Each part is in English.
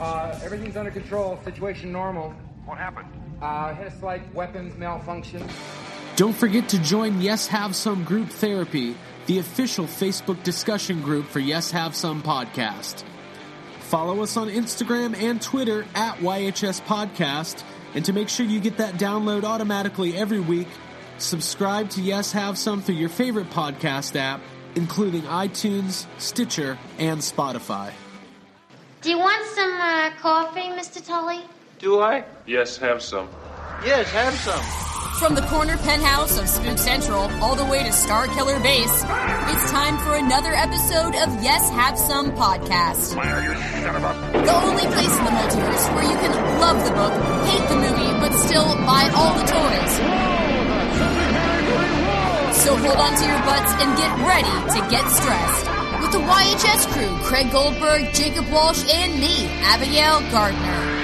Uh, everything's under control. Situation normal. What happened? Uh, had a slight weapons malfunction. Don't forget to join Yes Have Some Group Therapy, the official Facebook discussion group for Yes Have Some Podcast. Follow us on Instagram and Twitter at YHS Podcast. And to make sure you get that download automatically every week, subscribe to Yes Have Some through your favorite podcast app, including iTunes, Stitcher, and Spotify. Do you want some uh, coffee, Mr. Tully? Do I? Yes, have some. Yes, have some. From the corner penthouse of Spook Central all the way to Star Killer Base, it's time for another episode of Yes Have Some podcast. Where you son of a... The only place in the multiverse where you can love the book, hate the movie, but still buy all the toys. So hold on to your butts and get ready to get stressed. With the YHS crew, Craig Goldberg, Jacob Walsh, and me, Abigail Gardner.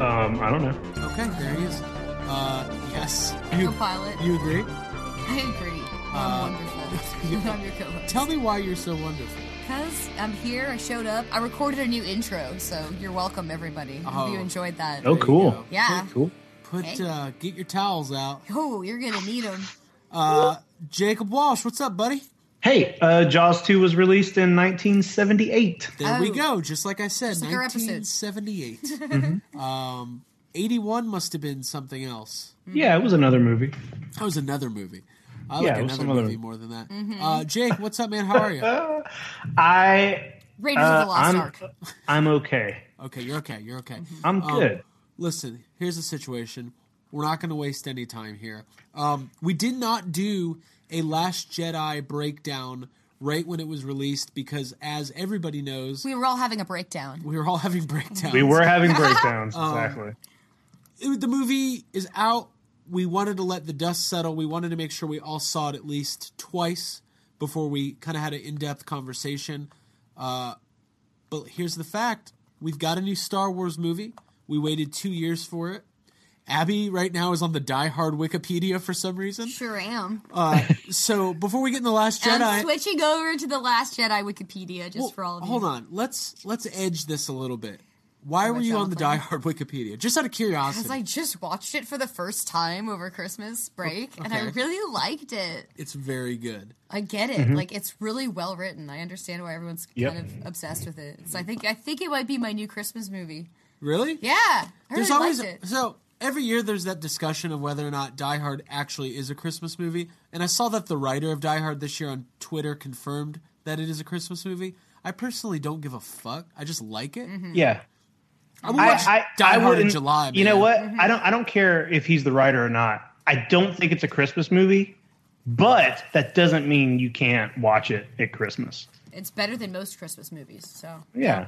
Um, I don't know. Okay, there he is. Uh, yes. You, Co-pilot. you agree? I agree. I'm wonderful. I'm your co-host. Tell me why you're so wonderful. Because I'm here, I showed up. I recorded a new intro, so you're welcome, everybody. Oh. Hope you enjoyed that. Oh, There you cool. go. Yeah. Cool. Put Okay. uh, get your towels out. Oh, you're gonna need them. Uh, Jacob Walsh, what's up, buddy? Hey, uh, Jaws 2 was released in 1978. There we Oh. go. Just like I said, Just like our episode. 1978. um, 81 must have been something else. Yeah, it was another movie. That was another movie. I Yeah, like it was another some other- movie more than that. Uh, Jake, what's up, man? How are you? I Raiders of uh, the Lost I'm Ark. I'm okay. Okay, you're okay. You're okay. I'm Um, good. Listen, here's the situation. We're not going to waste any time here. Um, we did not do a Last Jedi breakdown right when it was released because, as everybody knows, We were all having a breakdown. we were all having breakdowns. we were having breakdowns. Um, exactly. it- the movie is out. We wanted to let the dust settle. We wanted to make sure we all saw it at least twice before we kind of had an in-depth conversation. Uh, but here's the fact: we've got a new Star Wars movie. We waited two years for it. Abby right now is on the Die Hard Wikipedia for some reason. Sure am. Uh, so before we get in the Last Jedi, I'm switching over to the Last Jedi Wikipedia just Well, for all of you. hold on. Let's let's edge this a little bit. Why were you on the Die Hard Wikipedia? Just out of curiosity. Because I just watched it for the first time over Christmas break, and I really liked it. it's very good. I get it. Like it's really well written. I understand why everyone's Yep. kind of obsessed with it. So I think I think it might be my new Christmas movie. Really? Yeah, I There's really always liked it. so every year there's that discussion of whether or not Die Hard actually is a Christmas movie, and I saw that the writer of Die Hard this year on Twitter confirmed that it is a Christmas movie. I personally don't give a fuck. I just like it. Mm-hmm. Yeah. I would watch I, I, Die I Hard in wouldn't- July. You know what? Mm-hmm. I don't. I don't care if he's the writer or not. I don't think it's a Christmas movie, but that doesn't mean you can't watch it at Christmas. It's better than most Christmas movies. So Yeah.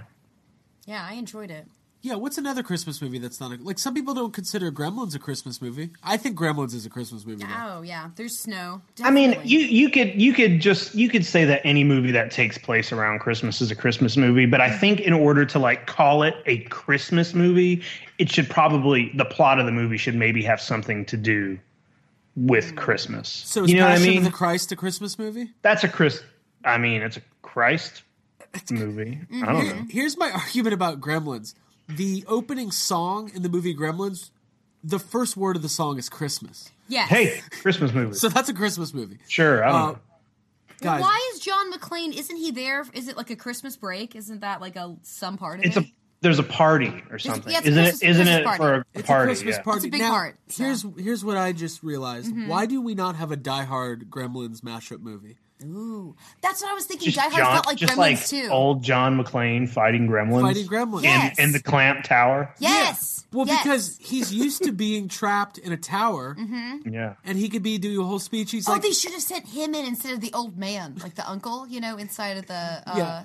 yeah, I enjoyed it. Yeah, what's another Christmas movie that's not a, like some people don't consider Gremlins a Christmas movie. I think Gremlins is a Christmas movie. though. Oh yeah, there's snow. I mean, you you could you could just you could say that any movie that takes place around Christmas is a Christmas movie, but I think in order to like call it a Christmas movie, it should probably the plot of the movie should maybe have something to do with mm. Christmas. So is you know what I mean? of the Christ a Christmas movie? That's a Chris. I mean, it's a Christ movie. I mm-hmm. don't know. Here's my argument about Gremlins. The opening song in the movie Gremlins, the first word of the song is Christmas. yes. Hey, Christmas movie. So that's a Christmas movie. sure. I don't Uh, know. Guys, Why is John McClane? Isn't he there? Is it like a Christmas break? Isn't that like a some part of It's it? a there's a party or something, yeah, it's isn't Christmas- it? Isn't Christmas it party. for a it's party? a Christmas yeah. party. It's a big now, part, so. Here's here's what I just realized. Why do we not have a Die Hard Gremlins mashup movie? Ooh, that's what I was thinking. Just, Die Hard John, felt like just Gremlins like too. old John McClane fighting gremlins. Fighting gremlins. in, Yes. in the Clamp Tower. yes. Well, yes. because he's used to being trapped in a tower, Yeah. and he could be doing a whole speech. He's oh, like, they should have sent him in instead of the old man, like the uncle, you know, inside of the. Uh, Yeah.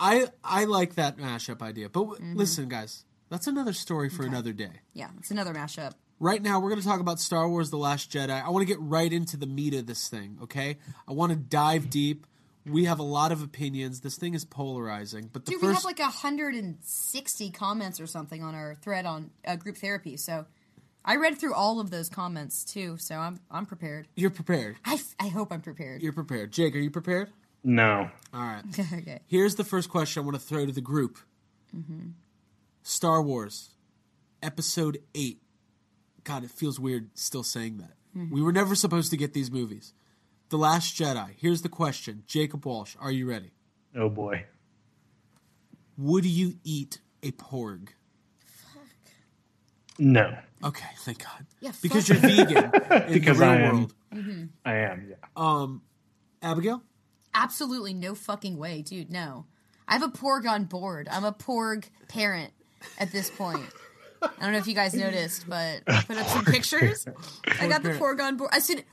I I like that mashup idea. But w- listen, guys, that's another story for another day. yeah, it's another mashup. Right now, we're going to talk about Star Wars: The Last Jedi. I want to get right into the meat of this thing. Okay, I want to dive deep. We have a lot of opinions. This thing is polarizing, but the Dude, we have like 160 comments or something on our thread on uh, group therapy. So I read through all of those comments too. So I'm I'm prepared. you're prepared. I, f- I hope I'm prepared. You're prepared. Jake, are you prepared? No. All right. okay. Here's the first question I want to throw to the group. Star Wars, Episode Eight. God, it feels weird still saying that. We were never supposed to get these movies. The Last Jedi. Here's the question. Jacob Walsh, are you ready? Oh boy. Would you eat a porg? Fuck. No. Okay, thank God. Yeah, because you're vegan in Because the real I am. world. I am. Yeah. Um, Abigail, Absolutely no fucking way, dude. No. I have a Porg on board. I'm a Porg parent at this point. I don't know if you guys noticed, but I put up some pictures. I got the parent. Porg on board. I said,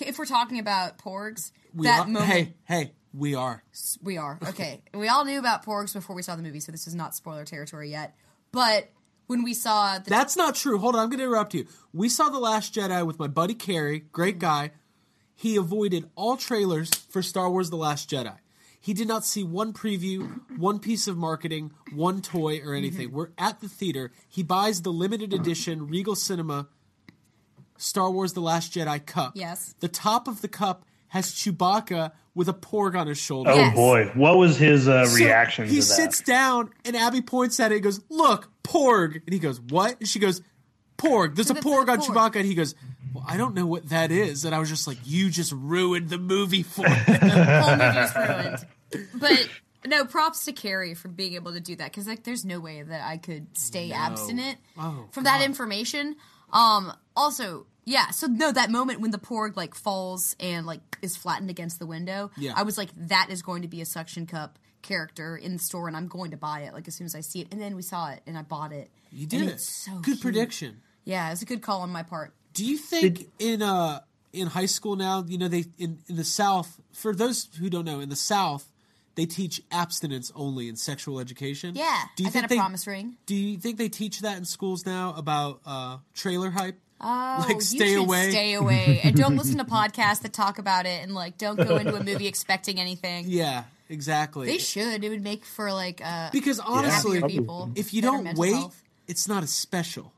if we're talking about Porgs, we that are. moment. Hey, hey, we are. We are. Okay. we all knew about Porgs before we saw the movie, so this is not spoiler territory yet. But when we saw the. That's not true. Hold on, I'm going to interrupt you. We saw The Last Jedi with my buddy Carrie, great mm-hmm. guy. He avoided all trailers for Star Wars The Last Jedi. He did not see one preview, one piece of marketing, one toy, or anything. Mm-hmm. We're at the theater. He buys the limited edition Regal Cinema Star Wars The Last Jedi cup. Yes. The top of the cup has Chewbacca with a porg on his shoulder. Oh Yes. boy. What was his uh, So reaction he to that? sits down and Abby points at it and goes, Look, Porg. And he goes, What? And she goes, Porg. There's a Porg on. Chewbacca. And he goes, Well, I don't know what that is. And I was just like, You just ruined the movie for me. whole movie's ruined. But no, props to Carrie for being able to do that because like, there's no way that I could stay abstinent Oh, from that information. Um, also, yeah. So no, that moment when the porg like falls and like is flattened against the window, Yeah. I was like, that is going to be a suction cup character in the store, and I'm going to buy it like as soon as I see it. And then we saw it, and I bought it. You did it. so Good cute. prediction. Yeah, it was a good call on my part. Do you think in uh in high school now, you know, they in, in the South, for those who don't know, in the South, they teach abstinence only in sexual education. Yeah, Do you I think got a they, promise ring. Do you think they teach that in schools now about uh, trailer hype? Oh, Like, you stay should away. Stay away, and don't listen to podcasts that talk about it, and like don't go into a movie expecting anything. Yeah, exactly. They should. It would make for like uh, because honestly, people. if you don't wait, health. it's not as special.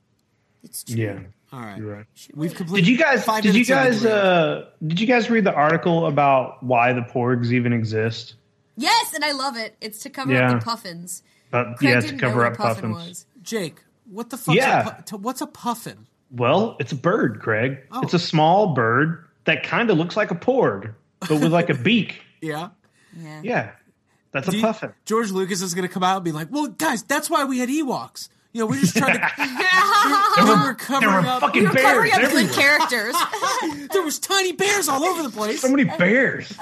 It's true. yeah. All right, You're right. we've completed. Did you guys? Five Did you guys? Uh, did you guys read the article about why the porgs even exist? Yes, and I love it. It's to cover Yeah. up the puffins. Uh, Craig yeah, to didn't cover know up what puffin puffins. was. Jake, what the fuck? Yeah. A pu- what's a puffin? Well, it's a bird, Craig. Oh. It's a small bird that kind of looks like a porg, but with like a beak. Yeah. Yeah. Yeah, that's Do a you- puffin. George Lucas is going to come out and be like, "Well, guys, that's why we had Ewoks. You know, we're just trying to. we were There covering were up. fucking You're covering bears up good characters. There was tiny bears all over the place. So many bears.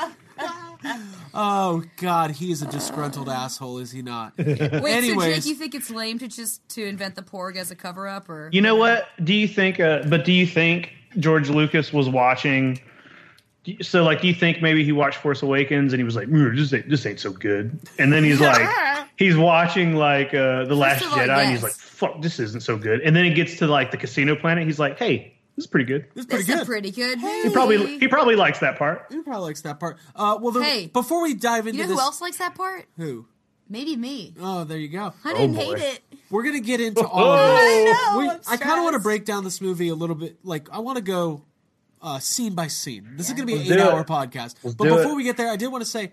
Oh God, he is a disgruntled asshole, is he not? Wait, so Anyways. Jake, you think it's lame to just to invent the porg as a cover up, or You know what? Do you think? Uh, but do you think George Lucas was watching? Do you- So, like, do you think maybe he watched Force Awakens and he was like, "Mm, "This ain't, this ain't so good," and then he's like, he's watching like uh, the Last of all, Jedi, and he's like, "Fuck, this isn't so good," and then he gets to like the Casino Planet, he's like, "Hey, this is pretty good." It's This pretty is good. pretty good. He probably he probably likes that part. He probably likes that part. Uh, well, the, Hey. before we dive into You know this, who else likes that part? Who? Maybe me. Oh, there you go. I didn't boy. hate it. We're gonna get into all of this. I know, We- I'm I kind of want to break down this movie a little bit. Like, I want to go uh, scene by scene. This is going to be an eight-hour podcast. Let's but before it. we get there, I did want to say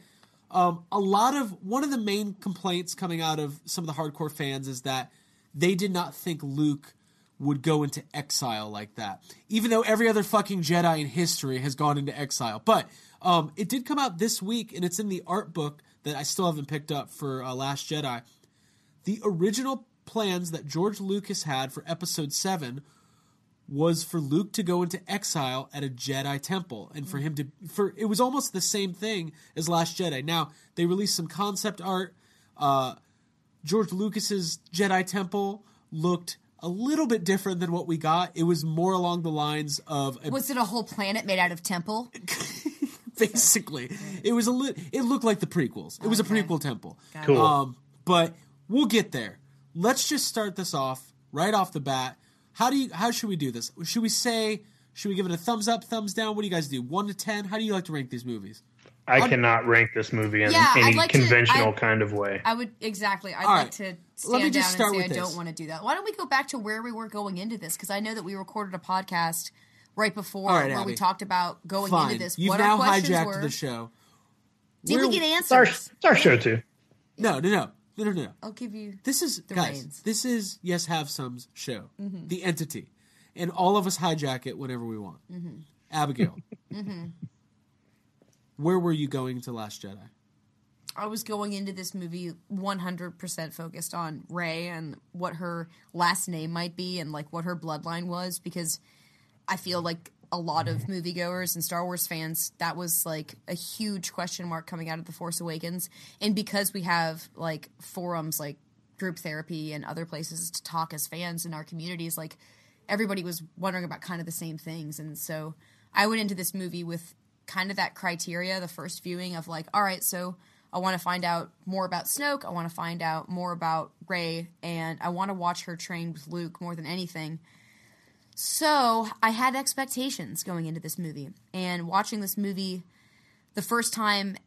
um, a lot of one of the main complaints coming out of some of the hardcore fans is that they did not think Luke would go into exile like that, even though every other fucking Jedi in history has gone into exile. But um, it did come out this week, and it's in the art book that I still haven't picked up for uh, Last Jedi the original plans that George Lucas had for episode 7 was for Luke to go into exile at a Jedi temple and for him to for it was almost the same thing as Last Jedi. Now, they released some concept art uh George Lucas's Jedi temple looked a little bit different than what we got. It was more along the lines of a Was it a whole planet made out of temple? basically. It was a lit. It looked like the prequels. It was a prequel temple. Cool. Um, but we'll get there. Let's just start this off right off the bat. How do you? How should we do this? Should we say? Should we give it a thumbs up, thumbs down? What do you guys do? One to ten? How do you like to rank these movies? I cannot rank this movie in Yeah, I'd any like to- conventional I- kind of way. I would exactly. I'd All like right. to stand Let me just down start and say with I this. don't want to do that. Why don't we go back to where we were going into this? Because I know that we recorded a podcast right before All right, where we talked about going Fine. into this. You've what now our questions hijacked were. the show. Did Where- we get It's our, answers? it's our show too. No, no, no, no, no, no. I'll give you. This is The guys. reins. This is yes, have some's show, Mm-hmm. the entity, and all of us hijack it whenever we want. Mm-hmm. Abigail, where were you going to Last Jedi? I was going into this movie 100% focused on Rey and what her last name might be and like what her bloodline was because I feel like a lot of moviegoers and Star Wars fans that was like a huge question mark coming out of The Force Awakens and because we have like forums like group therapy and other places to talk as fans in our communities like everybody was wondering about kind of the same things and so I went into this movie with kind of that criteria the first viewing of like all right so I want to find out more about Snoke. I want to find out more about Rey, and I want to watch her train with Luke more than anything. So I had expectations going into this movie, and watching this movie the first time,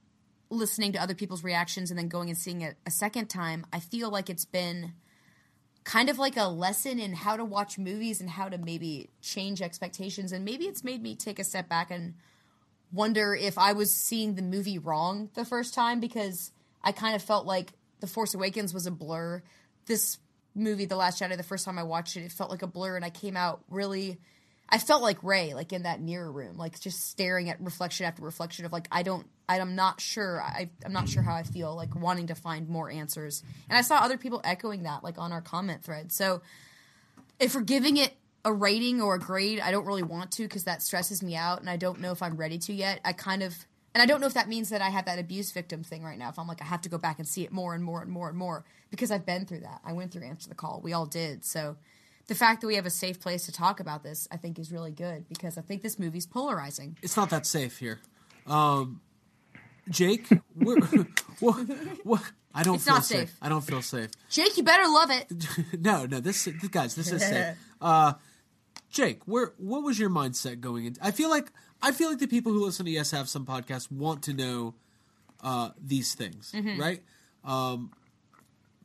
listening to other people's reactions, and then going and seeing it a second time, I feel like it's been kind of like a lesson in how to watch movies and how to maybe change expectations, and maybe it's made me take a step back and wonder if I was seeing the movie wrong the first time because I kind of felt like The Force Awakens was a blur. This movie, The Last Jedi, the first time I watched it, it felt like a blur, and I came out really. I felt like Rey, like in that mirror room, like just staring at reflection after reflection of like I don't, I'm not sure, I, I'm not sure how I feel, like wanting to find more answers. And I saw other people echoing that, like on our comment thread. So if we're giving it a rating or a grade, I don't really want to because that stresses me out, and I don't know if I'm ready to yet. I kind of, and I don't know if that means that I have that abuse victim thing right now. If I'm like, I have to go back and see it more and more and more and more because I've been through that. I went through Answer the Call. We all did. So the fact that we have a safe place to talk about this, I think, is really good because I think this movie's polarizing. It's not that safe here. Um, Jake, we're, what, what, I don't It's feel not safe. safe. I don't feel safe. Jake, you better love it. no, no, this, this guys, this is safe. Uh, Jake, where what was your mindset going in? I feel like I feel like the people who listen to Yes Have Some podcast want to know uh, these things, Mm-hmm. right? Um,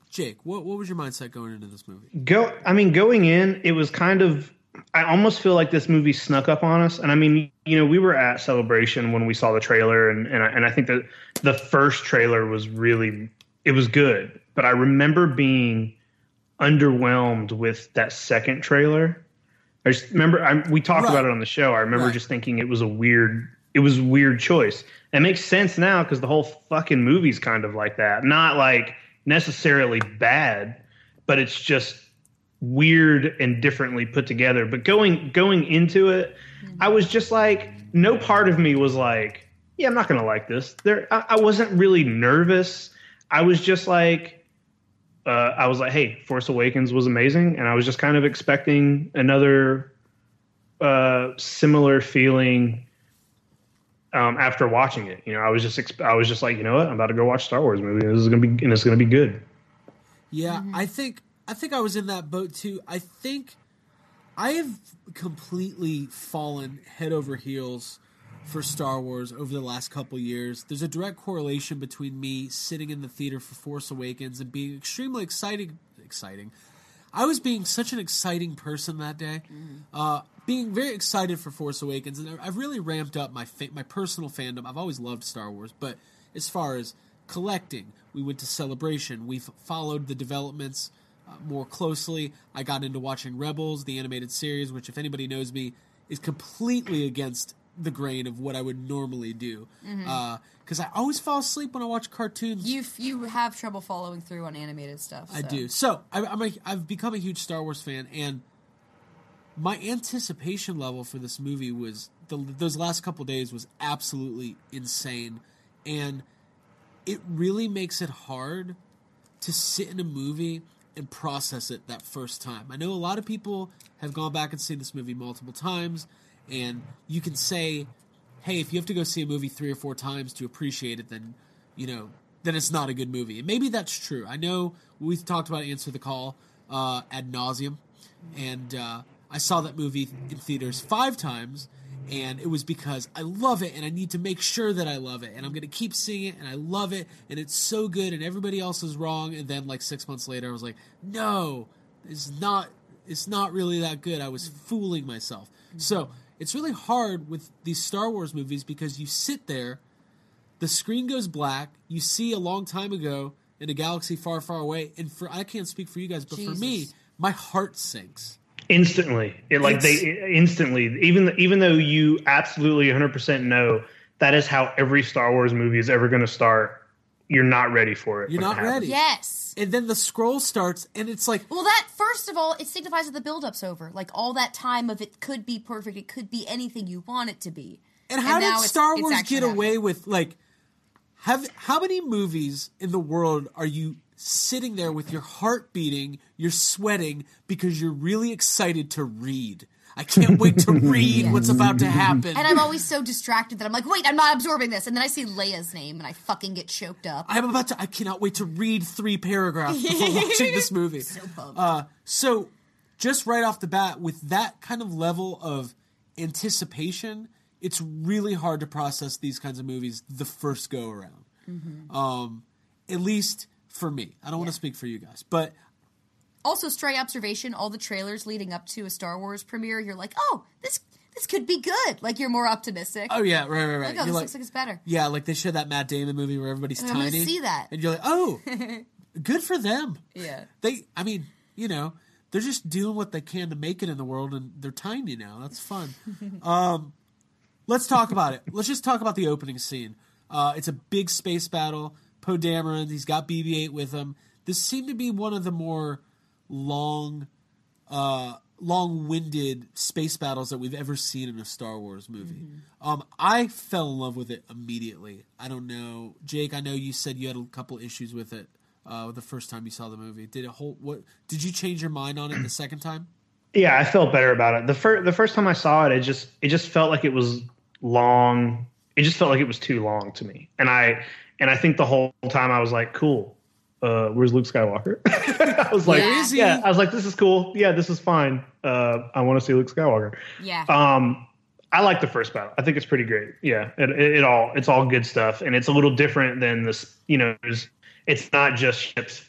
Jake, what what was your mindset going into this movie? Go. I mean, going in, it was kind of. I almost feel like this movie snuck up on us, and I mean, you know, we were at Celebration when we saw the trailer, and and I, and I think that the first trailer was really it was good, but I remember being underwhelmed with that second trailer. I just remember I, we talked Right. about it on the show. I remember Right. just thinking it was a weird, it was a weird choice. It makes sense now because the whole fucking movie's kind of like that. Not like necessarily bad, but it's just weird and differently put together. But going going into it, mm-hmm. I was just like, no part of me was like, yeah, I'm not gonna like this. There, I, I wasn't really nervous. I was just like, uh, I was like, hey, Force Awakens was amazing, and I was just kind of expecting another uh, similar feeling um, after watching it. You know, I was just exp- I was just like, you know what, I'm about to go watch Star Wars movie. This is gonna be and it's gonna be good. Yeah, I think I think I was in that boat too. I think I have completely fallen head over heels for Star Wars over the last couple years. There's a direct correlation between me sitting in the theater for Force Awakens and being extremely exciting exciting. I was being such an exciting person that day, uh, being very excited for Force Awakens, and I've really ramped up my fa- my personal fandom. I've always loved Star Wars, but as far as collecting, we went to Celebration. We've followed the developments uh, more closely. I got into watching Rebels, the animated series, which, if anybody knows me, is completely against the grain of what I would normally do. Mm-hmm. Uh, because I always fall asleep when I watch cartoons. You you have trouble following through on animated stuff. I do. So I, I'm a, I've become a huge Star Wars fan, and my anticipation level for this movie was the, those last couple days was absolutely insane, and it really makes it hard to sit in a movie and process it that first time. I know a lot of people have gone back and seen this movie multiple times, and you can say, "Hey, if you have to go see a movie three or four times to appreciate it, then you know." Then it's not a good movie. And maybe that's true. I know we've talked about Answer the Call uh, ad nauseum, and uh, I saw that movie in theaters five times, and it was because I love it and I need to make sure that I love it, and I'm gonna keep seeing it, and I love it, and it's so good, and everybody else is wrong. And then like six months later, I was like, no, it's not. It's not really that good. I was fooling myself. So it's really hard with these Star Wars movies because you sit there, the screen goes black, you see a long time ago in a galaxy far, far away, and for I can't speak for you guys, but for me, my heart sinks. instantly it like It's- they instantly even even though you absolutely 100% know that is how every star wars movie is ever going to start you're not ready for it You're not ready. Yes. And then the scroll starts, and it's like, Well, that first of all, it signifies that the build-up's over. Like all that time of it could be perfect. It could be anything you want it to be. and how And did Star it's Wars actually get away happening. with like have how many movies in the world are you sitting there with your heart beating, you're sweating because you're really excited to read? I can't wait to read what's about to happen. And I'm always so distracted that I'm like, wait, I'm not absorbing this. And then I see Leia's name and I fucking get choked up. I'm about to. I cannot wait to read three paragraphs before watching this movie. So pumped. Uh, so, just right off the bat, with that kind of level of anticipation, it's really hard to process these kinds of movies the first go around. Um, at least for me. I don't want to speak for you guys, but also, stray observation: all the trailers leading up to a Star Wars premiere, you're like, oh, this this could be good. Like you're more optimistic. oh yeah, right, right, right. like, oh, You're this like- looks like it's better. yeah, like they showed that Matt Damon movie where everybody's gonna tiny. see that. and you're like, oh, good for them. Yeah. they i mean you know they're just doing what they can to make it in the world and they're tiny now that's fun um let's talk about it let's just talk about the opening scene uh it's a big space battle poe dameron he's got bb8 with him this seemed to be one of the more long uh long-winded space battles that we've ever seen in a Star Wars movie. Um, I fell in love with it immediately. I don't know, Jake. I know you said you had a couple issues with it uh, the first time you saw the movie. Did it hold? What did you change your mind on it the second time? Yeah, I felt better about it. The first the first time I saw it, it just it just felt like it was long. It just felt like it was too long to me. And I and I think the whole time I was like, cool. Uh, where's Luke Skywalker? I was like, Where is he? yeah, I was like, this is cool. Yeah, this is fine. Uh, I want to see Luke Skywalker. Yeah. Um, I like the first battle. I think it's pretty great. Yeah, it, it, it all it's all good stuff, and it's a little different than this. You know, there's, it's not just ships,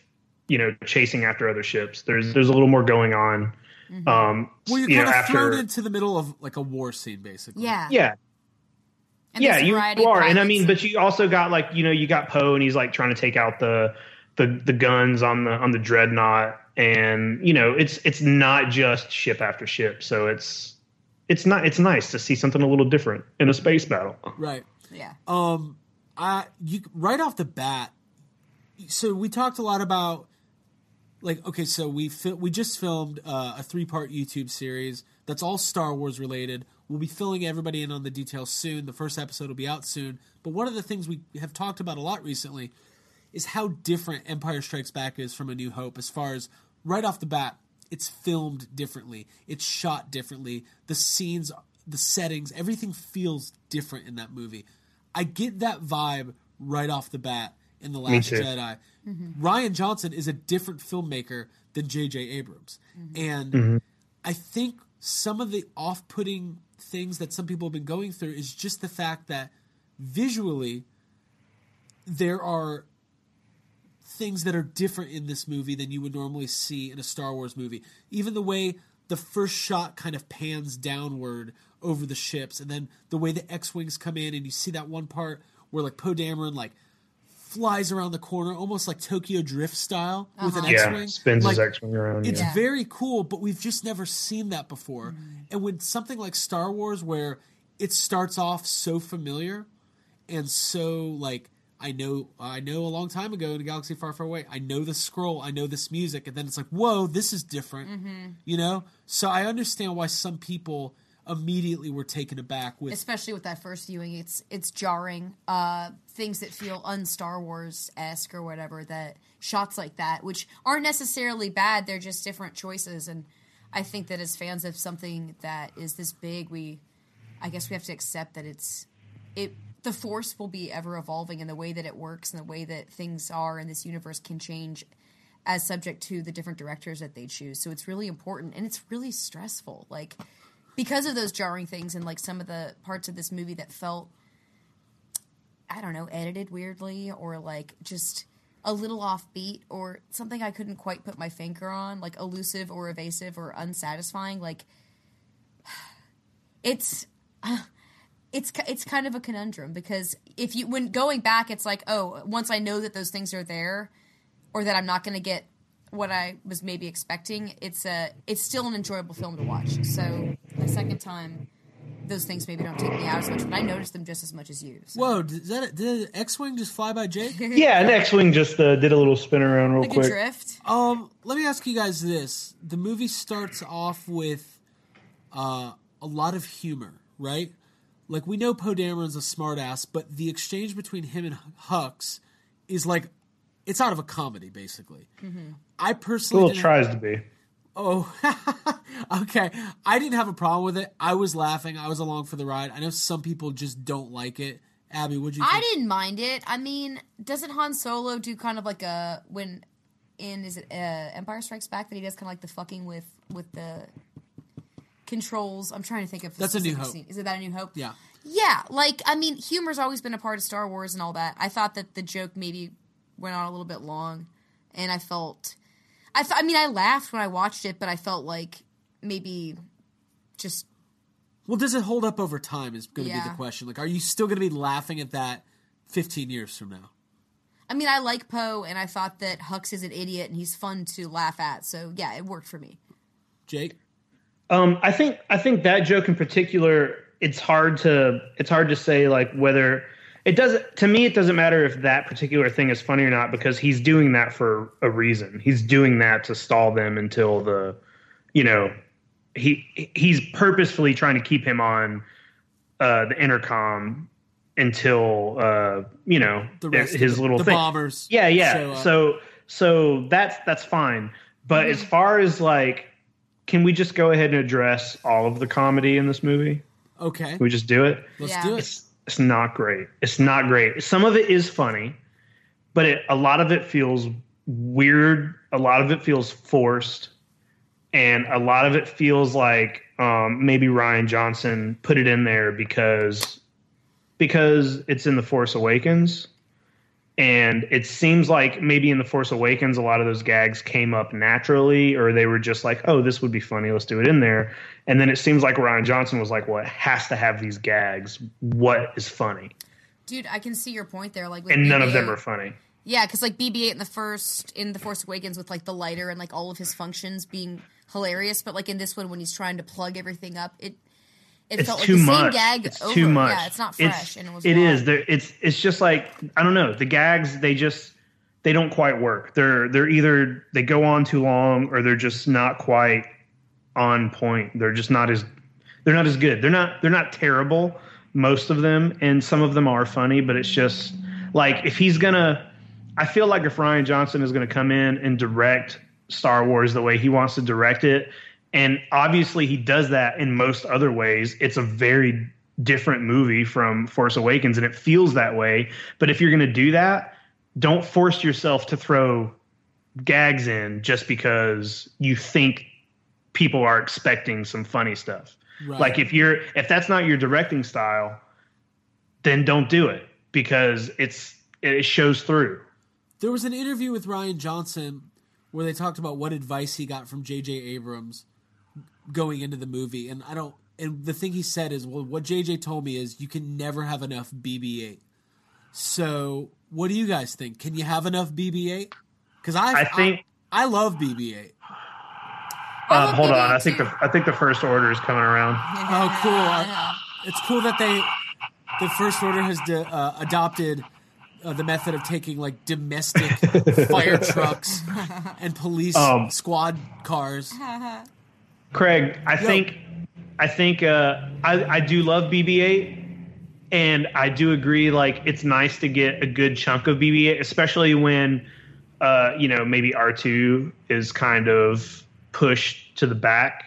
you know, chasing after other ships. There's there's a little more going on. Um, Well, you're you know, kind of after thrown into the middle of like a war scene, basically. yeah. yeah, And yeah, there's a you, you are, and I pilots mean, but you also got like you know you got Poe, and he's like trying to take out the the the guns on the on the dreadnought, and you know it's it's not just ship after ship, so it's it's not it's nice to see something a little different in a space battle. Right. yeah. Um, I you right off the bat. So we talked a lot about like okay, so we fi- we just filmed uh, a three part YouTube series that's all Star Wars related. We'll be filling everybody in on the details soon. The first episode will be out soon. But one of the things we have talked about a lot recently is how different Empire Strikes Back is from A New Hope as far as right off the bat, it's filmed differently, it's shot differently, the scenes, the settings, everything feels different in that movie. I get that vibe right off the bat in The Last too. Jedi. Mm-hmm. Rian Johnson is a different filmmaker than J.J. Abrams. Mm-hmm. And mm-hmm. I think some of the off putting things that some people have been going through is just the fact that visually there are things that are different in this movie than you would normally see in a Star Wars movie. Even the way the first shot kind of pans downward over the ships, and then the way the X wings come in, and you see that one part where like Poe Dameron like flies around the corner, almost like Tokyo Drift style with an X Yeah, wing. spins like, his X-wing around. it's yeah. very cool, but we've just never seen that before. Mm-hmm. And when something like Star Wars, where it starts off so familiar and so like I know I know a long time ago in a galaxy far, far away. I know the scroll, I know this music, and then it's like, whoa, this is different. Mm-hmm. You know? So I understand why some people immediately were taken aback with especially with that first viewing it's it's jarring uh things that feel un star wars esque or whatever that shots like that which aren't necessarily bad they're just different choices and i think that as fans of something that is this big we i guess we have to accept that it's it the force will be ever evolving and the way that it works and the way that things are in this universe can change as subject to the different directors that they choose. So it's really important and it's really stressful. Like because of those jarring things and like some of the parts of this movie that felt I don't know, edited weirdly or like just a little offbeat or something I couldn't quite put my finger on, like elusive or evasive or unsatisfying, like it's uh, it's it's kind of a conundrum because if you when going back it's like, oh, once I know that those things are there or that I'm not going to get what I was maybe expecting, it's a it's still an enjoyable film to watch. So the second time, those things maybe don't take me out as much, but I notice them just as much as you. So. Whoa, did that did X-wing just fly by Jake? Yeah, and X-wing just uh, did a little spin around real like a quick. drift. Um, let me ask you guys this: the movie starts off with uh, a lot of humor, right? Like we know Poe Dameron's a smartass, but the exchange between him and Hux is like it's out of a comedy, basically. I personally Little tries to be. Oh, okay. I didn't have a problem with it. I was laughing. I was along for the ride. I know some people just don't like it. Abby, what'd you think? I didn't mind it. I mean, doesn't Han Solo do kind of like a when in is it uh, Empire Strikes Back that he does kind of like the fucking with with the controls? I'm trying to think of That's A New Hope. scene. Is it that a New Hope? Yeah. Yeah, like I mean, humor's always been a part of Star Wars and all that. I thought that the joke maybe went on a little bit long, and I felt, I th- I mean, I laughed when I watched it, but I felt like maybe just Well, does it hold up over time? Is going to be the question. Like, are you still going to be laughing at that 15 years from now? I mean, I like Poe, and I thought that Hux is an idiot and he's fun to laugh at. So yeah, it worked for me. Jake? Um, I think I think that joke in particular, it's hard to it's hard to say like whether it doesn't to me it doesn't matter if that particular thing is funny or not because he's doing that for a reason. He's doing that to stall them until the you know he he's purposefully trying to keep him on uh, the intercom until uh, you know The rest of his the- little the thing. bombers Yeah, yeah. up. So so that's that's fine. But as far as like, can we just go ahead and address all of the comedy in this movie? Okay. Can we just do it? Let's Yeah. do it. It's it's not great. It's not great. Some of it is funny, but it, a lot of it feels weird. A lot of it feels forced, and a lot of it feels like um, maybe Rian Johnson put it in there because because it's in the Force Awakens, and it seems like maybe in the Force Awakens a lot of those gags came up naturally, or they were just like, oh, this would be funny, let's do it in there. And then it seems like Rian Johnson was like, well, it has to have these gags. What is funny? Dude, I can see your point there. Like, with And none of them are funny. Yeah, because like BB-8 in the first in the Force Awakens with like the lighter and like all of his functions being hilarious, but like in this one when he's trying to plug everything up, it it It's felt too like the much. same gag it's over. too much. Yeah, it's not fresh and it was It is. There. It's. It's just like I don't know. The gags. They just. They don't quite work. They're. They're either they go on too long or they're just not quite on point. They're just not as. They're not as good. They're not. They're not terrible. Most of them, and some of them are funny, but it's just like if he's gonna. I feel like if Rian Johnson is going to come in and direct Star Wars the way he wants to direct it, and obviously he does that in most other ways, it's a very different movie from Force Awakens, and it feels that way. But if you're going to do that, don't force yourself to throw gags in just because you think people are expecting some funny stuff. Right. Like if you're if that's not your directing style, then don't do it because it's it shows through. There was an interview with Rian Johnson where they talked about what advice he got from J.J. Abrams going into the movie, and I don't. And the thing he said is, well, what J.J. told me is you can never have enough BB-8. So, what do you guys think? Can you have enough BB-8? Because I, I think- I, love BB-8. I Um, love hold on, BB-8 I think the I think the first order is coming around. Oh, cool! I- it's cool that they, the First Order has de, uh, adopted uh, the method of taking like domestic fire trucks and police Um, squad cars. Craig, I Yo. think I think uh, I I do love BB-8, and I do agree. Like it's nice to get a good chunk of BB-8, especially when uh, you know maybe R2 is kind of pushed to the back,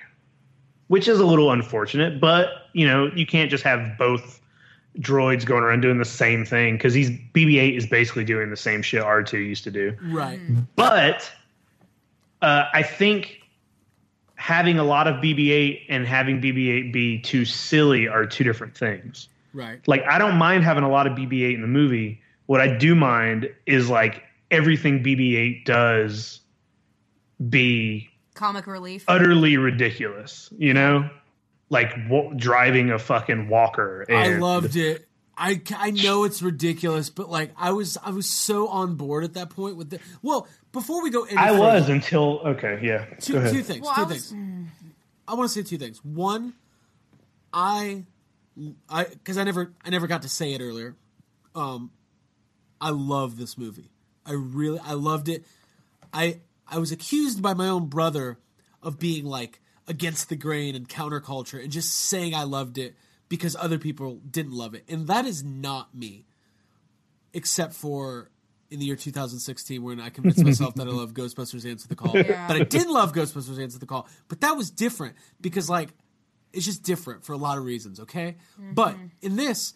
which is a little unfortunate. But you know you can't just have both droids going around doing the same thing because he's BB-8 is basically doing the same shit R2 used to do. Right. But uh, I think having a lot of BB-8 and having BB-8 be too silly are two different things. Right. Like I don't mind having a lot of BB-8 in the movie. What I do mind is like everything BB-8 does be Comic relief. utterly ridiculous. You know, like w- driving a fucking walker. I loved it. I, I know it's ridiculous, but like I was I was so on board at that point with the well before we go any I further, was until okay, yeah. Go two, ahead. two things Well, two I was- things. I want to say two things. One I I because I never I never got to say it earlier. Um I love this movie. I really I loved it. I I was accused by my own brother of being like against the grain and counterculture and just saying I loved it because other people didn't love it. And that is not me. Except for in the year 2016 when I convinced myself that I love Ghostbusters Answer the Call. Yeah. But I did love Ghostbusters Answer the Call. But that was different because like it's just different for a lot of reasons, okay? Mm-hmm. But in this,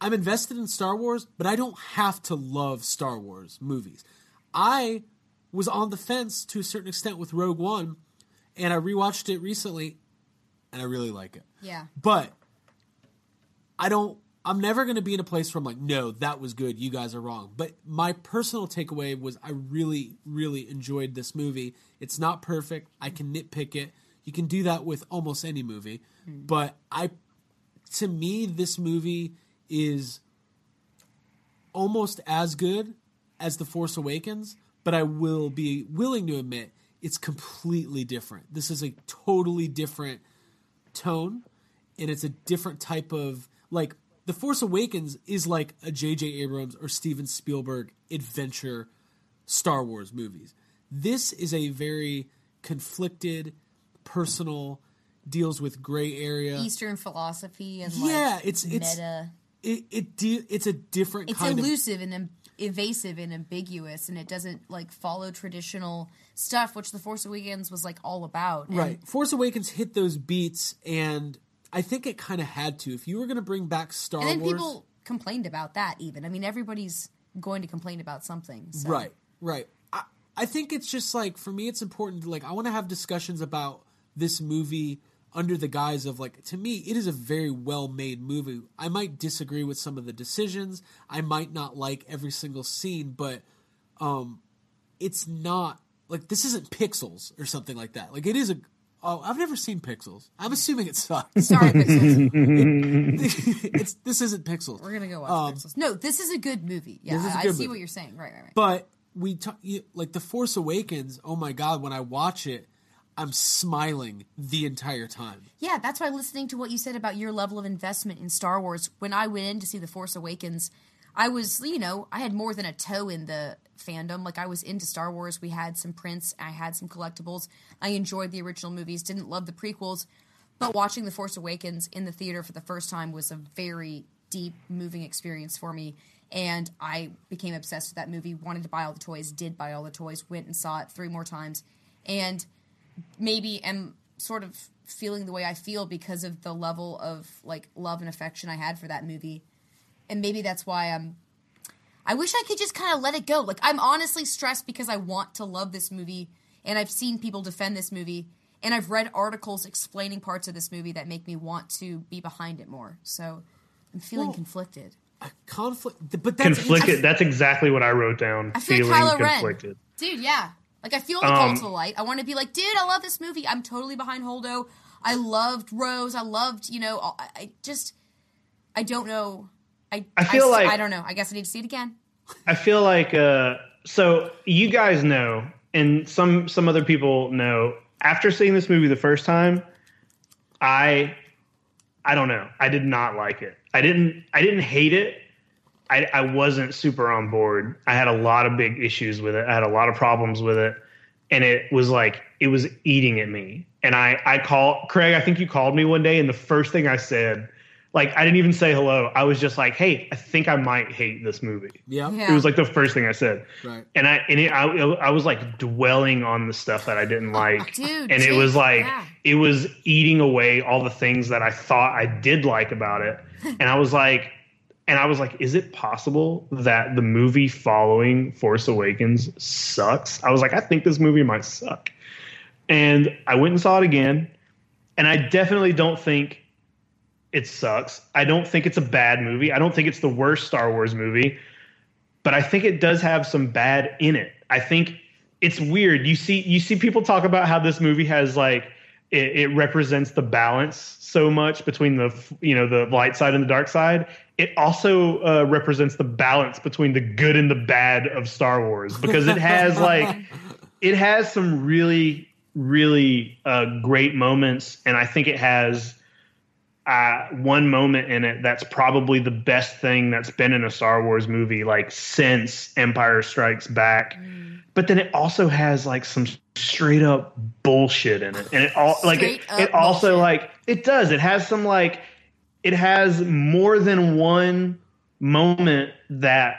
I'm invested in Star Wars, but I don't have to love Star Wars movies. I was on the fence to a certain extent with Rogue One, and I rewatched it recently, and I really like it. yeah. But I don't. I'm never going to be in a place where I'm like, no, that was good. You guys are wrong. But my personal takeaway was I really, really enjoyed this movie. It's not perfect. I can nitpick it. You can do that with almost any movie. Hmm. But I, to me, this movie is almost as good as The Force Awakens. But I will be willing to admit it's completely different. This is a totally different tone and it's a different type of like the force awakens is like a jj abrams or steven spielberg adventure star wars movies this is a very conflicted personal deals with gray area Eastern philosophy and yeah like it's it's meta. it, it de- it's a different It's kind of elusive and em- evasive and ambiguous, and it doesn't like follow traditional stuff, which The Force Awakens was like all about. And Right. Force Awakens hit those beats, and I think it kind of had to. If you were going to bring back Star And then Wars, people complained about that. Even I mean, everybody's going to complain about something. So. right, right. I, I think it's just like for me, it's important. To, like, I want to have discussions about this movie under the guise of like to me it is a very well made movie i might disagree with some of the decisions i might not like every single scene but um it's not like this isn't pixels or something like that like it is a oh i've never seen pixels i'm assuming it sucks Sorry, Pixels. it's this isn't pixels We're gonna go watch Um, Pixels. No, this is a good movie. Yeah, This is a I, I good see movie. what you're saying. Right, right, right. But we talk, you, like the Force Awakens. Oh my god, when I watch it, I'm smiling the entire time. Yeah, that's why listening to what you said about your level of investment in Star Wars, when I went in to see The Force Awakens, I was, you know, I had more than a toe in the fandom. Like, I was into Star Wars. We had some prints, I had some collectibles. I enjoyed the original movies, didn't love the prequels. But watching The Force Awakens in the theater for the first time was a very deep, moving experience for me. And I became obsessed with that movie, wanted to buy all the toys, did buy all the toys, went and saw it three more times. And maybe am sort of feeling the way I feel because of the level of like love and affection I had for that movie. And maybe that's why I'm I wish I could just kind of let it go. Like I'm honestly stressed because I want to love this movie and I've seen people defend this movie and I've read articles explaining parts of this movie that make me want to be behind it more. So I'm feeling Well, conflicted. A conflict, but that's conflicted. That's exactly what I wrote down. I feel feeling like Kylo conflicted. Ren. Dude, yeah. Like I feel the call Um, to the light. I want to be like, dude, I love this movie. I'm totally behind Holdo. I loved Rose. I loved, you know, I, I just, I don't know. I, I feel s- like- I don't know. I guess I need to see it again. I feel like uh, so you guys know, and some some other people know. After seeing this movie the first time, I I don't know. I did not like it. I didn't I didn't hate it. I, I wasn't super on board. I had a lot of big issues with it. I had a lot of problems with it, and it was like it was eating at me. And I I call Craig. I think you called me one day, and the first thing I said, like I didn't even say hello. I was just like, hey, I think I might hate this movie. Yeah. Yeah. It was like the first thing I said. Right. And I and it, I I was like dwelling on the stuff that I didn't oh, like, Dude, and it was like yeah. it was eating away all the things that I thought I did like about it. And I was like, and I was like, is it possible that the movie following Force Awakens sucks? I was like, I think this movie might suck. And I went and saw it again, and I definitely don't think it sucks. I don't think it's a bad movie. I don't think it's the worst Star Wars movie, but I think it does have some bad in it. I think it's weird. You see, you see people talk about how this movie has like it, it represents the balance so much between the you know the light side and the dark side. It also uh, represents the balance between the good and the bad of Star Wars because it has like it has some really really uh, great moments, and I think it has uh, one moment in it that's probably the best thing that's been in a Star Wars movie like since Empire Strikes Back. But then it also has like some straight up bullshit in it, and it all like it, it also bullshit. like it does. It has some like it has more than one moment that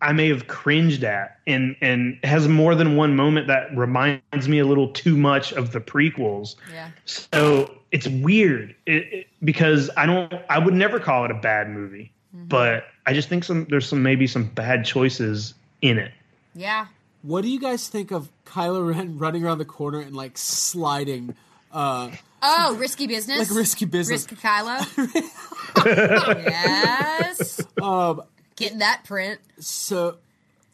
I may have cringed at, and and has more than one moment that reminds me a little too much of the prequels. Yeah. So it's weird it, it- because I don't. I would never call it a bad movie, but I just think some there's some maybe some bad choices in it. Yeah. What do you guys think of Kylo Ren running around the corner and like sliding? Uh, Oh, risky business. Like risky business. Risky Kylo. yes. um, Getting that print. so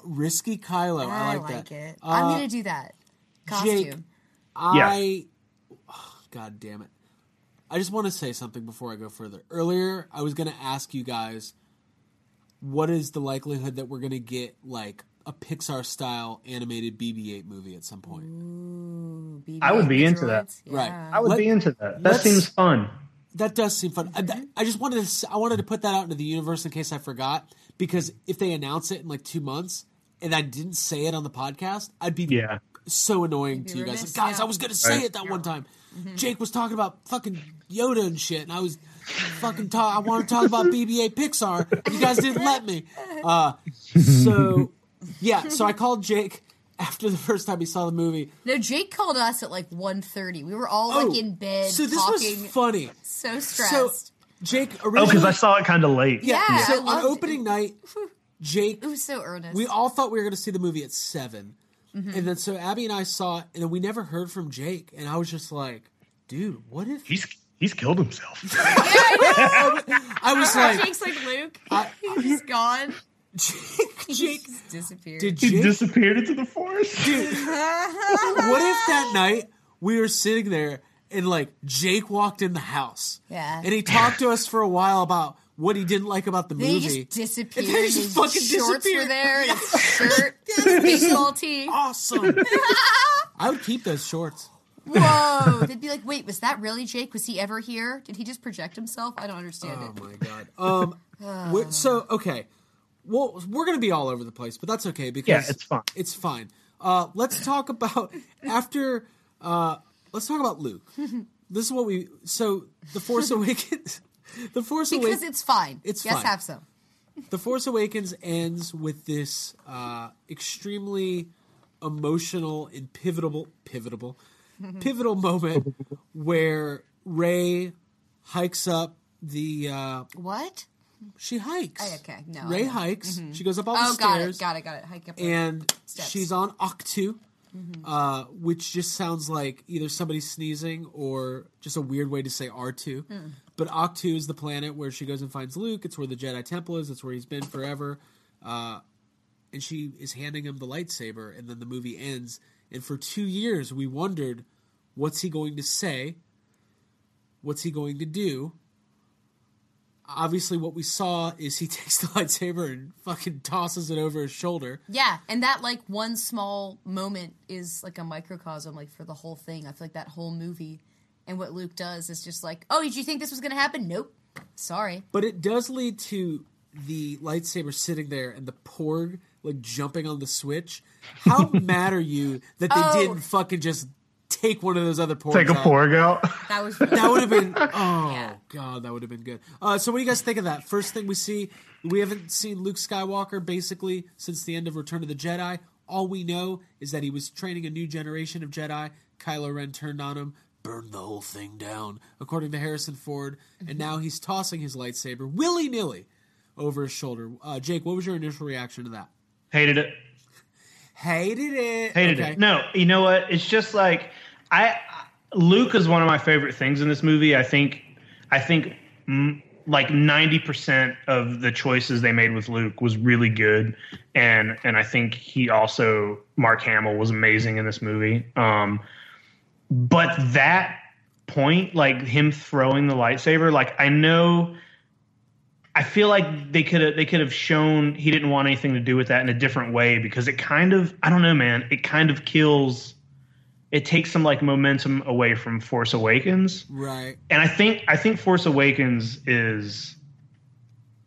risky Kylo. I I like, like, that. it. Uh, I'm gonna do that. Costume. Jake, I. oh, God damn it! I just want to say something before I go further. Earlier, I was going to ask you guys, what is the likelihood that we're going to get like a Pixar style animated BB-8 movie at some point? Ooh, I would be into that. droids. Right. I would Let- be into that. That seems fun. That does seem fun. I, that- I just wanted to s- I wanted to put that out into the universe in case I forgot because if they announce it in like two months and I didn't say it on the podcast, I'd be Yeah. so annoying be to you guys. Like, guys, yeah. I was gonna say Right. it that one time. Jake was talking about fucking Yoda and shit, and I was fucking talk. I want to talk about BB-8 Pixar. You guys didn't let me. Uh, so yeah, so I called Jake after the first time he saw the movie. No, Jake called us at like 1.30. We were all like in bed Oh, so this talking. was funny. so stressed. So stressed. Jake Oh, because I saw it kind of late. yeah. Yeah, so on loved it. opening night, Jake it was so earnest. We all thought we were going to see the movie at 7 Mm-hmm. and then so Abby and I saw it, and then we never heard from Jake, and I was just like, "Dude, what if?" He's he's killed himself. I was like, Jake's like Luke. I- He's gone. "Jake, Jake, just disappeared. did he disappeared into the forest. what if that night we were sitting there and like Jake walked in the house, Yeah. and he talked to us for a while about what he didn't like about the then he movie. just disappeared. And then he just his fucking shorts disappeared. were there, and his shirt, his baseball tee. awesome. I would keep those shorts. Whoa! They'd be like, "Wait, was that really Jake? Was he ever here? Did he just project himself? I don't understand Oh it." Oh my god. Um. we're- so okay, well, we're gonna be all over the place, but that's okay because Yeah, it's fine. It's fine. Uh, let's talk about after. Uh, let's talk about Luke. This is what we. So the Force Awakens. The Force Awakens. Because Awakens. it's fine. It's yes, fine. have some. The Force Awakens ends with this uh, extremely emotional and pivotal, pivotal, pivotal moment where Rey hikes up the. Uh, What? she hikes. Oh, okay, no, Rey hikes. She goes up all Oh, the got stairs. it, got it, got it. Hike up. And Steps. she's on Ahch-To, uh, which just sounds like either somebody sneezing or just a weird way to say R2. But Ahch-To is the planet where she goes and finds Luke. It's where the Jedi Temple is. It's where he's been forever. Uh, and she is handing him the lightsaber, and then the movie ends. And for two years, we wondered, what's he going to say? What's he going to do? Obviously, what we saw is he takes the lightsaber and fucking tosses it over his shoulder. Yeah, and that like one small moment is like a microcosm, like for the whole thing. I feel like that whole movie, and what Luke does is just like, oh, did you think this was gonna happen? Nope. Sorry. But it does lead to the lightsaber sitting there and the porg like jumping on the switch. How mad are you that they Oh. didn't fucking just take one of those other porgs? Take a out? porg out. That was That would have been oh Yeah. god, that would have been good. Uh, so what do you guys think of that? First thing we see, we haven't seen Luke Skywalker basically since the end of Return of the Jedi. All we know is that he was training a new generation of Jedi. Kylo Ren turned on him, burned the whole thing down, according to Harrison Ford, and now he's tossing his lightsaber willy nilly over his shoulder. Uh, Jake, what was your initial reaction to that? Hated it. Hated it. Hated Okay. it. No, you know what? It's just like I Luke is one of my favorite things in this movie. I think I think like 90% of the choices they made with Luke was really good and and I think he also Mark Hamill was amazing in this movie. Um but that point like him throwing the lightsaber like I know I feel like they could have they could have shown he didn't want anything to do with that in a different way because it kind of I don't know man it kind of kills it takes some like momentum away from Force Awakens. Right. and I think I think Force Awakens is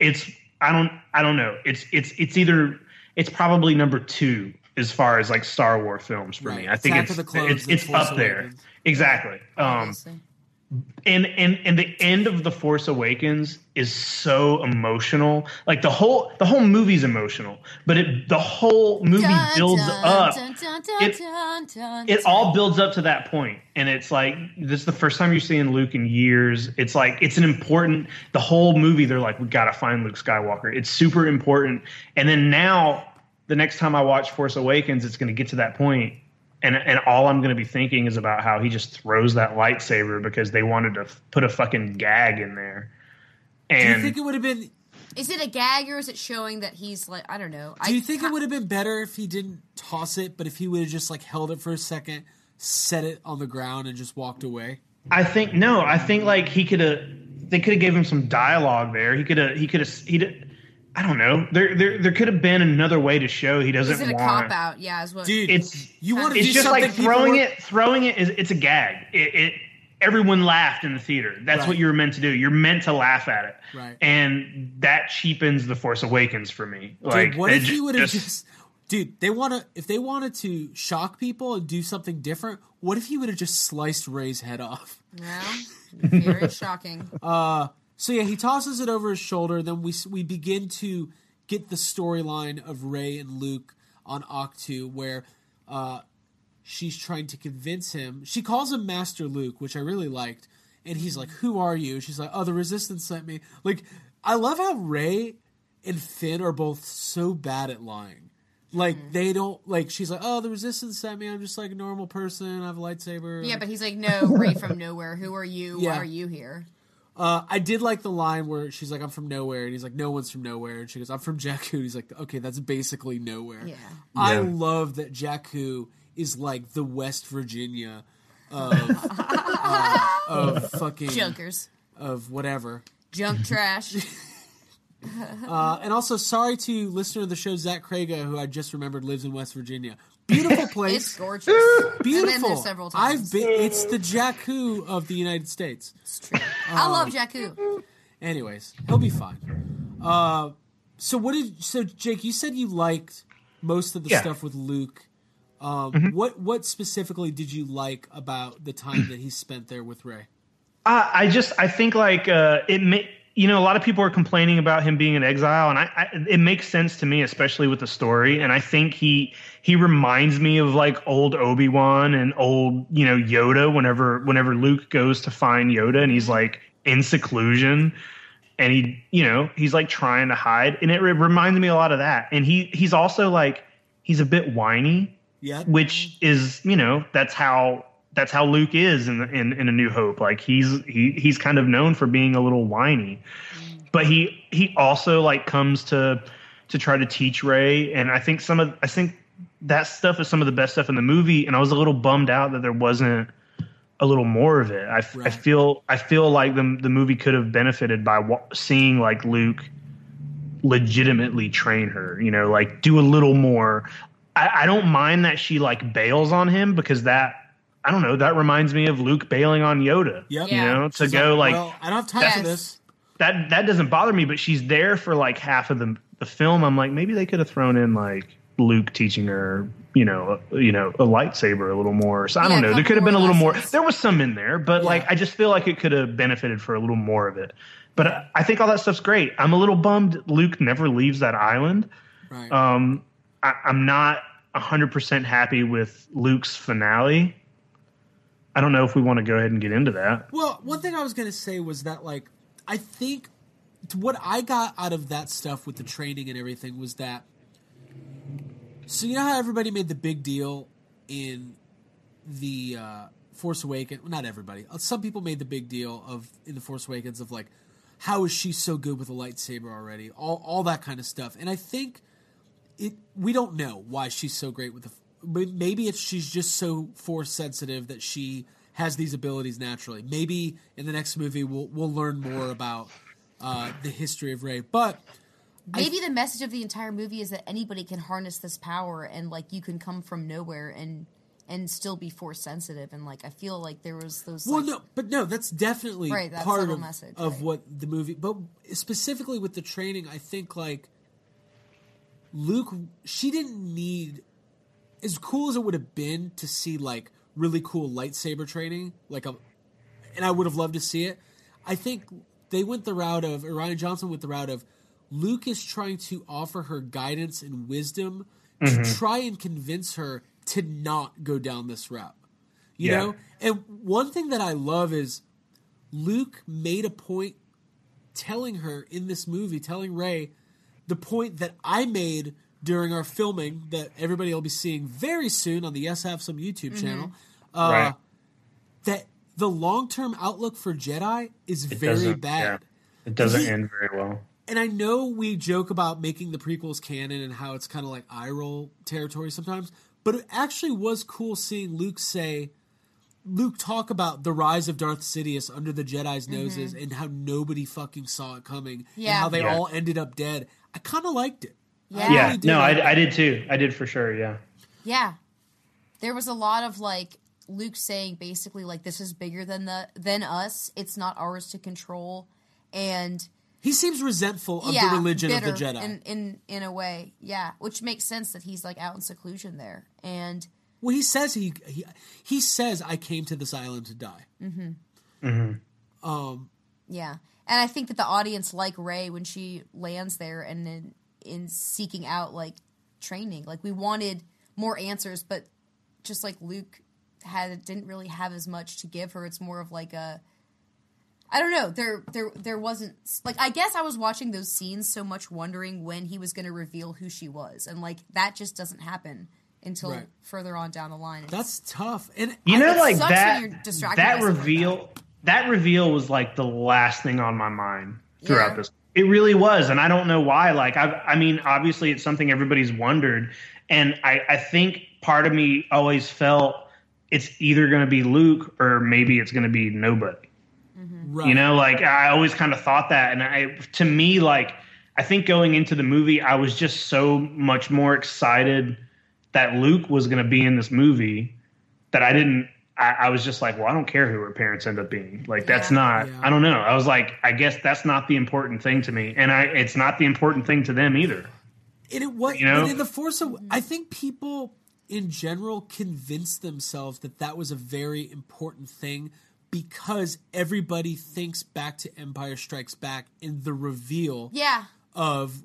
it's I don't I don't know. It's it's it's either it's probably number two as far as like Star Wars films for me. I think Attack it's of the Clones it's, it's Force up there. Exactly. Um obviously. And and and the end of the force awakens is so emotional. Like the whole the whole movie's emotional but it the whole movie Dun, builds dun, up. dun, It- it all builds up to that point and it's like this is the first time you're seeing luke in years. It's like it's an important the whole movie they're like we gotta find luke skywalker. It's super important. And then now the next time i watch force awakens it's going to get to that point and and all i'm going to be thinking is about how he just throws that lightsaber because they wanted to f- put a fucking gag in there Do you think it would have been Is it a gag or is it showing that he's like I don't know? Do I, you think it would have been better if he didn't toss it, but if he would have just like held it for a second, set it on the ground, and just walked away? I think no. I think like he could have. They could have gave him some dialogue there. He could have. He could have. He. I don't know. There. There. There could have been another way to show he doesn't Is it a want. cop out? Yeah, is what. Dude, It's. you want to It's do just like throwing were- it. Throwing it is. It's a gag. It. it everyone laughed in the theater. That's Right. what you're meant to do. You're meant to laugh at it. Right. And that cheapens the Force Awakens for me. Like, Dude, what if he would have just, Dude, they want to. If they wanted to shock people and do something different, what if he would have just sliced Rey's head off? Well, very shocking. Uh, So yeah, he tosses it over his shoulder. Then we we begin to get the storyline of Rey and Luke on Ahch-To, where uh, she's trying to convince him. She calls him Master Luke, which I really liked, and he's like, "Who are you?" She's like, "Oh, the Resistance sent me." Like, I love how Rey and Finn are both so bad at lying. Like they don't like. She's like, "Oh, the Resistance sent me. I'm just like a normal person. I have a lightsaber." Yeah, but he's like, no, Rey from nowhere. Who are you? Yeah. Why are you here? Uh, I did like the line where she's like, "I'm from nowhere," and he's like, "No one's from nowhere," and she goes, "I'm from Jakku." And he's like, "Okay, that's basically nowhere." Yeah. I Yeah. love that Jakku is like the West Virginia of uh, of fucking Junkers. of whatever. Junk trash. Uh, and also, sorry to listener of the show Zach Kraga, who I just remembered lives in West Virginia. Beautiful place. it's place, gorgeous. I've been beautiful. there several times. I've been. It's the Jakku of the United States. It's true. I love Jakku. Anyways, he'll be fine. Uh, so what did so Jake? You said you liked most of the Yeah. stuff with Luke. Um, What what specifically did you like about the time that he spent there with Rey? I, I just I think like uh, it may you know a lot of people are complaining about him being in exile, and I, I it makes sense to me, especially with the story. And I think he he reminds me of like old Obi Wan and old you know Yoda. Whenever whenever Luke goes to find Yoda, and he's like in seclusion, and he you know he's like trying to hide, and it re- reminds me a lot of that. And he he's also like he's a bit whiny Yeah, which is you know that's how that's how Luke is in, in in a New Hope. Like he's he he's kind of known for being a little whiny, but he he also like comes to to try to teach Rey, and I think some of I think that stuff is some of the best stuff in the movie. And I was a little bummed out that there wasn't a little more of it. I, f- I Right. feel I feel like the the movie could have benefited by wa- seeing like Luke legitimately train her. You know, like do a little more. I, I don't mind that she like bails on him because that I don't know that reminds me of Luke bailing on Yoda. Yep. You know, to She's go like, well, I don't have time for this. that that doesn't bother me. But she's there for like half of the the film. I'm like, maybe they could have thrown in like Luke teaching her, you know, a, you know, a lightsaber a little more. So I Yeah, don't know. There could have been a more little more. There was some in there, but like I just feel like it could have benefited for a little more of it. But I- I think all that stuff's great. I'm a little bummed Luke never leaves that island. Right. Um, I, I'm not 100% happy with Luke's finale. I don't know if we want to go ahead and get into that. Well, one thing I was going to say was that, like, I think what I got out of that stuff with the training and everything was that. So, you know how everybody made the big deal in the uh, Force Awakens? Well, not everybody. Uh, Some people made the big deal of in the Force Awakens of, like, how is she so good with a lightsaber already? All, all that kind of stuff. And I think it we don't know why she's so great with the maybe it's she's just so force sensitive that she has these abilities naturally. Maybe in the next movie we'll we'll learn more about uh, the history of Rey. But Maybe the message of the entire movie is that anybody can harness this power and like you can come from nowhere and and still be force sensitive. And like I feel like there was those well like, no but no that's definitely Right, that part of, message, of right. what the movie but specifically with the training I think like Luke she didn't need as cool as it would have been to see like really cool lightsaber training like a and I would have loved to see it. I think they went the route of Rian Johnson went the route of Luke is trying to offer her guidance and wisdom to mm-hmm. try and convince her to not go down this route. You Yeah. know? And one thing that I love is Luke made a point telling her in this movie, telling Rey the point that I made during our filming that everybody will be seeing very soon on the Yes Have Some YouTube channel. Uh, Right. That the long term outlook for Jedi is very bad. yeah. It doesn't He- end very well. And I know we joke about making the prequels canon and how it's kind of like eye roll territory sometimes, but it actually was cool seeing Luke say, Luke talk about the rise of Darth Sidious under the Jedi's noses and how nobody fucking saw it coming and Yeah. how they Yeah. all ended up dead. I kind of liked it. I Yeah. Yeah, did no. I, I did too. I did for sure. Yeah. Yeah. There was a lot of like Luke saying basically like this is bigger than the than us. It's not ours to control. And He seems resentful of yeah, the religion of the Jedi. in, in in a way. Yeah, which makes sense that he's like out in seclusion there. And well, he says he, he he says I came to this island to die. Mm-hmm. Mm-hmm. Um. Yeah. And I think that the audience like Rey when she lands there and in, in seeking out like training. Like we wanted more answers, but just like Luke had didn't really have as much to give her. It's more of like a I don't know. There there there wasn't like I guess I was watching those scenes so much wondering when he was going to reveal who she was. And like that just doesn't happen until Right. further on down the line. That's tough. And You I- know, it like sucks that. you're distracted That something like reveal. That reveal was like the last thing on my mind throughout Yeah. this. It really was, and I don't know why. Like, I, I mean, obviously, it's something everybody's wondered, and I, I think part of me always felt it's either going to be Luke or maybe it's going to be nobody. right. You know, like I always kind of thought that, and I, to me, like I think going into the movie, I was just so much more excited that Luke was going to be in this movie that I didn't. I, I was just like, well, I don't care who her parents end up being. Like that's not. Yeah. I don't know. I was like, I guess that's not the important thing to me, and I it's not the important thing to them either. And it was You know? in the Force. of, I think people in general convinced themselves that that was a very important thing because everybody thinks back to Empire Strikes Back in the reveal yeah. of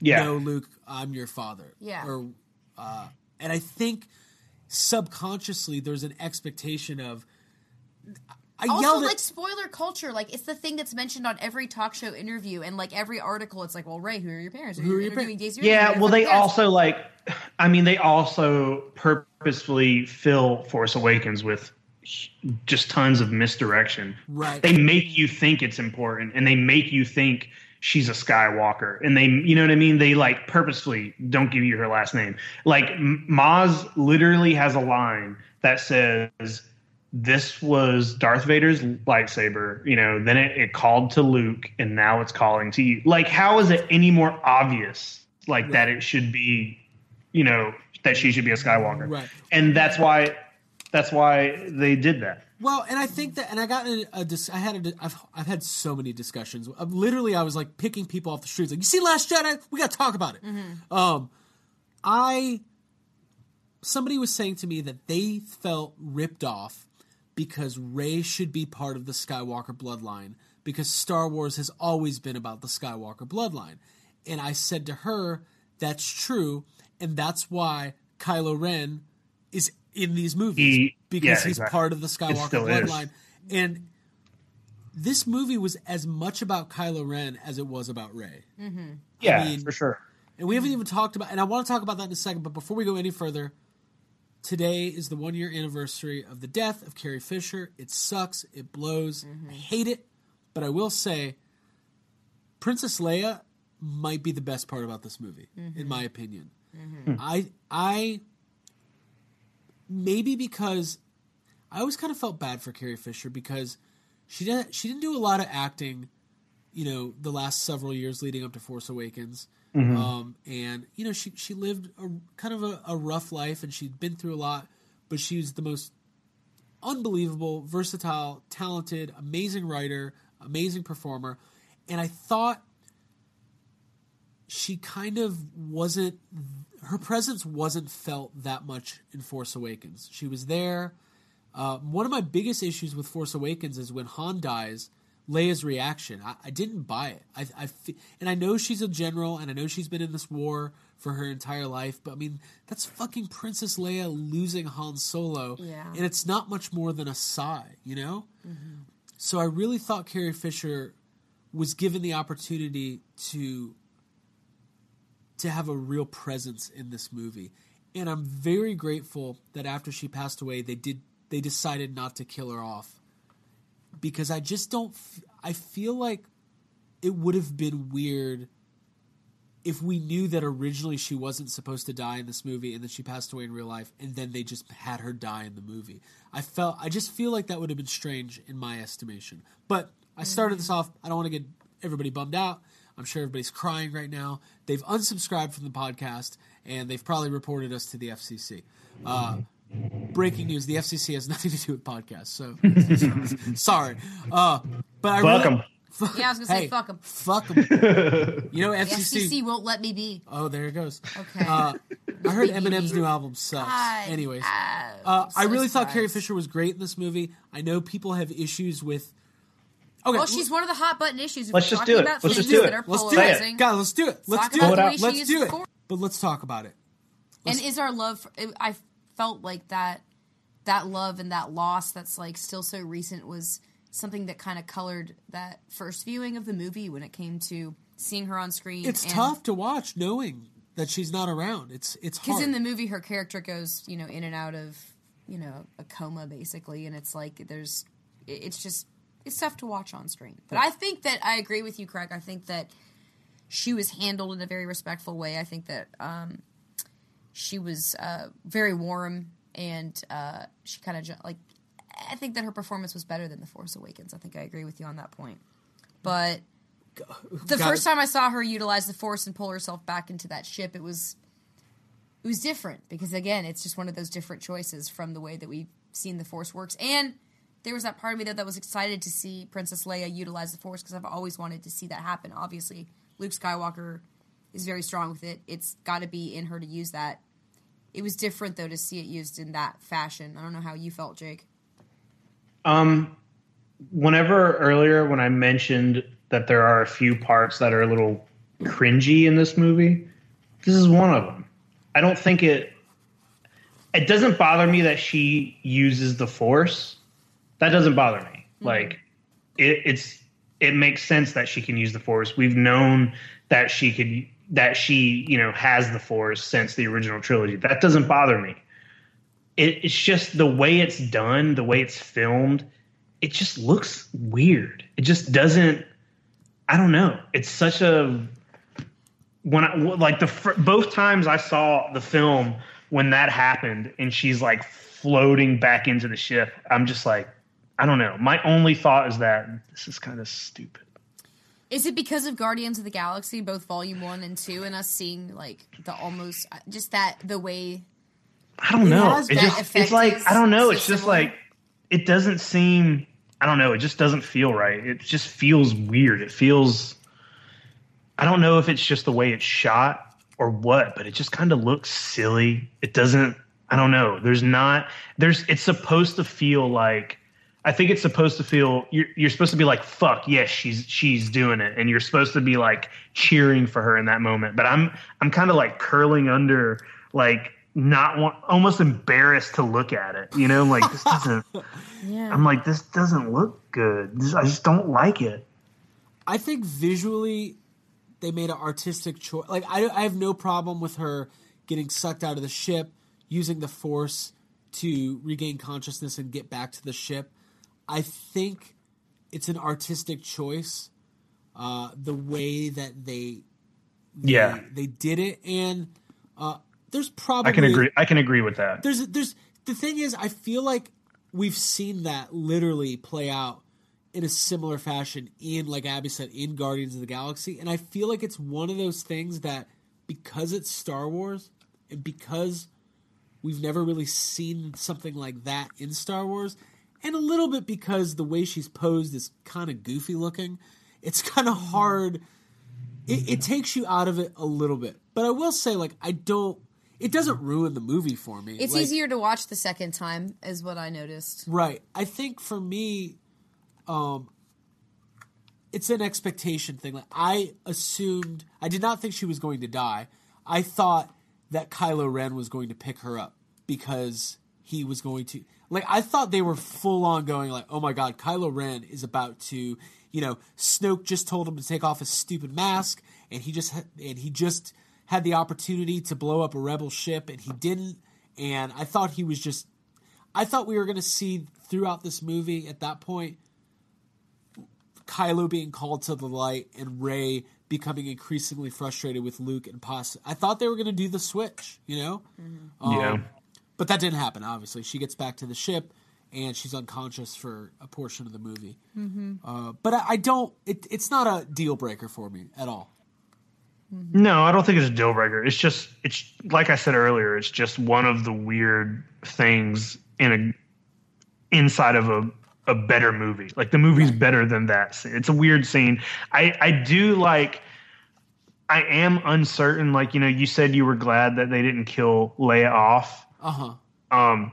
Yeah. "No, Luke, I'm your father." Yeah. Or, uh, and I think subconsciously there's an expectation of. I Also, yelled like at, spoiler culture, like it's the thing that's mentioned on every talk show interview and like every article. It's like, well, Rey, who are your parents? Who are your interviewing pa- Daisy Yeah, Who well, they parents? also like, I mean, they also purposefully fill Force Awakens with just tons of misdirection. Right. They make you think it's important, and they make you think she's a Skywalker, and they, you know what I mean? They like purposefully don't give you her last name. Like Maz literally has a line that says. This was Darth Vader's lightsaber, you know. Then it, it called to Luke, and now it's calling to you. Like, how is it any more obvious, like that it should be, you know, that she should be a Skywalker? Right. And that's why That's why they did that. Well, and I think that, and I got in a, dis- I had a, I've, I've had so many discussions. Uh, literally, I was like picking people off the streets, like, you see Last Jedi? We got to talk about it. Um, I, somebody was saying to me that they felt ripped off because Rey should be part of the Skywalker bloodline because Star Wars has always been about the Skywalker bloodline. And I said to her, that's true, and that's why Kylo Ren is in these movies He- because yeah, he's exactly. part of the Skywalker still is. bloodline. And this movie was as much about Kylo Ren as it was about Rey. Mm-hmm. Yeah, mean- for sure. And we haven't even talked about, and I want to talk about that in a second, but before we go any further, today is the one year anniversary of the death of Carrie Fisher. It sucks. It blows. I mm-hmm. hate it. But I will say, Princess Leia might be the best part about this movie, in mm-hmm. my opinion. Hmm. I, I, maybe because I always kind of felt bad for Carrie Fisher because she didn't, she didn't do a lot of acting you know the last several years leading up to Force Awakens. Um, and you know she she lived a kind of a, a rough life and she'd been through a lot, but she was the most unbelievable, versatile, talented, amazing writer, amazing performer, and I thought she kind of wasn't her presence wasn't felt that much in Force Awakens. She was there. Uh, one of my biggest issues with Force Awakens is when Han dies, Leia's reaction. I, I didn't buy it. I, I fe- and I know she's a general, and I know she's been in this war for her entire life. But I mean, that's fucking Princess Leia losing Han Solo, Yeah. and it's not much more than a sigh, you know. So I really thought Carrie Fisher was given the opportunity to to have a real presence in this movie. And I'm very grateful that after she passed away, they did they decided not to kill her off because I just don't. f- I feel like it would have been weird if we knew that originally she wasn't supposed to die in this movie and then she passed away in real life and then they just had her die in the movie. I felt I just feel like that would have been strange in my estimation. But I started mm-hmm. this off. I don't want to get everybody bummed out. I'm sure everybody's crying right now. They've unsubscribed from the podcast and they've probably reported us to the FCC. Uh, breaking news: the FCC has nothing to do with podcasts. So sorry, uh, but I Fuck really, 'em. Yeah, I was gonna say Hey, fuck 'em. Fuck 'em. You know, The FCC. FCC won't let me be. Oh, there it goes. Okay. Uh, I heard Eminem's new album sucks. God, Anyways, uh, I'm I so really thought Carrie. Fisher was great in this movie. I know people have issues with. Okay, Well, she's one of the hot button issues. If Let's just do it. Let's just do it. Let's do it, guys. Let's do it. Let's Talk do about it. the way she Let's do it. before. But let's talk about it. And is our love? For, I felt like that that love and that loss that's like still so recent was something that kind of colored that first viewing of the movie when it came to seeing her on screen. It's and- tough to watch knowing that she's not around. It's it's because in the movie her character goes you know in and out of you know a coma basically and it's like there's it's just it's tough to watch on screen. But i think that i agree with you craig. I think that she was handled in a very respectful way. I think that um, she was uh, very warm and uh, she kind of ju- like i think that her performance was better than the force awakens. I think i agree with you on that point. But the Got first it. time i saw her utilize the force and pull herself back into that ship it was it was different because again it's just one of those different choices from the way that we've seen the force works. And there was that part of me that, that was excited to see princess leia utilize the force because i've always wanted to see that happen obviously luke skywalker is very strong with it it's got to be in her to use that it was different though to see it used in that fashion i don't know how you felt jake Um, whenever earlier when I mentioned that there are a few parts that are a little cringy in this movie, this is one of them. I don't think it. It doesn't bother me that she uses the force. That doesn't bother me. Mm-hmm. Like, it, it's it makes sense that she can use the force. We've known that she could that she you know has the force since the original trilogy. That doesn't bother me it, it's just the way it's done, the way it's filmed. It just looks weird. It just doesn't. I don't know. It's such a when I like the both times I saw the film when that happened and she's like floating back into the ship. I'm just like, I don't know. My only thought is that this is kind of stupid. Is it because of Guardians of the Galaxy, both Volume One and Two, and us seeing like the almost uh, just that the way I don't know. It just it's like I don't know. It's just similar. like it doesn't seem. I don't know. It just doesn't feel right. It just feels weird. It feels. I don't know if it's just the way it's shot or what, but it just kind of looks silly. It doesn't. I don't know. There's not. There's. It's supposed to feel like. I think it's supposed to feel. You're, you're supposed to be like, "Fuck yes, she's she's doing it," and you're supposed to be like cheering for her in that moment. But I'm I'm kind of like curling under, like not want, almost embarrassed to look at it. You know, like this doesn't. Yeah. I'm like, this doesn't look good. This, I just don't like it. I think visually they made an artistic choice. Like I, I have no problem with her getting sucked out of the ship, using the force to regain consciousness and get back to the ship. I think it's an artistic choice. Uh, the way that they, they Yeah, they did it, and uh, there's probably I can agree. I can agree with that. there's there's the thing is I feel like we've seen that literally play out in a similar fashion in like Abby said in Guardians of the Galaxy and I feel like it's one of those things that because it's Star Wars and because we've never really seen something like that in Star Wars and a little bit because the way she's posed is kind of goofy looking it's kind of hard it, it takes you out of it a little bit but I will say like I don't it doesn't ruin the movie for me It's Like- easier to watch the second time, is what I noticed. Right. I think for me, um, it's an expectation thing. Like I assumed, I did not think she was going to die. I thought that Kylo Ren was going to pick her up because he was going to. Like I thought they were full on going like, oh my god, Kylo Ren is about to, you know, Snoke just told him to take off his stupid mask, and he just and he just had the opportunity to blow up a rebel ship, and he didn't. And I thought he was just I thought we were going to see throughout this movie at that point Kylo being called to the light and Rey becoming increasingly frustrated with Luke and Paz. I thought they were going to do the switch, you know? Um, yeah, But that didn't happen, obviously. She gets back to the ship and she's unconscious for a portion of the movie. Uh, but I, I don't, it, it's not a deal breaker for me at all. no, I don't think it's a deal breaker. It's just it's like I said earlier. It's just one of the weird things in a inside of a a better movie. Like the movie's better than that. scene. It's a weird scene. I I do like. I am uncertain. Like you know, you said you were glad that they didn't kill Leia off. Uh huh. Um,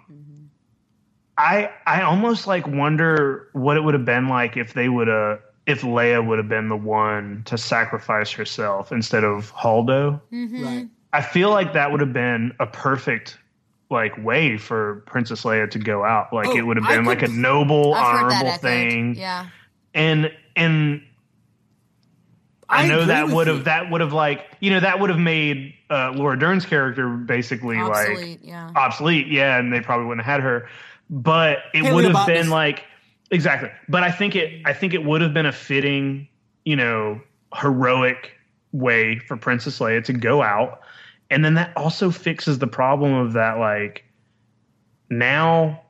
I I almost like wonder what it would have been like if they would have if Leia would have been the one to sacrifice herself instead of Holdo. Right. I feel like that would have been a perfect like way for Princess Leia to go out. Like Oh, it would have I been like a noble, I've heard that honorable thing. Yeah. And and I, I know that would have that would have like you know that would have made uh, Laura Dern's character basically like Obsolete, yeah. obsolete. Yeah, and they probably wouldn't have had her. But it would have been like exactly. But I think it I think it would have been a fitting, you know, heroic way for Princess Leia to go out. And then that also fixes the problem of that like now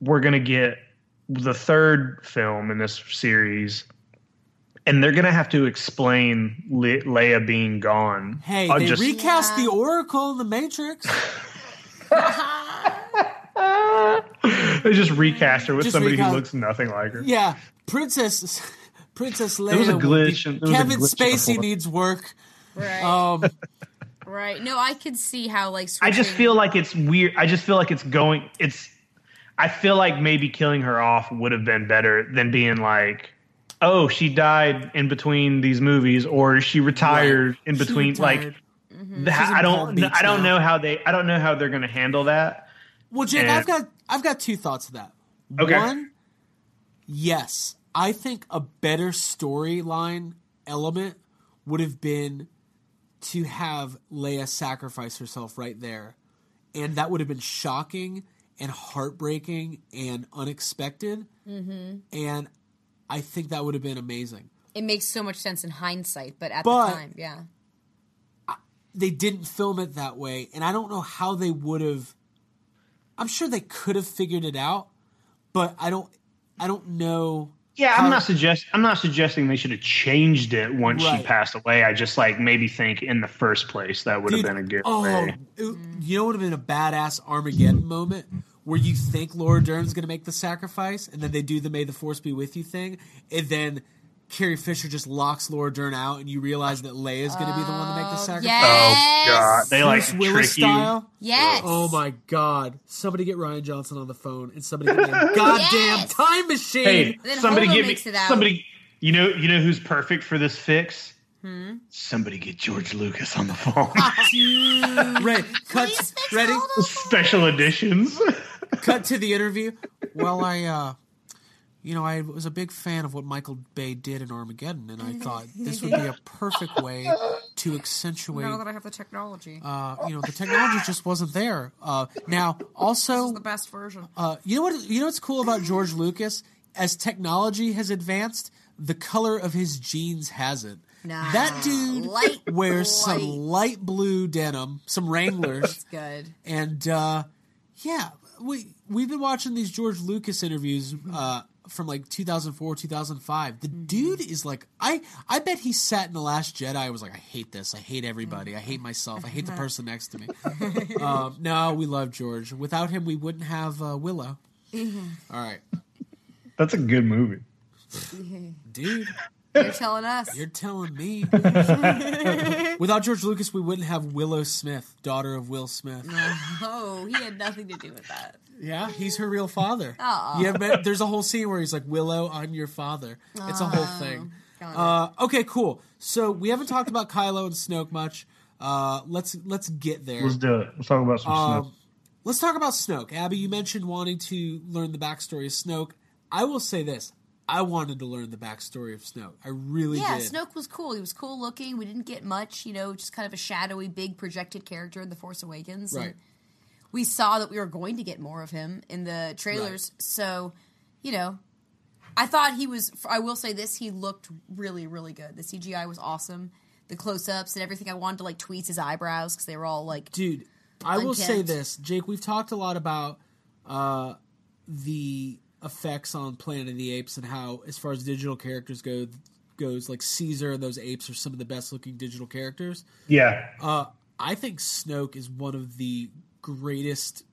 we're going to get the third film in this series and they're going to have to explain Le- Leia being gone. Hey, Uh, they just- recast Yeah. the Oracle in the Matrix. they just recast her with Just somebody recast- who looks nothing like her. Yeah, Princess Princess Leia. was a will be- glitch in- there was a Kevin glitch Spacey before. needs work. Right. Um, right. No, I could see how like I just feel like it's weird. I just feel like it's going. It's. I feel like maybe killing her off would have been better than being like, oh, she died in between these movies, or she retired in She between. Like, retired. that, She's I don't. I don't now. know how they. I don't know how they're going to handle that. Well, Jake, And- I've got I've got two thoughts of that. Okay. One, yes, I think a better storyline element would have been to have Leia sacrifice herself right there, and that would have been shocking and heartbreaking and unexpected. Mm-hmm. And I think that would have been amazing. it makes so much sense in hindsight, but at But- the time, yeah. they didn't film it that way, and I don't know how they would have. I'm sure they could have figured it out, but I don't. I don't know. Yeah, I'm not suggest I'm not suggesting they should have changed it once Right. she passed away. I just like maybe think in the first place that would have been a good oh, way. it- you know what would have been a badass Armageddon moment where you think Laura Dern's going to make the sacrifice, and then they do the "May the Force be with you" thing, and then Carrie Fisher just locks Laura Dern out, and you realize that Leia's going to be the one to make the sacrifice. Yes. Oh god, they like Bruce Willis trick you. Yes. Oh my god! Somebody get Rian Johnson on the phone, and somebody get me a goddamn Yes. time machine. Hey, Then somebody Holdo get me makes it out. somebody. You know, you know who's perfect for this fix? Hmm? Somebody get George Lucas on the phone. Right, cut. Please fix Ready? Holdo. Special editions. cut to the interview. Well, I, uh, you know, I was a big fan of what Michael Bay did in Armageddon, and I thought this would be a perfect way to accentuate. Now that I have the technology, Uh, you know, the technology just wasn't there. Uh, now, also, the best version. uh, you know what? You know what's cool about George Lucas? As technology has advanced, the color of his jeans hasn't. Nah, that dude light wears some light blue denim, some Wranglers. That's good. And uh, yeah, we we've been watching these George Lucas interviews uh, from like 2004, 2005. The dude is like, I I bet he sat in the Last Jedi. I was like, I hate this. I hate everybody. I hate myself. I hate the person next to me. um, no, we love George. Without him, we wouldn't have uh, Willow. All right, That's a good movie. dude. You're telling us. You're telling me. Without George Lucas, we wouldn't have Willow Smith, daughter of Will Smith. oh, he had nothing to do with that. Yeah, he's her real father. Aw. Yeah, but there's a whole scene where he's like, "Willow, I'm your father." It's a whole thing. Uh, okay, cool. So we haven't talked about Kylo and Snoke much. Uh, let's let's get there. Let's do it. Let's talk about some Um, stuff. let's talk about Snoke. Abby, you mentioned wanting to learn the backstory of Snoke. I will say this: I wanted to learn the backstory of Snoke. I really Yeah, did. Snoke was cool. He was cool looking. We didn't get much, you know, just kind of a shadowy, big projected character in The Force Awakens. And Right. we saw that we were going to get more of him in the trailers. So, you know, I thought he was. I will say this: he looked really, really good. The CGI was awesome. The close-ups and everything. I wanted to like tweeze his eyebrows because they were all like, Dude, I will say this, Jake. We've talked a lot about uh, the effects on Planet of the Apes and how, as far as digital characters go, goes like Caesar and those apes are some of the best looking digital characters. Yeah. Uh, I think Snoke is one of the greatest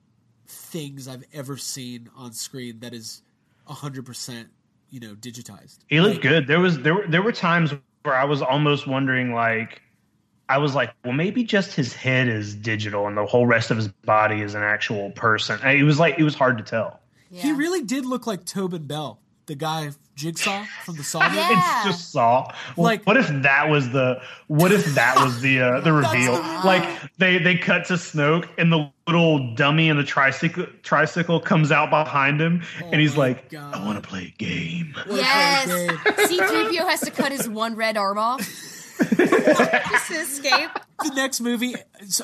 things I've ever seen on screen that is hundred percent, you know, digitized. He looked good. There was there were there were times where I was almost wondering like I was like, well, maybe just his head is digital and the whole rest of his body is an actual person. It was like it was hard to tell. He really did look like Tobin Bell, the guy Jigsaw from the Saw. Yeah. It's just Saw. Well, Like- what if that was the what if that was the uh, the reveal? Like they they cut to Snoke and the little dummy in the tricycle tricycle comes out behind him and he's Oh like, God. I want to play a game. yes. C-3PO has to cut his one red arm off just escape. the next movie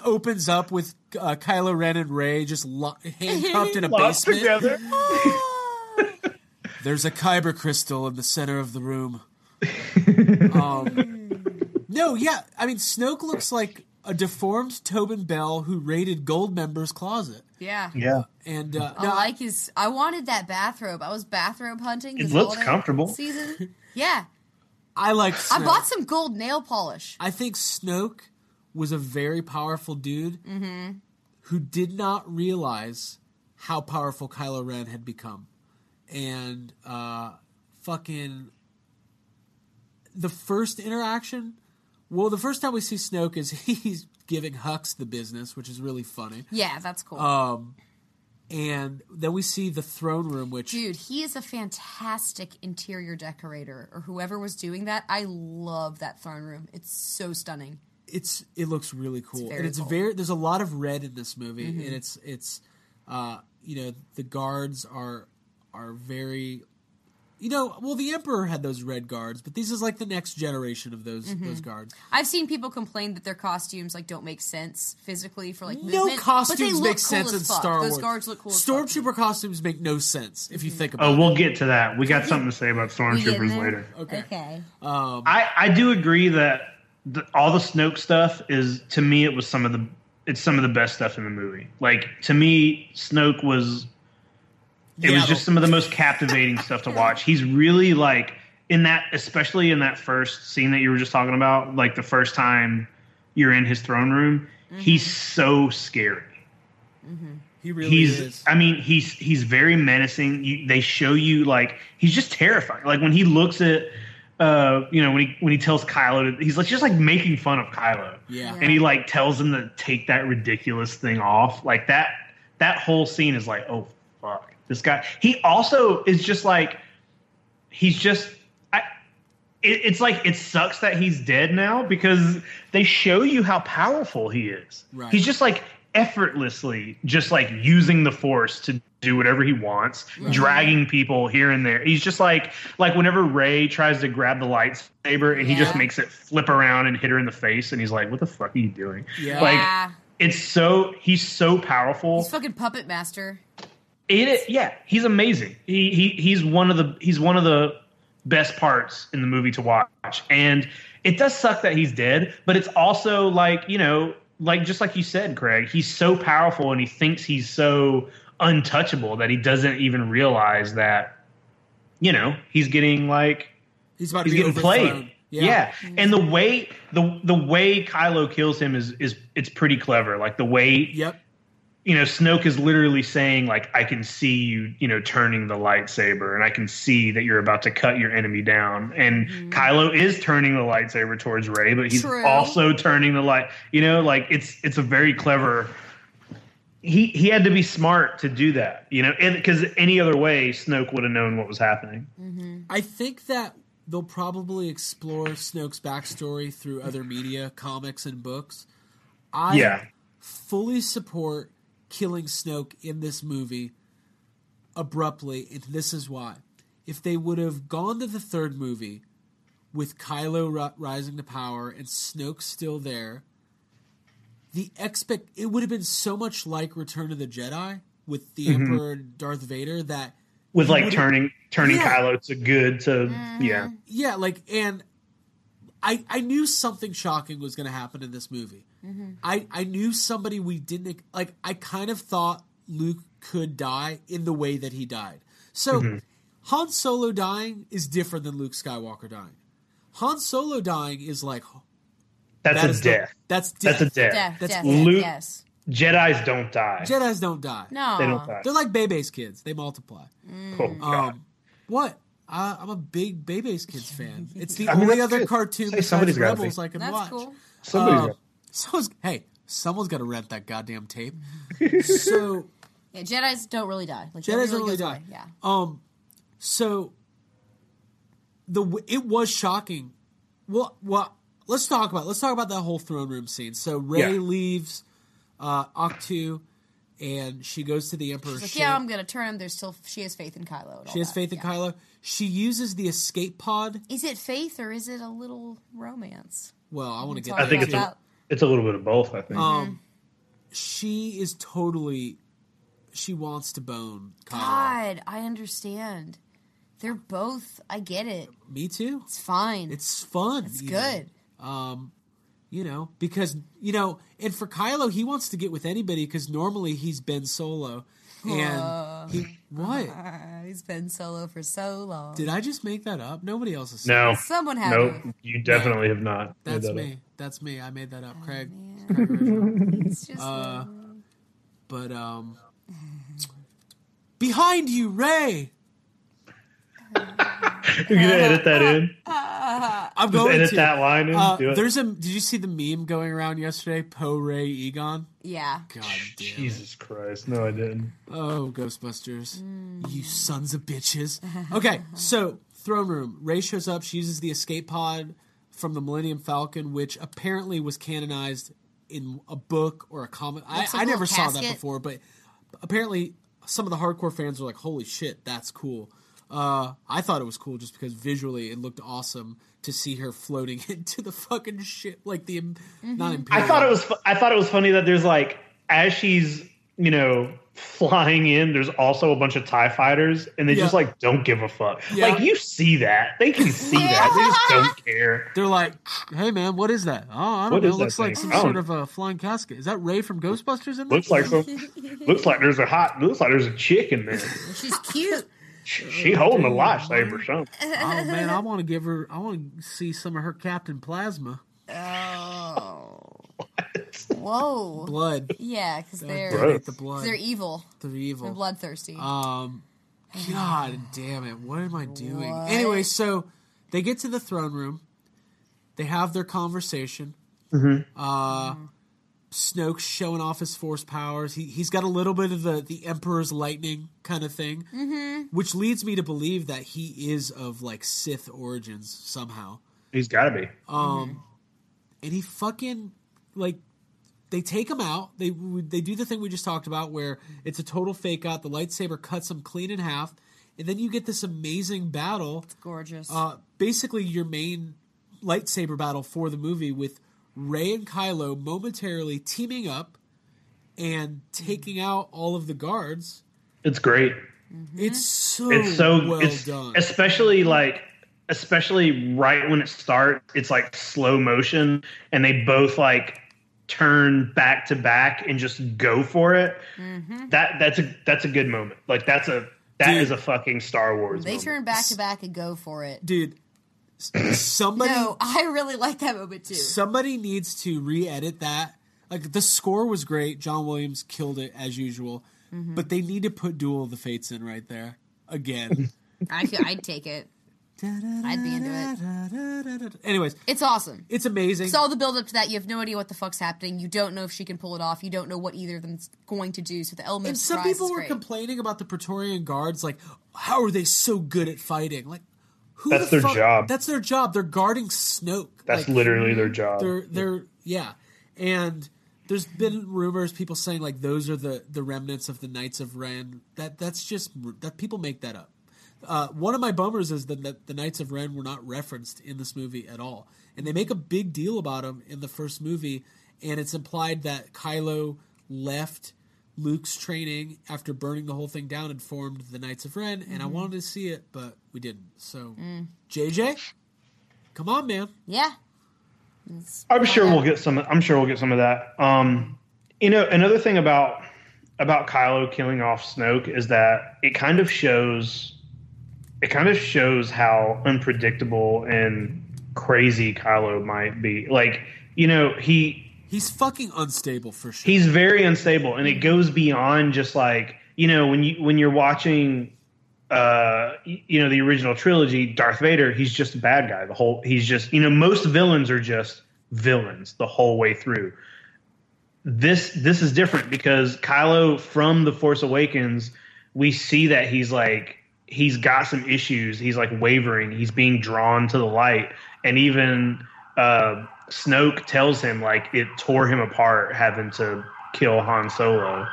opens up with uh, Kylo Ren and Rey just lo- handcuffed in a Locked basement. together. There's a kyber crystal in the center of the room. um, no, yeah, I mean Snoke looks like a deformed Tobin Bell who raided Goldmember's closet, Yeah. Yeah. and uh, I no, like his. I wanted that bathrobe. I was bathrobe hunting. It looks comfortable. Season. Yeah, I like. I bought some gold nail polish. I think Snoke was a very powerful dude who did not realize how powerful Kylo Ren had become. And uh, fucking the first interaction, well, the first time we see Snoke is he's giving Hux the business, which is really funny. Yeah, that's cool. Um, and then we see the throne room, which Dude, he is a fantastic interior decorator, or whoever was doing that. I love that throne room. It's so stunning. it's it looks really cool very and it's cool. very there's a lot of red in this movie Mm-hmm. and it's it's uh you know the guards are are very you know well the emperor had those red guards but this is like the next generation of those Mm-hmm. those guards I've seen people complain that their costumes like don't make sense physically for like no movement, but costumes make cool sense in fuck. star Those guards look cool. as fuck. stormtrooper costumes make no sense if you think about Oh, it we'll get to that. We got something to say about stormtroopers later. okay Okay. I, I do agree that the, all the Snoke stuff is to me it was some of the it's some of the best stuff in the movie. Like to me, Snoke was It Yeah, was just some of the most captivating stuff to watch. He's really like in that, especially in that first scene that you were just talking about, like the first time you're in his throne room. He's so scary. He really he's is. i mean he's he's very menacing you, they show you like he's just terrifying like when he looks at uh you know when he when he tells kylo to, he's like just like making fun of kylo Yeah. and he like tells him to take that ridiculous thing off like that that whole scene is like oh fuck this guy he also is just like he's just I, it, it's like it sucks that he's dead now because they show you how powerful he is Right. he's just like effortlessly just like using the force to do whatever he wants dragging people here and there he's just like like whenever rey tries to grab the lightsaber and he just makes it flip around and hit her in the face and he's like what the fuck are you doing Yeah. like yeah. it's so he's so powerful He's fucking puppet master. It yeah, he's amazing. He he he's one of the he's one of the best parts in the movie to watch. And it does suck that he's dead, but it's also like, you know, like just like you said, Craig, he's so powerful and he thinks he's so untouchable that he doesn't even realize that you know, he's getting like He's about to he's be getting played. Yeah. Mm-hmm. And the way the the way Kylo kills him is is it's pretty clever. Like the way Yep. You know, Snoke is literally saying, like, I can see you, you know, turning the lightsaber, and I can see that you're about to cut your enemy down. And mm-hmm. Kylo is turning the lightsaber towards Rey, but he's True. also turning the light. You know, like it's it's a very clever. He he had to be smart to do that, you know, because any other way, Snoke would have known what was happening. Mm-hmm. I think that they'll probably explore Snoke's backstory through other media, comics, and books. I yeah, fully support killing Snoke in this movie abruptly, and this is why. If they would have gone to the third movie with Kylo ri- rising to power and Snoke still there, the expect it would have been so much like Return of the Jedi with the mm-hmm. Emperor and Darth Vader that with like turning turning Yeah. Kylo to good to mm-hmm. yeah. Yeah, like, and I I knew something shocking was going to happen in this movie. I I knew somebody we didn't like. I kind of thought Luke could die in the way that he died. So Han Solo dying is different than Luke Skywalker dying. Han Solo dying is like That's that a is the- that's death. That's a death. Death, That's death, Luke- yes. Jedis don't die. Jedi's don't die. No. They don't die. They're like Bebe's kids. They multiply. Oh, God. Um, what? I, I'm a big Bebe's Kids fan. It's the I mean, only other good. cartoon Say besides somebody's gotta Rebels. I can That's watch. cool. Somebody's Um, got- someone's hey, someone's got to rent that goddamn tape. so Yeah, Jedi's don't really die. Like, Jedi's nobody don't really goes die. away. Yeah. Um, so the it was shocking. Well, well, let's talk about let's talk about that whole throne room scene. So Rey Yeah. leaves uh, Ahch-To, and she goes to the Emperor's Like, ship. yeah, I'm gonna turn him. There's still she has faith in Kylo. She has that. faith in Yeah. Kylo. She uses the escape pod. Is it faith or is it a little romance? Well, I want to get. I think it's a, that. It's a little bit of both. I think. Um, she is totally. She wants to bone Kylo. God, I understand. They're both. I get it. Me too. It's fine. It's fun. It's even. good. Um, you know, because you know, and for Kylo, he wants to get with anybody because normally he's been solo, and he what? He's been solo for so long. Did I just make that up? Nobody else has said no, that. Someone had no, to. you definitely have not. That's that me. up. That's me. I made that up, Oh, Craig. Craig. It's just Uh, but um, behind you, Rey. You're gonna edit that in. I'm Just going edit to. that line in. Uh, Do it. there's a. Did you see the meme going around yesterday? Poe, Ray, Egon. yeah. God damn. Jesus Christ! No, I didn't. Oh, Ghostbusters. Mm. You sons of bitches. Okay, so throne room. Rey shows up. She uses the escape pod from the Millennium Falcon, which apparently was canonized in a book or a comic. I, like I a never little saw that before, but apparently some of the hardcore fans were like, "Holy shit, that's cool." Uh, I thought it was cool just because visually it looked awesome to see her floating into the fucking ship, like the Mm-hmm. not I thought it was. fu- I thought it was funny that there's like as she's you know flying in, there's also a bunch of TIE fighters, and they Yeah. just like don't give a fuck. Yeah. Like you see that. They can see that. They just don't care. They're like, "Hey man, what is that? Oh, I don't What know. is that looks like thing? some sort of a flying casket. Is that Ray from Ghostbusters in there? Looks like some looks like there's a hot looks like there's a chick in there. She's cute. She, she holding a lightsaber or something. oh man, I want to give her. I want to see some of her Captain Plasma Oh. Whoa. blood. Yeah, because they're the blood. they're evil. They're evil. They're evil. bloodthirsty. Um, God damn it! What am I doing? What? Anyway, so they get to the throne room. They have their conversation. Uh, Snoke's showing off his force powers. He he's got a little bit of the the Emperor's lightning kind of thing, which leads me to believe that he is of like Sith origins somehow. He's got to be. Um, and he fucking like they take him out. They they do the thing we just talked about where it's a total fake out. The lightsaber cuts him clean in half, and then you get this amazing battle. Gorgeous. Uh, basically, your main lightsaber battle for the movie with Rey and Kylo momentarily teaming up and taking out all of the guards. It's great. Mm-hmm. It's so It's so well it's done. especially like especially right when it starts. It's like slow motion, and they both like turn back to back and just go for it. Mm-hmm. That that's a that's a good moment. Like that's a that is Dude. a fucking Star Wars. they moment. turn back to back and go for it. Dude, s- somebody No, I really like that moment too. somebody needs to re-edit that. Like the score was great. John Williams killed it as usual, Mm-hmm. but they need to put Duel of the Fates in right there again. I could, I'd take it. I'd be into it. Anyways, It's awesome. it's amazing. So all the build up to that, you have no idea what the fuck's happening. You don't know if she can pull it off. You don't know what either of them's going to do. So the element and some people were great. complaining about the Praetorian guards, like, how are they so good at fighting? Like, who That's the their fuck- job. That's their job. They're guarding Snoke. That's Like, literally their job. They're they're yeah, and there's been rumors, people saying like those are the the remnants of the Knights of Ren. That that's just that people make that up. Uh, one of my bummers is that the, the Knights of Ren were not referenced in this movie at all, and they make a big deal about them in the first movie, and it's implied that Kylo left Luke's training after burning the whole thing down and formed the Knights of Ren, and I wanted to see it, but we didn't. So, JJ, come on, man. yeah. I'm sure we'll get some. I'm sure we'll get some of that. Um, you know, another thing about about Kylo killing off Snoke is that it kind of shows it kind of shows how unpredictable and crazy Kylo might be. Like, you know, he He's fucking unstable for sure. he's very unstable and it goes beyond just like you know when you when you're watching uh you know the original trilogy darth vader he's just a bad guy the whole he's just you know most villains are just villains the whole way through this this is different because kylo from the force awakens we see that he's like he's got some issues he's like wavering he's being drawn to the light and even uh snoke tells him like it tore him apart having to kill han solo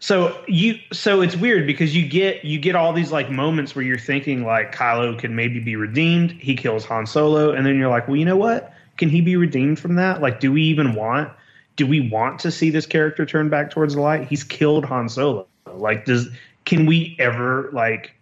so you so it's weird because you get you get all these like moments where you're thinking like Kylo could maybe be redeemed. He kills Han Solo, and then you're like, well, you know what? Can he be redeemed from that? Like, do we even want? Do we want to see this character turn back towards the light? He's killed Han Solo. Like, does can we ever like,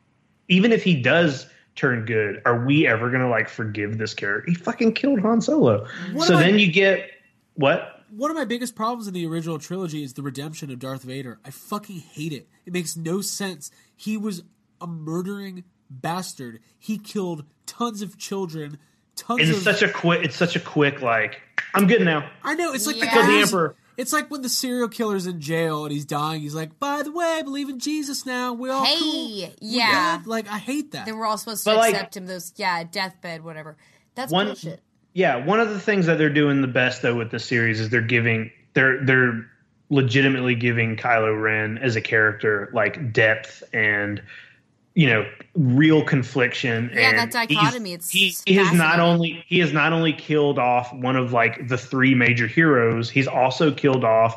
even if he does turn good, are we ever gonna like forgive this character? He fucking killed Han Solo. What so am I- then you get what? One of my biggest problems in the original trilogy is the redemption of Darth Vader. I fucking hate it. It makes no sense. He was a murdering bastard. He killed tons of children. Tons It's of such a quick. It's such a quick like. I'm good now. I know it's like the Yeah. guy Killed the Emperor. It's like when the serial killer's in jail and he's dying. He's like, "By the way, I believe in Jesus now. We're all Hey, cool." We're yeah. good." Like I hate that. They were all supposed to But, like- accept him. Those yeah, deathbed, whatever. That's One- bullshit. Yeah, one of the things that they're doing the best though with the series is they're giving they're they're legitimately giving Kylo Ren as a character like depth and you know real confliction. Yeah, and that dichotomy, it's he, he has not only he has not only killed off one of like the three major heroes. He's also killed off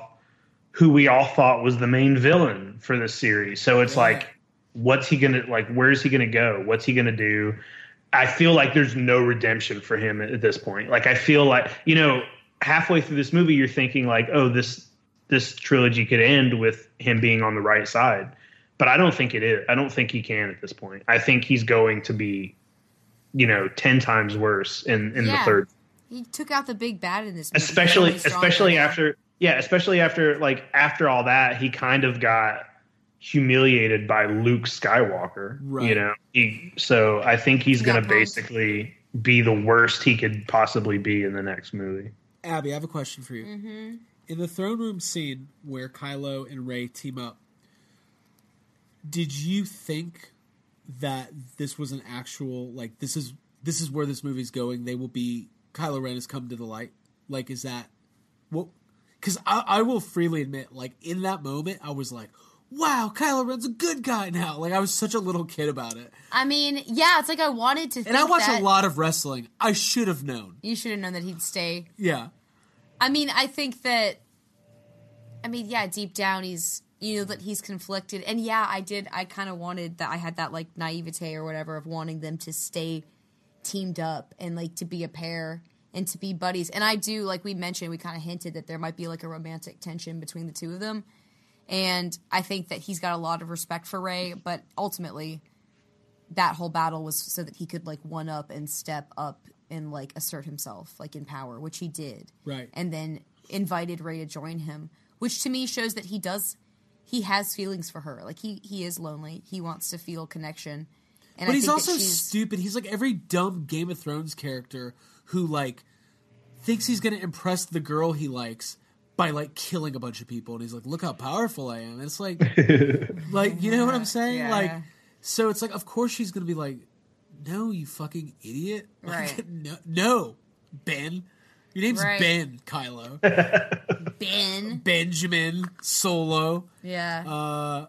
who we all thought was the main villain for this series. So it's like, what's he gonna like? Where's he gonna go? What's he gonna do? I feel like there's no redemption for him at this point. Like I feel like you know, halfway through this movie, you're thinking like, oh, this this trilogy could end with him being on the right side. But I don't think it is. I don't think he can at this point. I think he's going to be, you know, ten times worse in in Yeah. the third He took out the big bad in this movie. especially especially role. after yeah especially after like after all that he kind of got humiliated by luke skywalker Right. you know he so i think he's He gonna basically be the worst he could possibly be in the next movie Abby, I have a question for you. Mm-hmm. In the throne room scene where Kylo and Rey team up, did you think that this was an actual like this is this is where this movie's going? They will be Kylo Ren has come to the light. Like, is that what? Because I, I will freely admit, like in that moment, I was like, "Wow, Kylo Ren's a good guy now." Like I was such a little kid about it, I mean, yeah, it's like I wanted to. and I watched that a lot of wrestling. I should have known. You should have known that he'd stay. Yeah, I mean, I think that. I mean, yeah, deep down he's you know that he's conflicted, and yeah, I did. I kind of wanted that. I had that like naivete or whatever of wanting them to stay teamed up and like to be a pair and to be buddies. And I do, like we mentioned, we kind of hinted that there might be like a romantic tension between the two of them. And I think that he's got a lot of respect for Rey, but ultimately, that whole battle was so that he could like one up and step up and like assert himself, like in power, which he did. Right. And then invited Rey to join him, which to me shows that he does, he has feelings for her. Like he he is lonely. He wants to feel connection. And but I he's think also stupid. He's like every dumb Game of Thrones character who like thinks he's gonna impress the girl he likes by like killing a bunch of people, and he's like, "Look how powerful I am." And it's like, like you know what I'm saying? Yeah. Like, so it's like, of course she's gonna be like, "No, you fucking idiot!" Like, Right. no, no, Ben. Your name's Right. Ben, Kylo. Ben. Benjamin Solo. Yeah. Uh,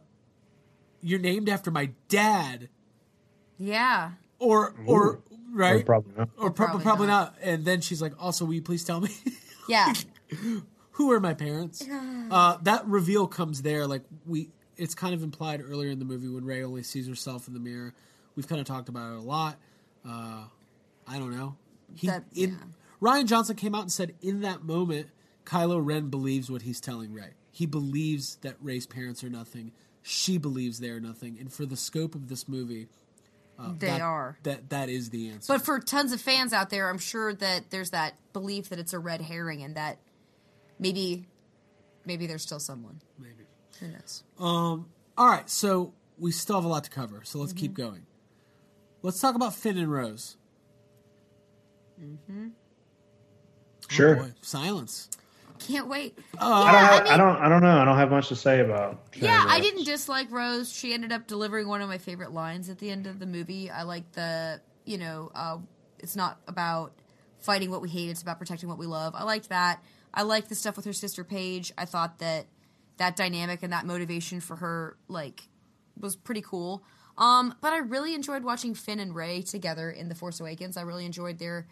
you're named after my dad, yeah. or or right, Or probably not or pro- probably, Probably not. And then she's like, "Also, will you please tell me Yeah. who are my parents?" Uh, that reveal comes there. Like we, it's kind of implied earlier in the movie when Rey only sees herself in the mirror. We've kind of talked about it a lot. Uh, I don't know. He That- in yeah. Rian Johnson came out and said in that moment, Kylo Ren believes what he's telling Rey. He believes that Rey's parents are nothing. She believes they are nothing. And for the scope of this movie, uh, They that- are. That that is the answer. But for tons of fans out there, I'm sure that there's that belief that it's a red herring and that maybe maybe there's still someone. Maybe. Who knows? Um, all right, so we still have a lot to cover, so let's keep Mm-hmm. going. Let's talk about Finn and Rose. Sure Boy, silence. Can't wait. Uh, I, don't have, I, don't I don't know i don't have much to say about Yeah, I didn't dislike Rose. She ended up delivering one of my favorite lines at the end of the movie. I like the, you know, uh, it's not about fighting what we hate, it's about protecting what we love. I liked that. I liked the stuff with her sister Paige. I thought that that dynamic and that motivation for her, like, was pretty cool. Um, but I really enjoyed watching Finn and Rey together in The Force Awakens. I really enjoyed their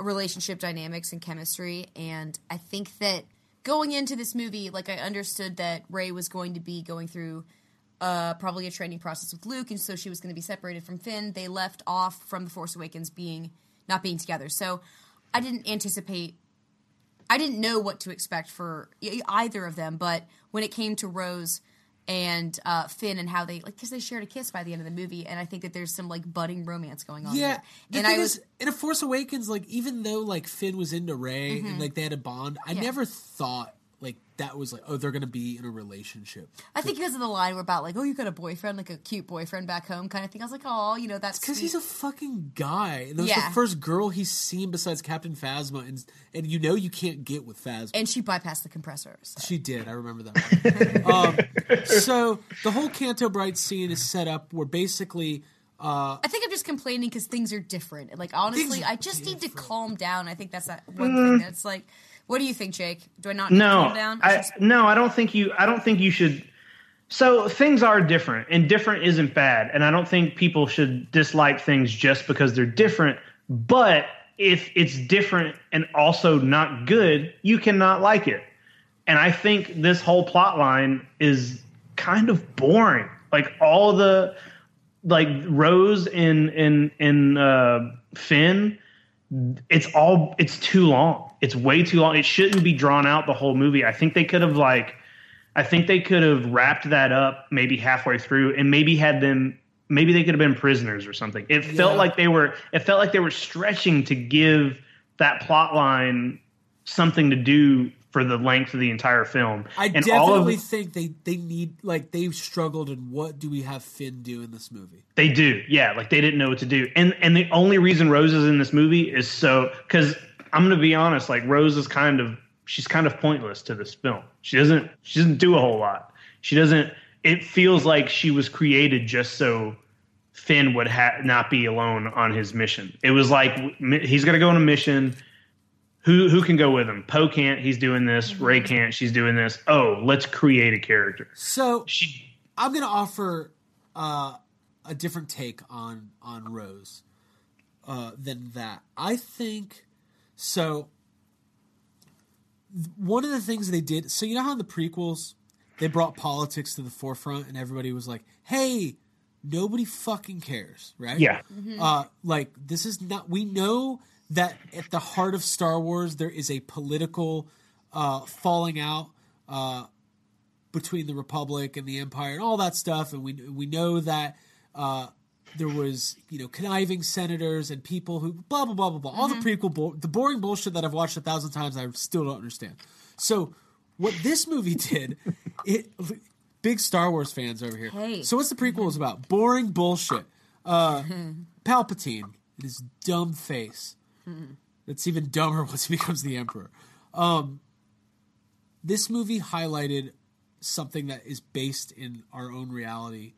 relationship dynamics and chemistry. And I think that going into this movie, like I understood that Rey was going to be going through uh, probably a training process with Luke, and so she was going to be separated from Finn. They left off from The Force Awakens being not being together, so I didn't anticipate. I didn't know what to expect for either of them, but when it came to Rose and uh, Finn and how they like because they shared a kiss by the end of the movie, and I think that there's some like budding romance going on. Yeah, and I was is, in a Force Awakens, like even though like Finn was into Rey and like they had a bond, I Mm-hmm. Yeah. never thought that was like oh they're gonna be in a relationship. I think because of the line we're about like, oh, you got a boyfriend, like a cute boyfriend back home kind of thing. I was like, oh, you know, that's Because he's a fucking guy. And that was Yeah. the first girl he's seen besides Captain Phasma, and and you know you can't get with Phasma. and she bypassed the compressor. so. She did. I remember that. um, so the whole Canto Bright scene is set up where basically I think I'm just complaining because things are different. Like honestly, I just need to calm down. I think that's that one thing that's like, what do you think, Jake? Do I not no calm down? I, no i don't think you i don't think you should so things are different and different isn't bad and i don't think people should dislike things just because they're different but if it's different and also not good you cannot like it and i think this whole plot line is kind of boring like all the like rose in in in uh finn it's all it's too long it's way too long it shouldn't be drawn out the whole movie i think they could have like I think they could have wrapped that up maybe halfway through and maybe had them maybe they could have been prisoners or something. It felt Yeah. like they were it felt like they were stretching to give that plot line something to do for the length of the entire film. I and definitely of think they they need like they've struggled in what do we have Finn do in this movie? they do. Yeah, like they didn't know what to do. And and the only reason Rose is in this movie is so cuz I'm to be honest, like Rose is kind of she's kind of pointless to this film. She doesn't she doesn't do a whole lot. She doesn't it feels like she was created just so Finn would ha- not be alone on his mission. It was like he's going to go on a mission. Who who can go with him? Poe can't. He's doing this. Rey can't. She's doing this. Oh, let's create a character. So She I'm going to offer uh, a different take on on Rose uh, than that. I think so. One of the things they did, so you know how in the prequels they brought politics to the forefront, and everybody was like, "Hey, nobody fucking cares," right? yeah. Uh, like this is not. We know that at the heart of Star Wars there is a political uh, falling out uh, between the Republic and the Empire and all that stuff, and we we know that uh, there was you know conniving senators and people who blah blah blah blah blah. All the prequel, bull the boring bullshit that I've watched a thousand times, I still don't understand. So what this movie did, it big Star Wars fans over here. Hey. So what's the prequel is about? Boring bullshit. Uh, Palpatine his dumb face. It's even dumber once he becomes the Emperor. Um, this movie highlighted something that is based in our own reality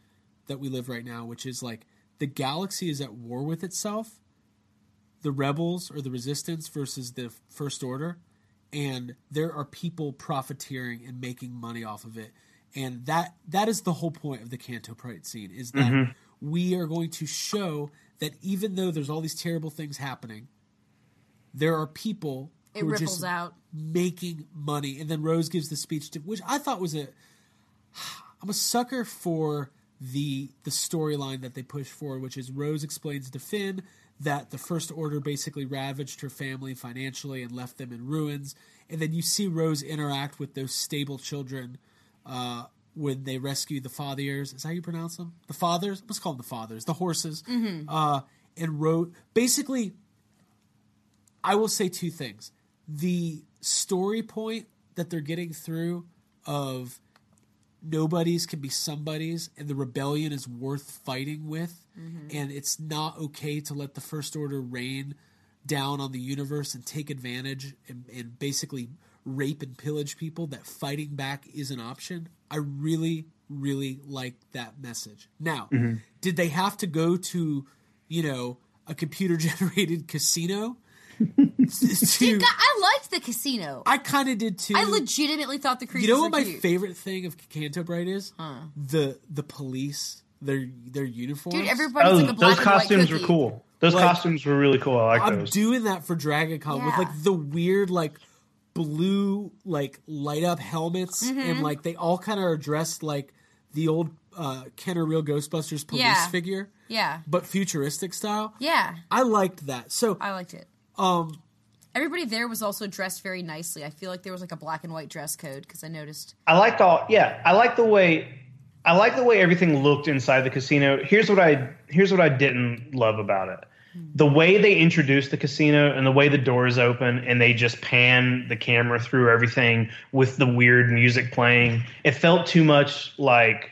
that we live right now, which is like the galaxy is at war with itself, the rebels or the resistance versus the First Order, and there are people profiteering and making money off of it. And that that is the whole point of the Canto Bight scene is that we are going to show that even though there's all these terrible things happening, there are people It who are just out. making money. And then Rose gives the speech to which I thought was a I'm a sucker for the the storyline that they push forward, which is Rose explains to Finn that the First Order basically ravaged her family financially and left them in ruins. And then you see Rose interact with those stable children uh, when they rescue the fathiers. Is that how you pronounce them? The fathiers? Let's call them the fathiers. The horses. Uh, and Rose basically I will say two things. The story point that they're getting through of nobodies can be somebodies and the rebellion is worth fighting with mm-hmm. and it's not okay to let the first order reign down on the universe and take advantage and, and basically rape and pillage people that fighting back is an option. I really really like that message. Now mm-hmm. did they have to go to you know a computer generated casino to, Dude, I liked the casino. I kind of did too. I legitimately thought the creatures You know what my cute. favorite thing of Canto Bright is? The the police, their their uniforms. Dude, everybody's Oh, like a black those costumes cookie. were cool. Those Like, costumes were really cool. I like I'm those. doing that for Dragon Con with like the weird like blue like light up helmets Mm-hmm. and like they all kind of are dressed like the old uh Kenner Real Ghostbusters police Yeah. figure, Yeah, but futuristic style. yeah, I liked that. So I liked it. Um Everybody there was also dressed very nicely. I feel like there was like a black and white dress code because I noticed. I liked all. Yeah, I like the way. I like the way everything looked inside the casino. Here's what I here's what I didn't love about it. The way they introduced the casino and the way the doors open and they just pan the camera through everything with the weird music playing. It felt too much like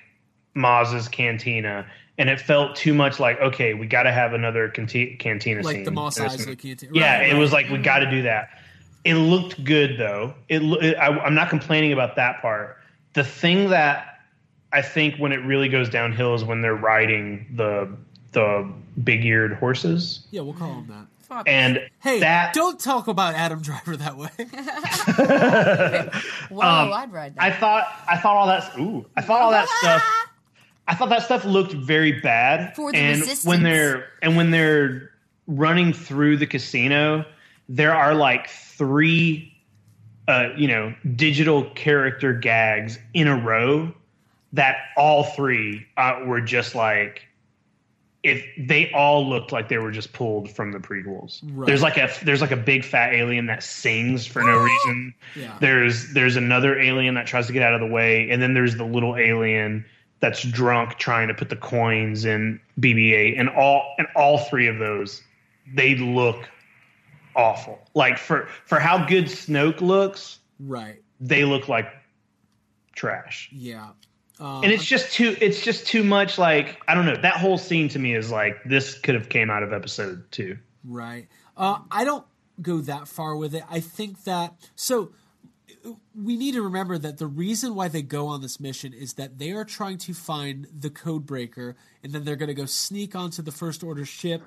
Maz's Cantina, and it felt too much like okay, we got to have another canti- cantina like scene. the Mos in Eisley movie. canteen. Yeah, Right, it right. was like we got to do that. It looked good though. It, it I, I'm not complaining about that part. The thing that I think when it really goes downhill is when they're riding the the big eared horses, Yeah, we'll call them that. Fuck. and Hey, that don't talk about Adam Driver that way. Whoa, um, I'd ride that. I thought I thought all that ooh I thought all that stuff I thought that stuff looked very bad. For the and resistance. when they're and when they're running through the casino, there are like three uh, you know, digital character gags in a row that all three uh, were just like if they all looked like they were just pulled from the prequels. Right. There's like a there's like a big fat alien that sings for no reason. Yeah. There's there's another alien that tries to get out of the way, and then there's the little alien that's drunk trying to put the coins in BB-8, and all and all three of those they look awful. Like for for how good Snoke looks, Right. they look like trash. Yeah. Um, And it's just too it's just too much like I don't know. That whole scene to me is like this could have came out of episode 2. Right. Uh, I don't go that far with it. I think that so we need to remember that the reason why they go on this mission is that they are trying to find the code breaker, and then they're going to go sneak onto the first order ship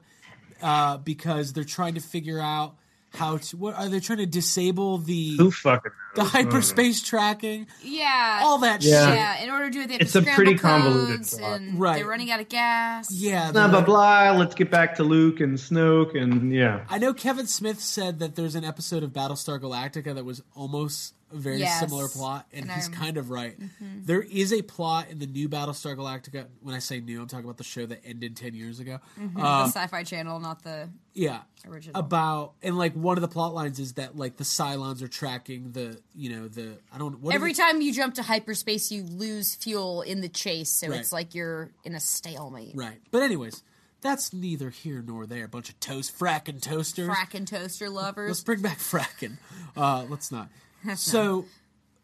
uh, because they're trying to figure out how to. What are they trying to disable the Who fucking the knows? hyperspace tracking? Yeah. All that Yeah. shit. Yeah, in order to do it, they It's a pretty convoluted plot. and Right. they're running out of gas. Yeah. Blah blah blah. Let's get back to Luke and Snoke and yeah. I know Kevin Smith said that there's an episode of Battlestar Galactica that was almost a very Yes. similar plot, and, And he's Mm-hmm. kind of right. There is a plot in the new Battlestar Galactica. When I say new, I'm talking about the show that ended ten years ago. the Um, Sci-Fi Channel, not the yeah, original. about and like one of the plot lines is that like the Cylons are tracking the you know the I don't what Every time you jump to hyperspace, you lose fuel in the chase, so Right. it's like you're in a stalemate. right. But anyways, that's neither here nor there. A bunch of toast fracking toasters. Fracking toaster lovers. Let's bring back fracking. Uh, let's not. So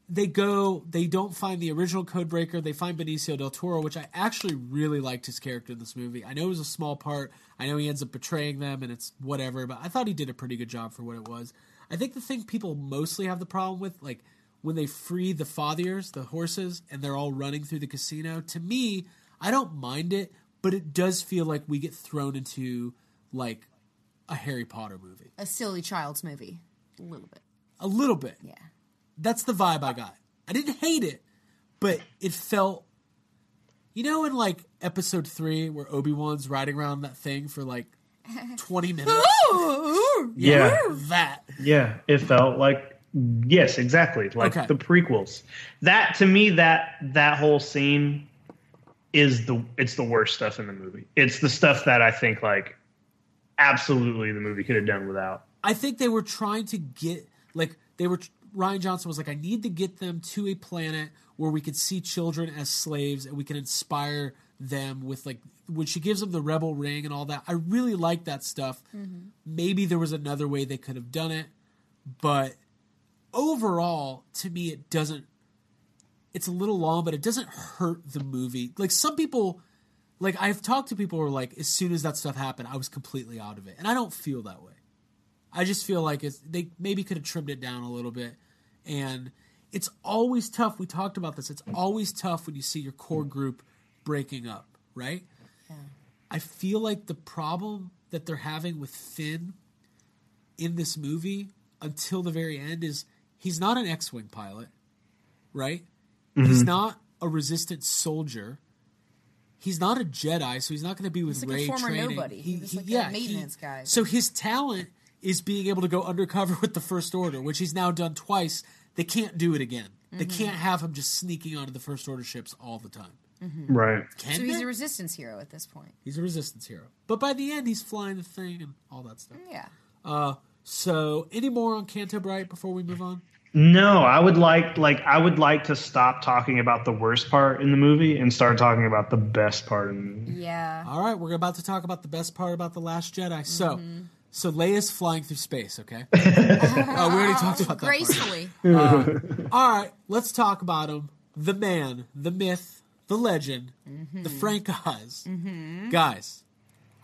they go. They don't find the original codebreaker. They find Benicio del Toro, which I actually really liked his character in this movie. I know it was a small part. I know he ends up betraying them, and it's whatever. But I thought he did a pretty good job for what it was. I think the thing people mostly have the problem with, like when they free the fathiers, the horses, and they're all running through the casino. To me, I don't mind it, but it does feel like we get thrown into like a Harry Potter movie. a silly child's movie, a little bit. A little bit. Yeah. That's the vibe I got. I didn't hate it, but it felt. You know, in like episode three, where Obi Wan's riding around that thing for like twenty minutes. Yeah. that. Yeah, it felt like yes, exactly, like Okay. the prequels. That to me that that whole scene is the it's the worst stuff in the movie. It's the stuff that I think like absolutely the movie could have done without. I think they were trying to get like they were. Rian Johnson was like, I need to get them to a planet where we could see children as slaves and we can inspire them with like when she gives them the rebel ring and all that. I really like that stuff. Mm-hmm. Maybe there was another way they could have done it, but overall, to me, it doesn't. It's a little long, but it doesn't hurt the movie. Like some people, like I've talked to people who are like, as soon as that stuff happened, I was completely out of it, and I don't feel that way. I just feel like it's they maybe could have trimmed it down a little bit, and it's always tough. We talked about this. It's always tough when you see your core group breaking up, right? I feel like the problem that they're having with Finn in this movie until the very end is he's not an X-wing pilot, right? He's mm-hmm. not a resistant soldier. He's not a Jedi, so he's not going to be with He's like a Rey former training. nobody. He was like a maintenance guy. So his talent is being able to go undercover with the First Order, which he's now done twice. They can't do it again. They Mm-hmm. can't have him just sneaking onto the First Order ships all the time. Right. Can So he's they? a resistance hero at this point. He's a resistance hero. But by the end, he's flying the thing and all that stuff. Yeah. Uh, so, any more on Canto Bright before we move on? No, I would like like I would like to stop talking about the worst part in the movie and start talking about the best part in the movie. Yeah. All right, we're about to talk about the best part about the Last Jedi. Mm-hmm. so Leia's flying through space. Okay, uh, we already talked about that. part. Gracefully. Uh, all right, let's talk about him. The man, the myth, the legend, the mm-hmm. Frank Oz. Mm-hmm. Guys,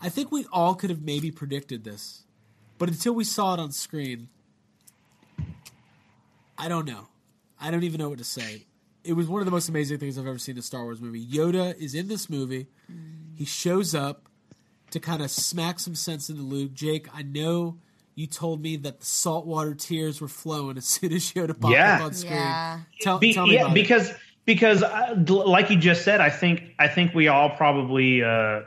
I think we all could have maybe predicted this, but until we saw it on screen, I don't know. I don't even know what to say. It was one of the most amazing things I've ever seen in a Star Wars movie. Yoda is in this movie. Mm. He shows up to kind of smack some sense into Luke. Jake, I know you told me that the saltwater tears were flowing as soon as Yoda popped Yeah. up on screen. Yeah. Tell, Be- tell me yeah, about it. because because uh, like you just said, I think I think we all probably uh,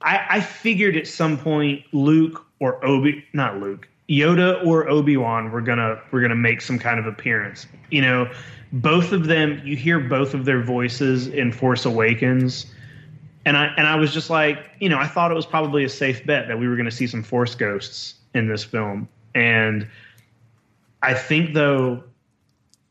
I, I figured at some point Luke or Obi not Luke Yoda or Obi Wan were gonna were gonna make some kind of appearance. You know, both of them. You hear both of their voices in Force Awakens. And I and I was just like, you know, I thought it was probably a safe bet that we were going to see some Force ghosts in this film, and I think though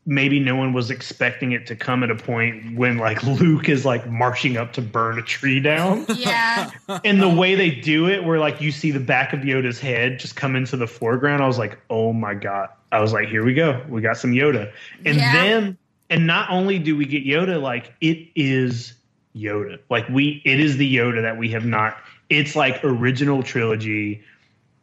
maybe no one was expecting it to come at a point when like Luke is like marching up to burn a tree down. Yeah. and the way they do it, where like you see the back of Yoda's head just come into the foreground, I was like, oh my god! I was like, here we go, we got some Yoda, and Yeah. then and not only do we get Yoda, like it is Yoda, like we it is the Yoda that we have not. It's like original trilogy,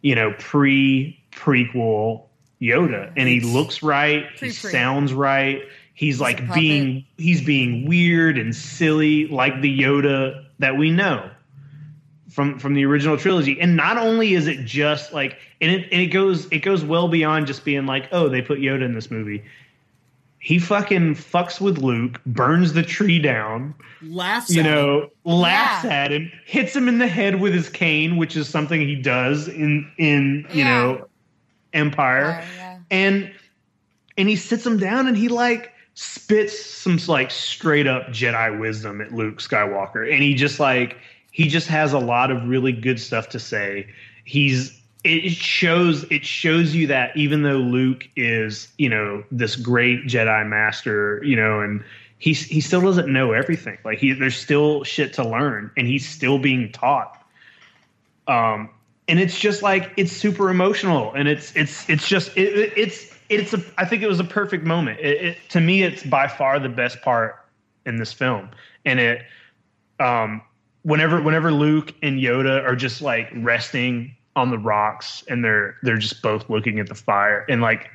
you know, pre prequel Yoda, and he looks right, he sounds right. He's a like being he's being weird and silly, like the Yoda that we know from from the original trilogy. And not only is it just like, and it and it goes it goes well beyond just being like, oh, they put Yoda in this movie. He fucking fucks with Luke, burns the tree down, Laughs. you at him. know, laughs Yeah. at him, hits him in the head with his cane, which is something he does in in you Yeah. know Empire, Oh, yeah. and and he sits him down and he like spits some like straight up Jedi wisdom at Luke Skywalker, and he just like he just has a lot of really good stuff to say. He's it shows it shows you that even though Luke is you know this great Jedi master, you know, and he he still doesn't know everything. Like he there's still shit to learn, and he's still being taught. Um, and it's just like it's super emotional, and it's it's it's just it- it's it's a I think it was a perfect moment. It, it, to me, it's by far the best part in this film, and it um whenever whenever Luke and Yoda are just like resting on the rocks and they're they're just both looking at the fire and like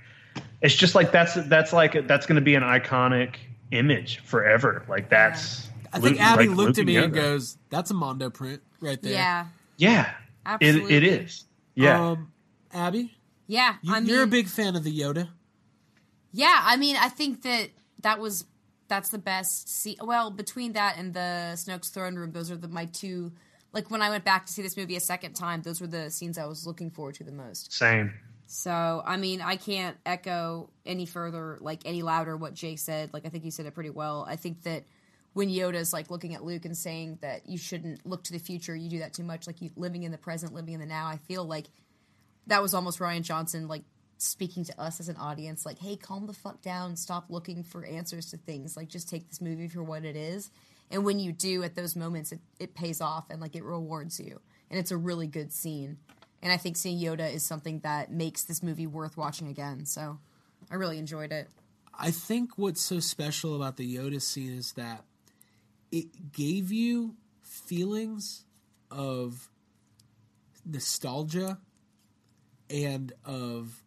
it's just like that's that's like that's going to be an iconic image forever like that's I think Luke- Abby like looked at me and goes, "That's a Mondo print right there." Yeah. yeah it, Absolutely. it is yeah Um, Abby, Yeah. you, I mean, you're a big fan of the Yoda. Yeah, I mean, I think that that was that's the best. See, well, between that and the Snoke's throne room, those are the my two. Like when I went back to see this movie a second time, those were the scenes I was looking forward to the most. same So, I mean, I can't echo any further, like any louder, what Jay said. Like, I think you said it pretty well. I think that when Yoda's like looking at Luke and saying that you shouldn't look to the future, you do that too much. Like, you living in the present, living in the now. I feel like that was almost Rian Johnson, like speaking to us as an audience, like, hey, calm the fuck down, stop looking for answers to things. Like, just take this movie for what it is. And when you do at those moments, it, it pays off and like it rewards you. And it's a really good scene. And I think seeing Yoda is something that makes this movie worth watching again. So I really enjoyed it. I think what's so special about the Yoda scene is that it gave you feelings of nostalgia and of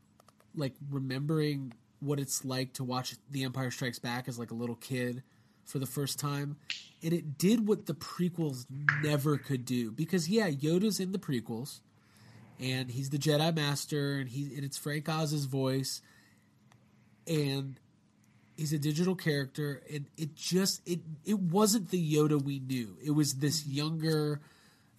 like remembering what it's like to watch The Empire Strikes Back as like a little kid for the first time. And it did what the prequels never could do. Because yeah, Yoda's in the prequels and he's the Jedi Master and he and it's Frank Oz's voice and he's a digital character and it just it it wasn't the Yoda we knew. It was this younger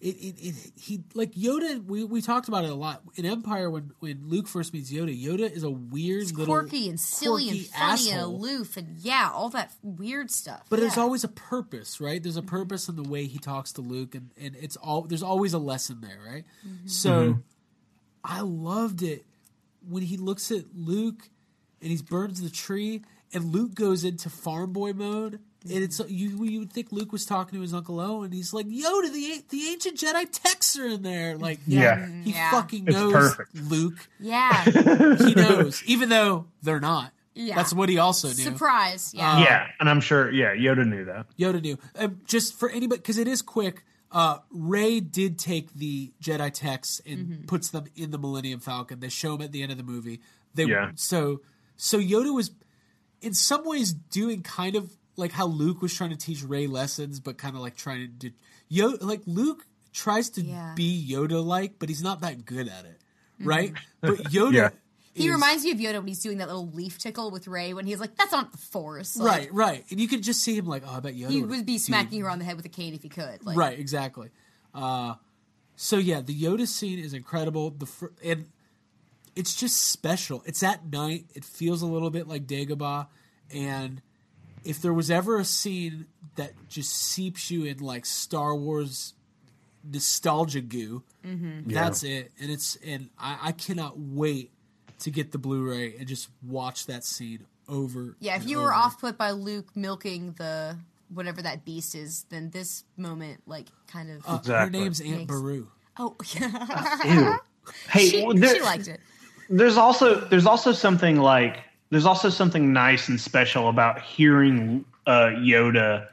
it, it, it he like Yoda we, we talked about it a lot in Empire when when Luke first meets Yoda Yoda is a weird It's little quirky and silly and quirky funny and asshole. aloof and yeah, all that weird stuff. But yeah. there's always a purpose, right? There's a mm-hmm. purpose in the way he talks to Luke, and, and it's all there's always a lesson there, right? Mm-hmm. So mm-hmm. I loved it when he looks at Luke and he burns the tree, and Luke goes into farm boy mode, and it's you you would think Luke was talking to his uncle Owen, and he's like, "Yoda, the the ancient Jedi texts are in there." Like, Yeah. he Yeah. fucking It's knows perfect. Luke. yeah, He knows, even though they're not. Yeah. That's what he also knew. surprise. Yeah, yeah and i'm sure yeah yoda knew that Yoda knew. Um, just for anybody, because it is quick. Uh, Rey did take the Jedi texts and puts them in the Millennium Falcon. They show them at the end of the movie. They Yeah. so so Yoda was in some ways doing kind of like how Luke was trying to teach Rey lessons, but kind of like trying to do Yo like Luke tries to Yeah. be Yoda like, but he's not that good at it, right? But Yoda. Yeah. he is- reminds me of Yoda when he's doing that little leaf tickle with Rey when he's like, "That's not the Force." Like, Right, right, and you could just see him like, oh, I bet Yoda He would would be do smacking her on the head with a cane if he could. Like, right, exactly. Uh, so yeah, the Yoda scene is incredible. The fir- and it's just special. It's at night. It feels a little bit like Dagobah, and if there was ever a scene that just seeps you in like Star Wars nostalgia goo, that's it. And it's and I, I cannot wait to get the Blu-ray and just watch that scene over. Yeah, if and you were off put by Luke milking the whatever that beast is, then this moment like kind of Uh, Her name's Aunt Makes- Beru. oh yeah, Ew. Hey, she, well, there- she liked it. there's also there's also something like there's also something nice and special about hearing uh, Yoda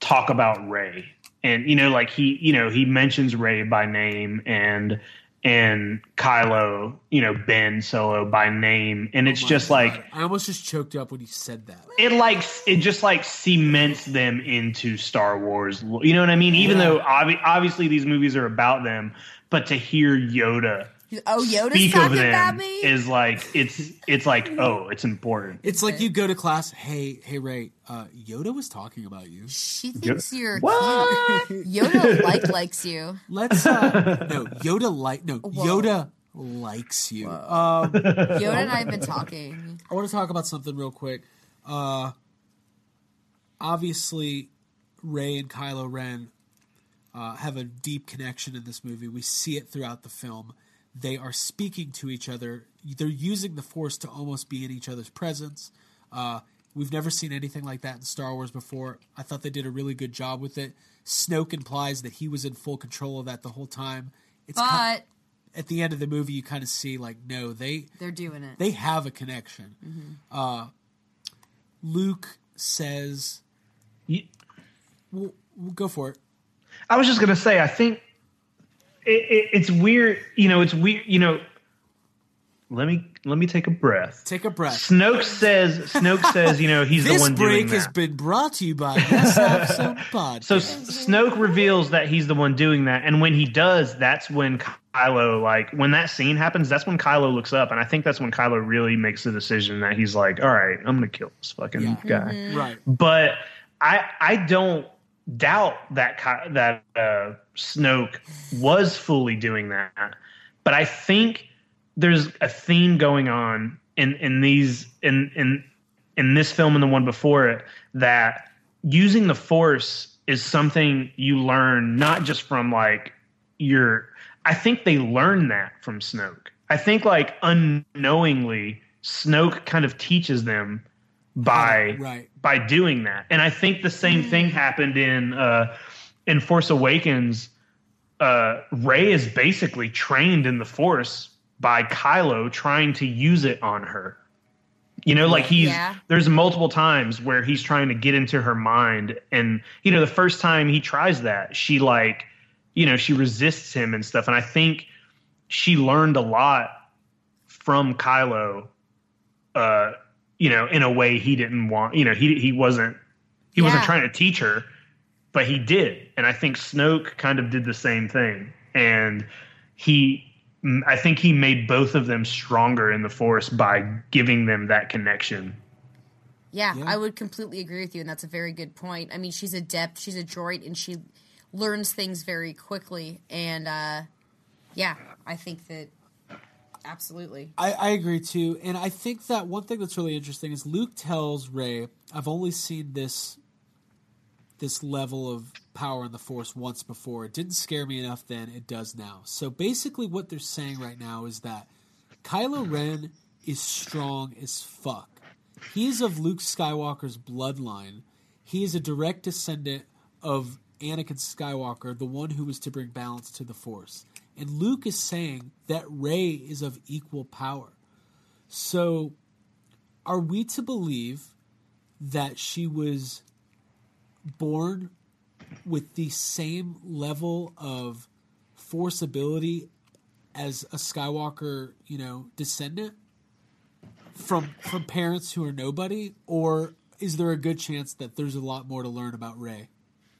talk about Rey, and you know, like he you know he mentions Rey by name and and Kylo, you know Ben Solo by name, and it's Oh just God. like I almost just choked up when you said that. it like it just like cements them into Star Wars. You know what I mean? Even Yeah. though obvi- obviously these movies are about them, but to hear Yoda Oh, Yoda's speak of talking them about me. is like it's it's like oh it's important. It's like you go to class. Hey, hey, Rey. Uh, Yoda was talking about you. she thinks you're What? cute. Yoda like likes you. Let's. Uh, no, Yoda like. No, Yoda likes you. Um, Yoda and I have been talking. I want to talk about something real quick. Uh, obviously, Rey and Kylo Ren uh, have a deep connection in this movie. We see it throughout the film. They are speaking to each other. They're using the Force to almost be in each other's presence. Uh, we've never seen anything like that in Star Wars before. I thought they did a really good job with it. Snoke implies that he was in full control of that the whole time. It's ki- But at the end of the movie, you kind of see like, no, they they're doing it. they have a connection. Mm-hmm. Uh, Luke says, You- we'll, we'll go for it. I was just gonna say I think it, it, it's weird. You know, it's weird. You know, let me let me take a breath. Take a breath. Snoke says Snoke says you know he's the one doing that. This break has been brought to you by Yes Podcast. So Snoke reveals that he's the one doing that, and when he does, that's when Kylo like when that scene happens. That's when Kylo looks up, and I think that's when Kylo really makes the decision that he's like, "All right, I'm gonna kill this fucking Yeah. guy." Mm-hmm. right. But I I don't doubt that that uh, Snoke was fully doing that. But I think there's a theme going on in in these in in in this film and the one before it that using the force is something you learn not just from like your I think they learn that from Snoke. I think like unknowingly Snoke kind of teaches them by Right. by doing that. And I think the same thing happened in uh in Force Awakens. Uh Rey is basically trained in the Force by Kylo trying to use it on her. You know, like he's Yeah. there's multiple times where he's trying to get into her mind and you know, the first time he tries that, she like you know, she resists him and stuff. And I think she learned a lot from Kylo uh you know, in a way he didn't want, you know, he he wasn't he wasn't trying to teach her, but he did. And I think Snoke kind of did the same thing. And he I think he made both of them stronger in the force by giving them that connection. Yeah, Yeah. I would completely agree with you, and that's a very good point. I mean, she's adept, she's a droid, and she learns things very quickly. And uh, yeah, I think that absolutely. I, I agree too, and I think that one thing that's really interesting is Luke tells Rey, "I've only seen this this level of power in the Force once before. It didn't scare me enough then; it does now." So basically, what they're saying right now is that Kylo Ren is strong as fuck. He is of Luke Skywalker's bloodline. He is a direct descendant of Anakin Skywalker, the one who was to bring balance to the Force. And Luke is saying that Rey is of equal power. So, are we to believe that she was born with the same level of force ability as a Skywalker, you know, descendant from from parents who are nobody, or is there a good chance that there's a lot more to learn about Rey?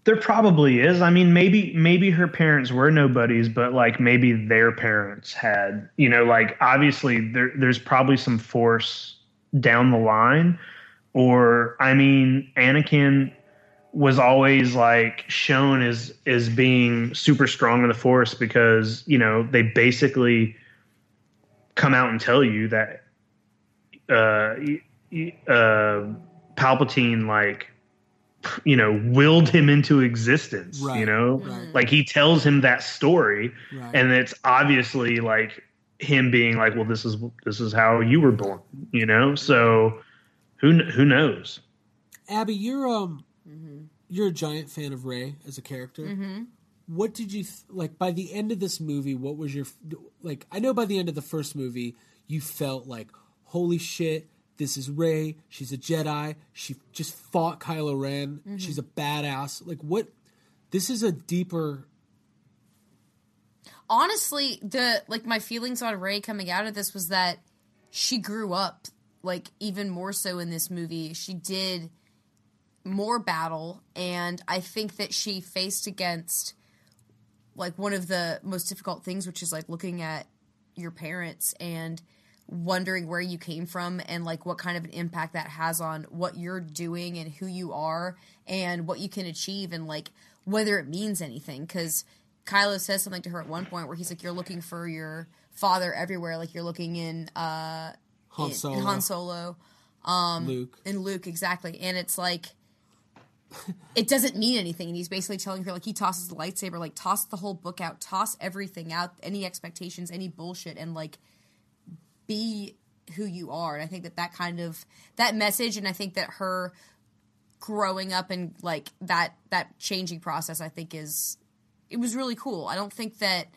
There probably is. I mean, maybe maybe her parents were nobodies, but like maybe their parents had, you know, like obviously there there's probably some force down the line. Or I mean, Anakin was always like shown as as being super strong in the force because, you know, they basically come out and tell you that uh uh Palpatine like you know willed him into existence Right, you know right. like he tells him that story Right. and it's obviously like him being like well this is this is how you were born you know so who who knows Abby, you're um, Mm-hmm. you're a giant fan of Rey as a character. What did you th- like by the end of this movie? What was your f- like? I know by the end of the first movie, you felt like, holy shit, this is Rey. She's a Jedi. She just fought Kylo Ren. Mm-hmm. She's a badass. Like what? This is a deeper. honestly the like my feelings on rey coming out of this was that she grew up like even more so in this movie she did more battle and i think that she faced against like one of the most difficult things which is like looking at your parents and wondering where you came from and like what kind of an impact that has on what you're doing and who you are and what you can achieve and like whether it means anything. Because Kylo says something to her at one point where he's like you're looking for your father everywhere. Like you're looking in uh Han in- Solo, in Han Solo. Luke. in Luke exactly, and it's like it doesn't mean anything. And he's basically telling her like he tosses the lightsaber, like toss the whole book out, toss everything out, any expectations, any bullshit, and like be who you are. And I think that that kind of that message, and I think that her growing up and like that that changing process, I think is it was really cool. I don't think that.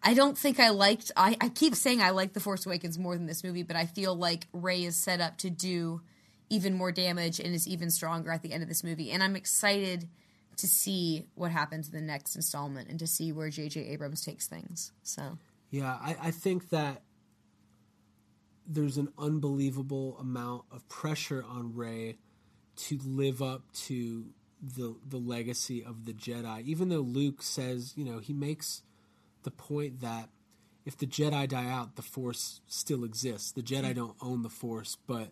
I don't think I liked. I, I keep saying I like The Force Awakens more than this movie, but I feel like Rey is set up to do even more damage and is even stronger at the end of this movie. And I'm excited to see what happens in the next installment and to see where J.J. Abrams takes things. So Yeah, I, I think that there's an unbelievable amount of pressure on Rey to live up to the the legacy of the Jedi. Even though Luke says, you know, he makes the point that if the Jedi die out, the Force still exists. The Jedi don't own the Force, but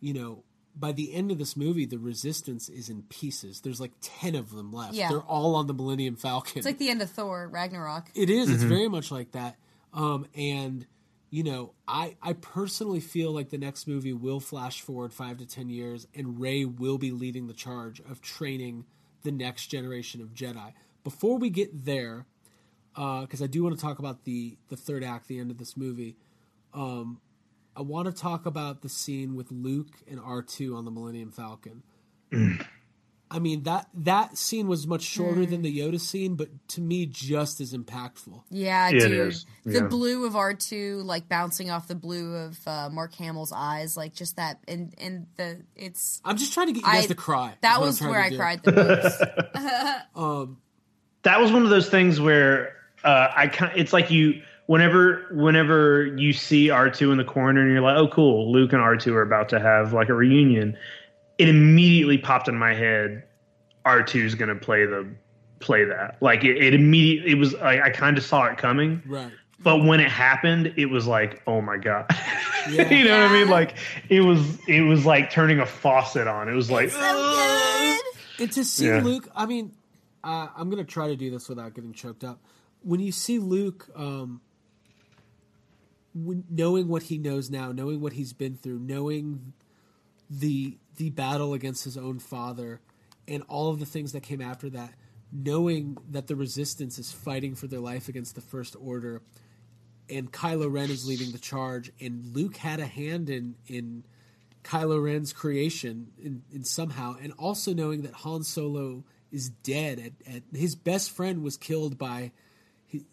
you know, by the end of this movie, the Resistance is in pieces. There's like ten of them left. Yeah. They're all on the Millennium Falcon. it's like the end of Thor Ragnarok. It is. It's very much like that. Um, and you know, I I personally feel like the next movie will flash forward five to ten years, and Rey will be leading the charge of training the next generation of Jedi. Before we get there, because I do want to talk about the the third act, the end of this movie. Um, I want to talk about the scene with Luke and R two on the Millennium Falcon. I mean that that scene was much shorter than the Yoda scene, but to me just as impactful. Yeah, Yeah, dude. is. The Yeah. blue of R two, like bouncing off the blue of uh, Mark Hamill's eyes, like just that, and and the it's I'm just trying to get you guys I- to cry. That was where I do. cried the most. that was one of those things where uh, I kind it's like you whenever whenever you see R2 in the corner and you're like, "Oh cool, Luke and R2 are about to have like a reunion." It immediately popped in my head R2 is going to play the play that. Like it, it immediately it was like I kind of saw it coming. Right. But when it happened, it was like, "Oh my god." Yeah. you know what I mean? Like it was it was like turning a faucet on. It was like so good. And to see Yeah. Luke, I mean, uh, I'm gonna try to do this without getting choked up. When you see Luke, um, when, knowing what he knows now, knowing what he's been through, knowing the the battle against his own father, and all of the things that came after that, knowing that the Resistance is fighting for their life against the First Order, and Kylo Ren is leading the charge, and Luke had a hand in in Kylo Ren's creation in, in somehow, and also knowing that Han Solo is dead. At, at his best friend was killed by,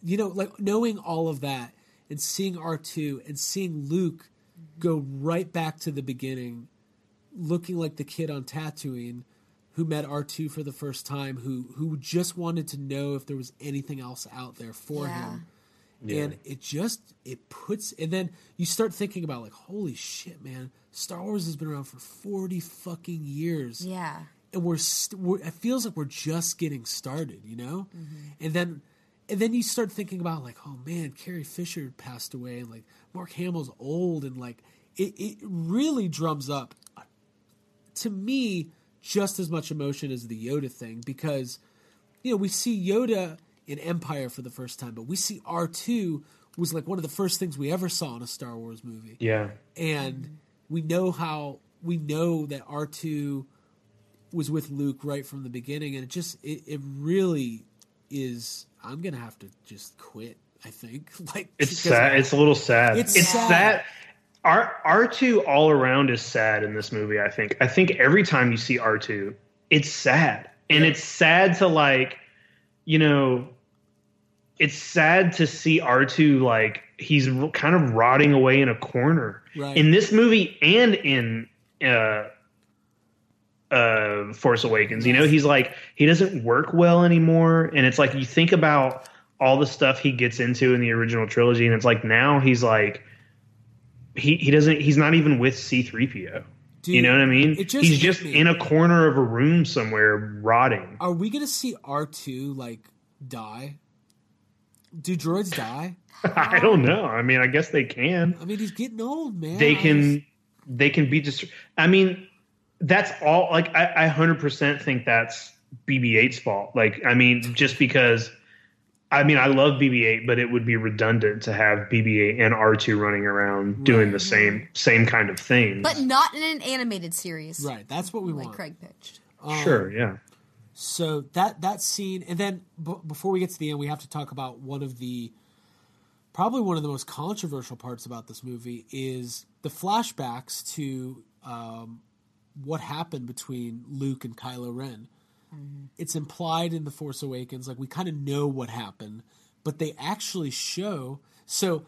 you know, like knowing all of that and seeing R two and seeing Luke go right back to the beginning, looking like the kid on Tatooine who met R two for the first time, who who just wanted to know if there was anything else out there for Yeah. him and it just it puts and then you start thinking about like holy shit man star wars has been around for 40 fucking years Yeah. and we're, st- we're it feels like we're just getting started you know Mm-hmm. and then and then you start thinking about like oh man carrie fisher passed away and like mark hamill's old and like it, it really drums up to me just as much emotion as the yoda thing because you know, we see Yoda in Empire for the first time, but we see R2 was like one of the first things we ever saw in a Star Wars movie. yeah. And we know how we know that R two was with Luke right from the beginning, and it just it, it really is. I'm gonna have to just quit. I think like It's sad. It's a little sad. It's It's, sad. sad. R R two all around is sad in this movie. I think. I think every time you see R two, it's sad, and it's sad to like, you know, it's sad to see R two like he's kind of rotting away in a corner Right. in this movie and in uh uh Force Awakens. You know, he's like he doesn't work well anymore and it's like you think about all the stuff he gets into in the original trilogy and it's like now he's like he he doesn't he's not even with C3PO. Dude, you know what I mean? just he's just me. in a corner of a room somewhere rotting. Are we gonna see R two like die? Do droids die? I don't know. I mean, I guess they can. I mean, he's getting old, man. they can they can be just i mean that's all like i, I 100% think that's bb8's fault like i mean just because i mean i love bb8 but it would be redundant to have bb8 and r2 running around doing the same same kind of thing But not in an animated series. Right, that's what we want. Like want. Craig pitched. sure yeah So that that scene, and then b- before we get to the end, we have to talk about one of the probably one of the most controversial parts about this movie is the flashbacks to um, what happened between Luke and Kylo Ren. It's implied in the Force Awakens, like we kind of know what happened, but they actually show so.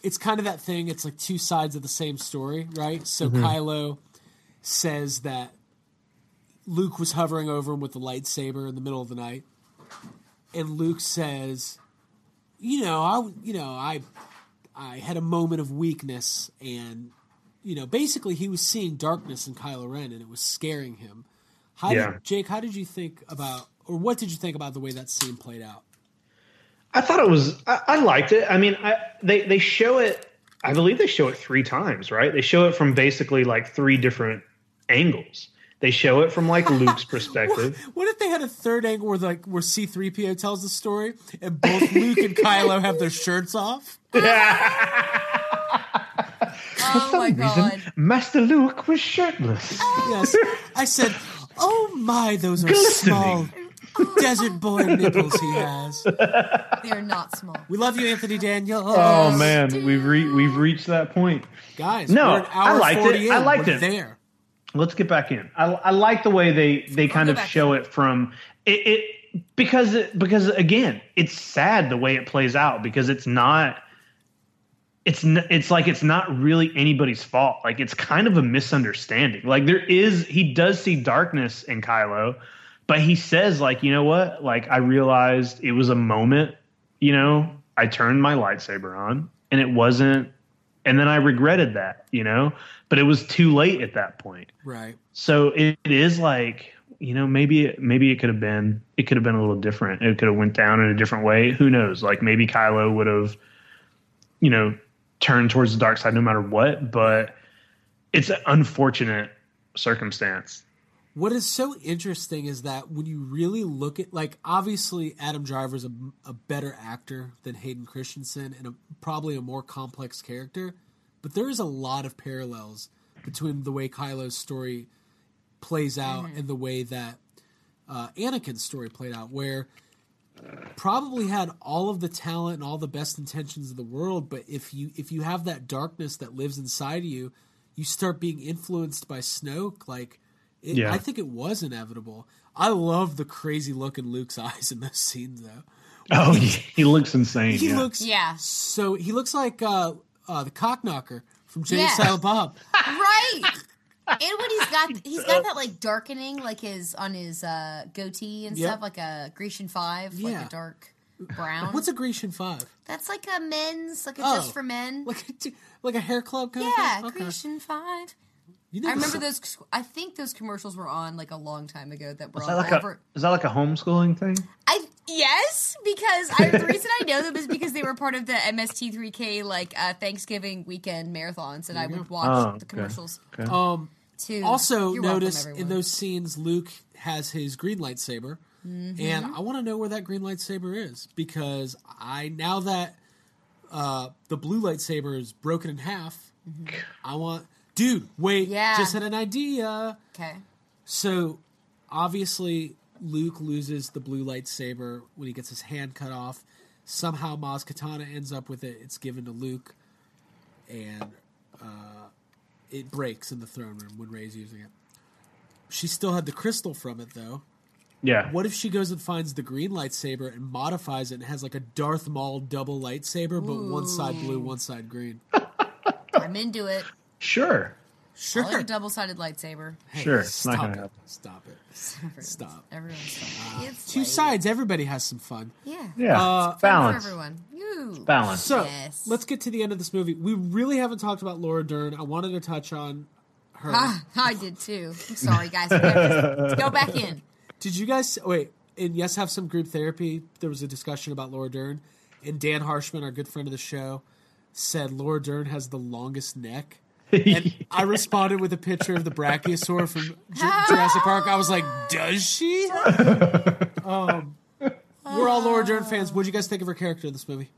It's kind of that thing. It's like two sides of the same story, right? So mm-hmm. Kylo says that Luke was hovering over him with the lightsaber in the middle of the night, and Luke says, "You know, I, you know, I, I had a moment of weakness, and you know, basically, he was seeing darkness in Kylo Ren, and it was scaring him." How Yeah. did, Jake, how did you think about, or what did you think about the way that scene played out? i thought it was i, I liked it i mean I, they they show it i believe they show it three times right they show it from basically like three different angles they show it from like luke's perspective What if they had a third angle where like where C three PO tells the story, and both Luke and Kylo have their shirts off? Oh my god. Master Luke was shirtless. Yes. I said, "Oh my, those are Glistening. small desert boy nipples he has." They're not small. We love you, Anthony Daniel. Oh man, we've re- we've reached that point. guys, No, we're an hour I liked it. 40 in. I liked We're it. There, Let's get back in. I, I like the way they they kind of back show it from it, it because it, because again, it's sad the way it plays out because it's not. It's n- it's like it's not really anybody's fault. Like it's kind of a misunderstanding. Like there is he does see darkness in Kylo, but he says like you know what? Like I realized it was a moment. You know, I turned my lightsaber on and it wasn't and then I regretted that, you know, but it was too late at that point. right? So it, it is like, you know, maybe maybe it could have been it could have been a little different. It could have went down in a different way. Who knows? Like maybe Kylo would have, you know, turned towards the dark side no matter what. But it's an unfortunate circumstance. What is so interesting is that when you really look at, like, obviously Adam Driver's a, a better actor than Hayden Christensen and a, probably a more complex character, but there is a lot of parallels between the way Kylo's story plays out and the way that uh, Anakin's story played out, where probably had all of the talent and all the best intentions of the world, but if you if you have that darkness that lives inside of you, you start being influenced by Snoke. Like, it, Yeah. I think it was inevitable. I love the crazy look in Luke's eyes in those scenes, though. Oh, he, he looks insane. He yeah. looks Yeah. so he looks like uh, uh, the cock knocker from Jay Yeah. Silent Bob. right. And when he's got he's got that like darkening like his on his uh goatee and Yep. stuff like a Grecian five, Yeah. like a dark brown. What's a Grecian Five? That's like a men's like a Oh. just for men. Like a, like a hair club kind yeah, of thing? Okay. Grecian five. You know I remember those. I think those commercials were on like a long time ago that were Is that, like over. a, is that like a homeschooling thing? I yes, because I, the reason I know them is because they were part of the MST3K like uh, Thanksgiving weekend marathons, and I would watch Oh, the okay. commercials Okay. Um, too. also You're welcome, notice in those scenes luke has his green lightsaber Mm-hmm. and i want to know where that green lightsaber is because i now that uh, the blue lightsaber is broken in half Mm-hmm. i want Dude, wait, Yeah. just had an idea. Okay. So, obviously, Luke loses the blue lightsaber when he gets his hand cut off. Somehow, Maz Kanata ends up with it. It's given to Luke, and uh, it breaks in the throne room when Rey's using it. She still had the crystal from it, though. Yeah. What if she goes and finds the green lightsaber and modifies it and has like a Darth Maul double lightsaber, but one side blue, one side green? I'm into it. Sure. Sure. I like a double sided lightsaber. Hey, Sure, it's not Stop gonna it. happen. Stop it. Stop. Everyone's fun. It's Two sides. Everybody has some fun. Yeah. Yeah. Uh, it's balance. For everyone. You. Balance. So Yes. let's get to the end of this movie. We really haven't talked about Laura Dern. I wanted to touch on her. Ah, I did too. I'm sorry, guys. We Let's go back in. Did you guys wait? And yes, have some group therapy. There was a discussion about Laura Dern, and Dan Harshman, our good friend of the show, said Laura Dern has the longest neck. And I responded with a picture of the brachiosaur from Jurassic Park. I was like, "Does she?" um, we're all Laura Dern fans. What do you guys think of her character in this movie?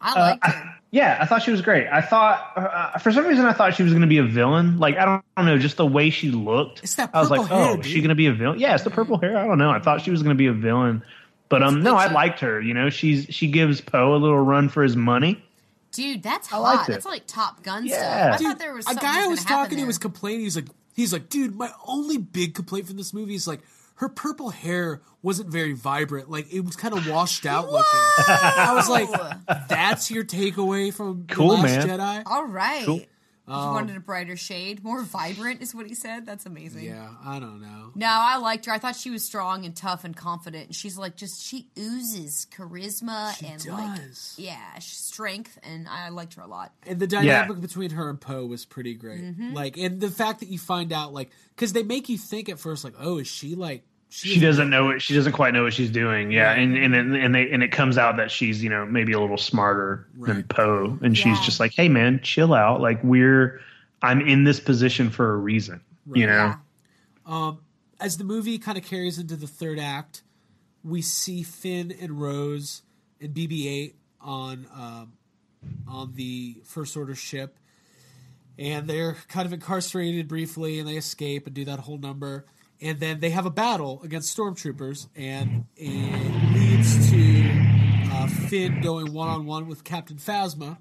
I Uh, liked I- her. yeah, I thought she was great. I thought, uh, for some reason, I thought she was going to be a villain. Like, I don't, I don't know, just the way she looked. It's that I was like, purple hair, oh, is she going to be a villain? Yeah, it's the purple hair. I don't know. I thought she was going to be a villain. But um, no, I liked her. You know, she's she gives Poe a little run for his money. Dude, that's I hot. That's like Top Gun Yeah. stuff. I Dude, thought there was a guy I was was gonna happen talking to there. was complaining. He's like, he's like, dude, my only big complaint from this movie is like her purple hair wasn't very vibrant. Like it was kind of washed out looking. I was like, that's your takeaway from Cool, the Last man. Jedi. All right. Cool. He wanted um, a brighter shade, more vibrant, is what he said. That's amazing. Yeah, I don't know. No, I liked her. I thought she was strong and tough and confident. And she's like just she oozes charisma She and like yeah, strength. And I liked her a lot. And the dynamic between her and Poe was pretty great. Mm-hmm. Like, and the fact that you find out, like, because they make you think at first, like, oh, is she like She doesn't know it. She doesn't quite know what she's doing. Yeah, and and then- and they and it comes out that she's you know maybe a little smarter than Poe, and she's just like, hey man, chill out. Like we're, I'm in this position for a reason. You know. Yeah. as the movie kind of carries into the third act, we see Finn and Rose and BB-8 on um, on the First Order ship, and they're kind of incarcerated briefly, and they escape and do that whole number, and then they have a battle against stormtroopers, and it leads to uh, Finn going one on one with Captain Phasma.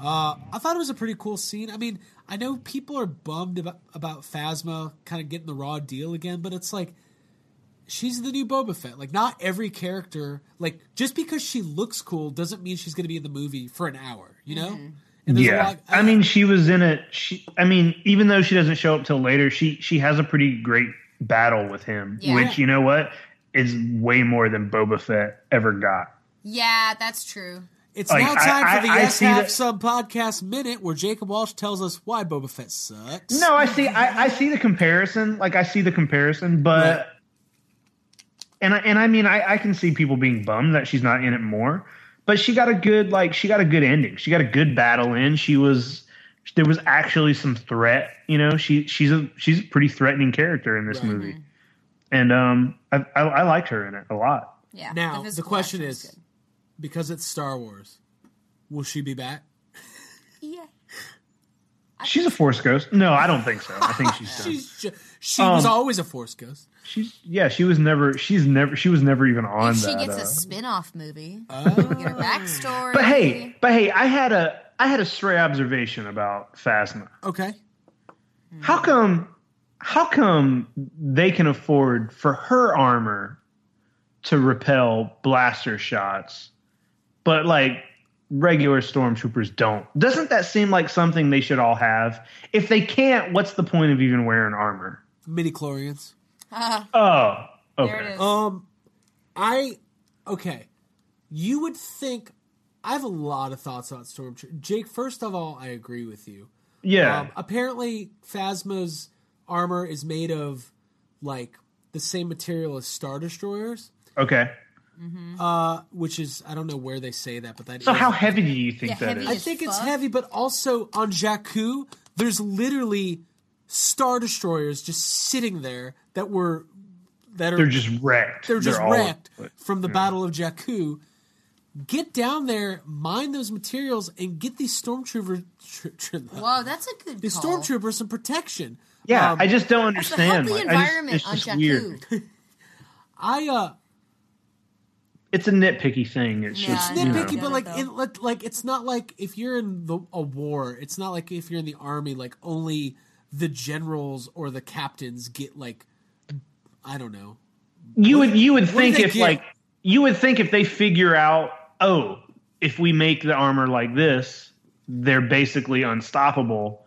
Uh, I thought it was a pretty cool scene. I mean, I know people are bummed about, about Phasma kind of getting the raw deal again, but it's like she's the new Boba Fett. Like, not every character, like, just because she looks cool doesn't mean she's going to be in the movie for an hour, you know? And there's a Yeah, lot- I mean, she was in it. She, I mean, even though she doesn't show up till later, she she has a pretty great battle with him, Yeah. which you know what is way more than Boba Fett ever got. Yeah, that's true. it's like, now time I- for the I- I Yes see Have that- Some podcast minute where Jacob Walsh tells us why Boba Fett sucks. No, I see. I, I see the comparison. Like I see the comparison, but Right. and I, and I mean, I, I can see people being bummed that she's not in it more. But she got a good like she got a good ending. She got a good battle in. She was there was actually some threat. You know, she she's a she's a pretty threatening character in this Right. movie, and um, I, I I liked her in it a lot. Yeah. Now, the, physical question action was is because it's Star Wars, will she be back? good. yeah. She's a force ghost. No, I don't think so. I think she's done. She's ju- she was Um, always a Force ghost. She's yeah. She was never. She's never. She was never even on If she that. gets uh, a spin-off movie, Oh. get her backstory. But hey, but hey, I had a I had a stray observation about Phasma. Okay. How come how come they can afford for her armor to repel blaster shots, but like regular stormtroopers don't? Doesn't that seem like something they should all have? If they can't, what's the point of even wearing armor? Midi-chlorians. Oh, okay. There it is. Um, I okay. You would think I have a lot of thoughts about Stormtrooper. Jake, first of all, I agree with you. Yeah. Um, apparently, Phasma's armor is made of like the same material as Star Destroyers, okay. uh, which is I don't know where they say that, but that So is- how heavy do you think Yeah, that heavy is? I as think it's fuck. heavy, but also on Jakku, there's literally Star Destroyers just sitting there that were that are They're just wrecked. they're just all- wrecked from the Battle of Jakku. get down there, mine those materials, and get these stormtrooper tr- tr- Whoa, that's a good these call. stormtroopers some protection. Yeah, Um, I just don't That's to help understand. the Like, I just- environment it's on just weird. Jakku. I uh, It's a nitpicky thing. It's Yeah, just I it's you know. know. nitpicky, but like, it, like, like it's not like if you're in the, a war, it's not like if you're in the army, like only the generals or the captains get like, I don't know. you would you would think if get? like you would think if they figure out oh if we make the armor like this they're basically unstoppable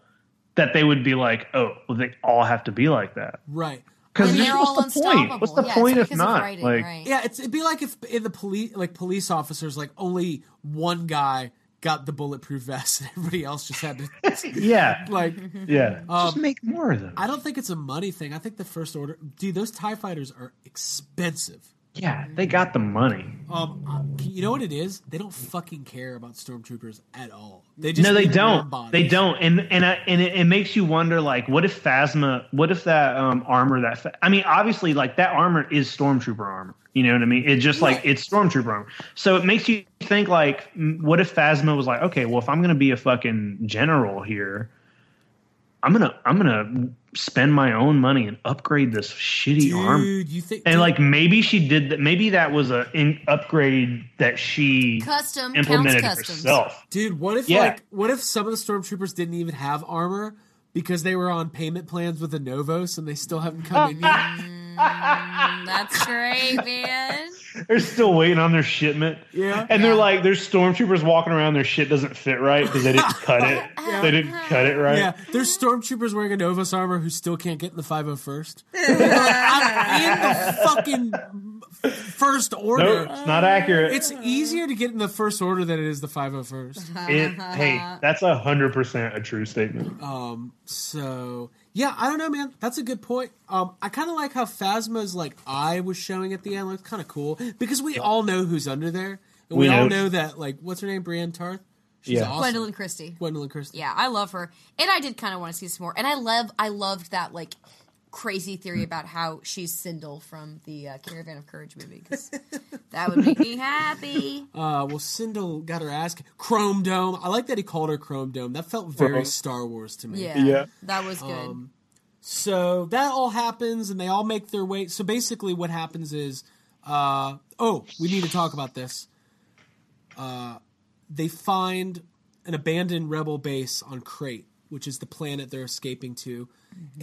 that they would be like oh well they all have to be like that Right. because they're all what's the point unstoppable. what's the Yeah, point if of not writing, like right. Yeah, it's it'd be like if in the police, like police officers, like only one guy got the bulletproof vest and everybody else just had to yeah like. yeah Um, just make more of them I don't think it's a money thing. I think the first order, dude, those Tie Fighters are expensive. yeah they got the money Um, uh, you know what it is? They don't fucking care about stormtroopers at all. They just no they don't they don't and and I, and it, it makes you wonder like what if phasma what if that um armor that i mean obviously like that armor is stormtrooper armor you know what i mean It's just like it's stormtrooper armor so it makes you think like what if phasma was like okay well if i'm gonna be a fucking general here i'm gonna i'm gonna spend my own money and upgrade this shitty armor dude. You think? and dude, like maybe she did that maybe that was a in upgrade that she Custom implemented counts customs. herself dude, what if Yeah. like what if some of the stormtroopers didn't even have armor because they were on payment plans with the Novos and they still haven't come in yet? Mm, That's great, man. They're still waiting on their shipment. Yeah. And they're like, there's stormtroopers walking around, their shit doesn't fit right because they didn't cut it. They didn't cut it right. Yeah, there's stormtroopers wearing a Novos armor who still can't get in the 501st. I'm in the fucking first order. Nope, it's not accurate. It's easier to get in the first order than it is the 501st. it, hey, that's a hundred percent a true statement. Um, so yeah, I don't know, man. That's a good point. Um, I kind of like how Phasma's like eye was showing at the end. Looks kind of cool because we all know who's under there, and we, We all know. know that like what's her name, Brienne Tarth. She's Yeah. awesome. Gwendoline Christie. Gwendoline Christie. Yeah, I love her, and I did kind of want to see some more. And I love, I loved that like crazy theory about how she's Cindel from the uh, Caravan of Courage movie because that would make me happy. Uh, well, Cindel got her ass. Chrome Dome. I like that he called her Chrome Dome. That felt very Uh-huh. Star Wars to me. Yeah, Yeah. that was good. Um, So that all happens, and they all make their way. So basically, what happens is, uh, oh, we need to talk about this. Uh, they find an abandoned rebel base on Crait, which is the planet they're escaping to.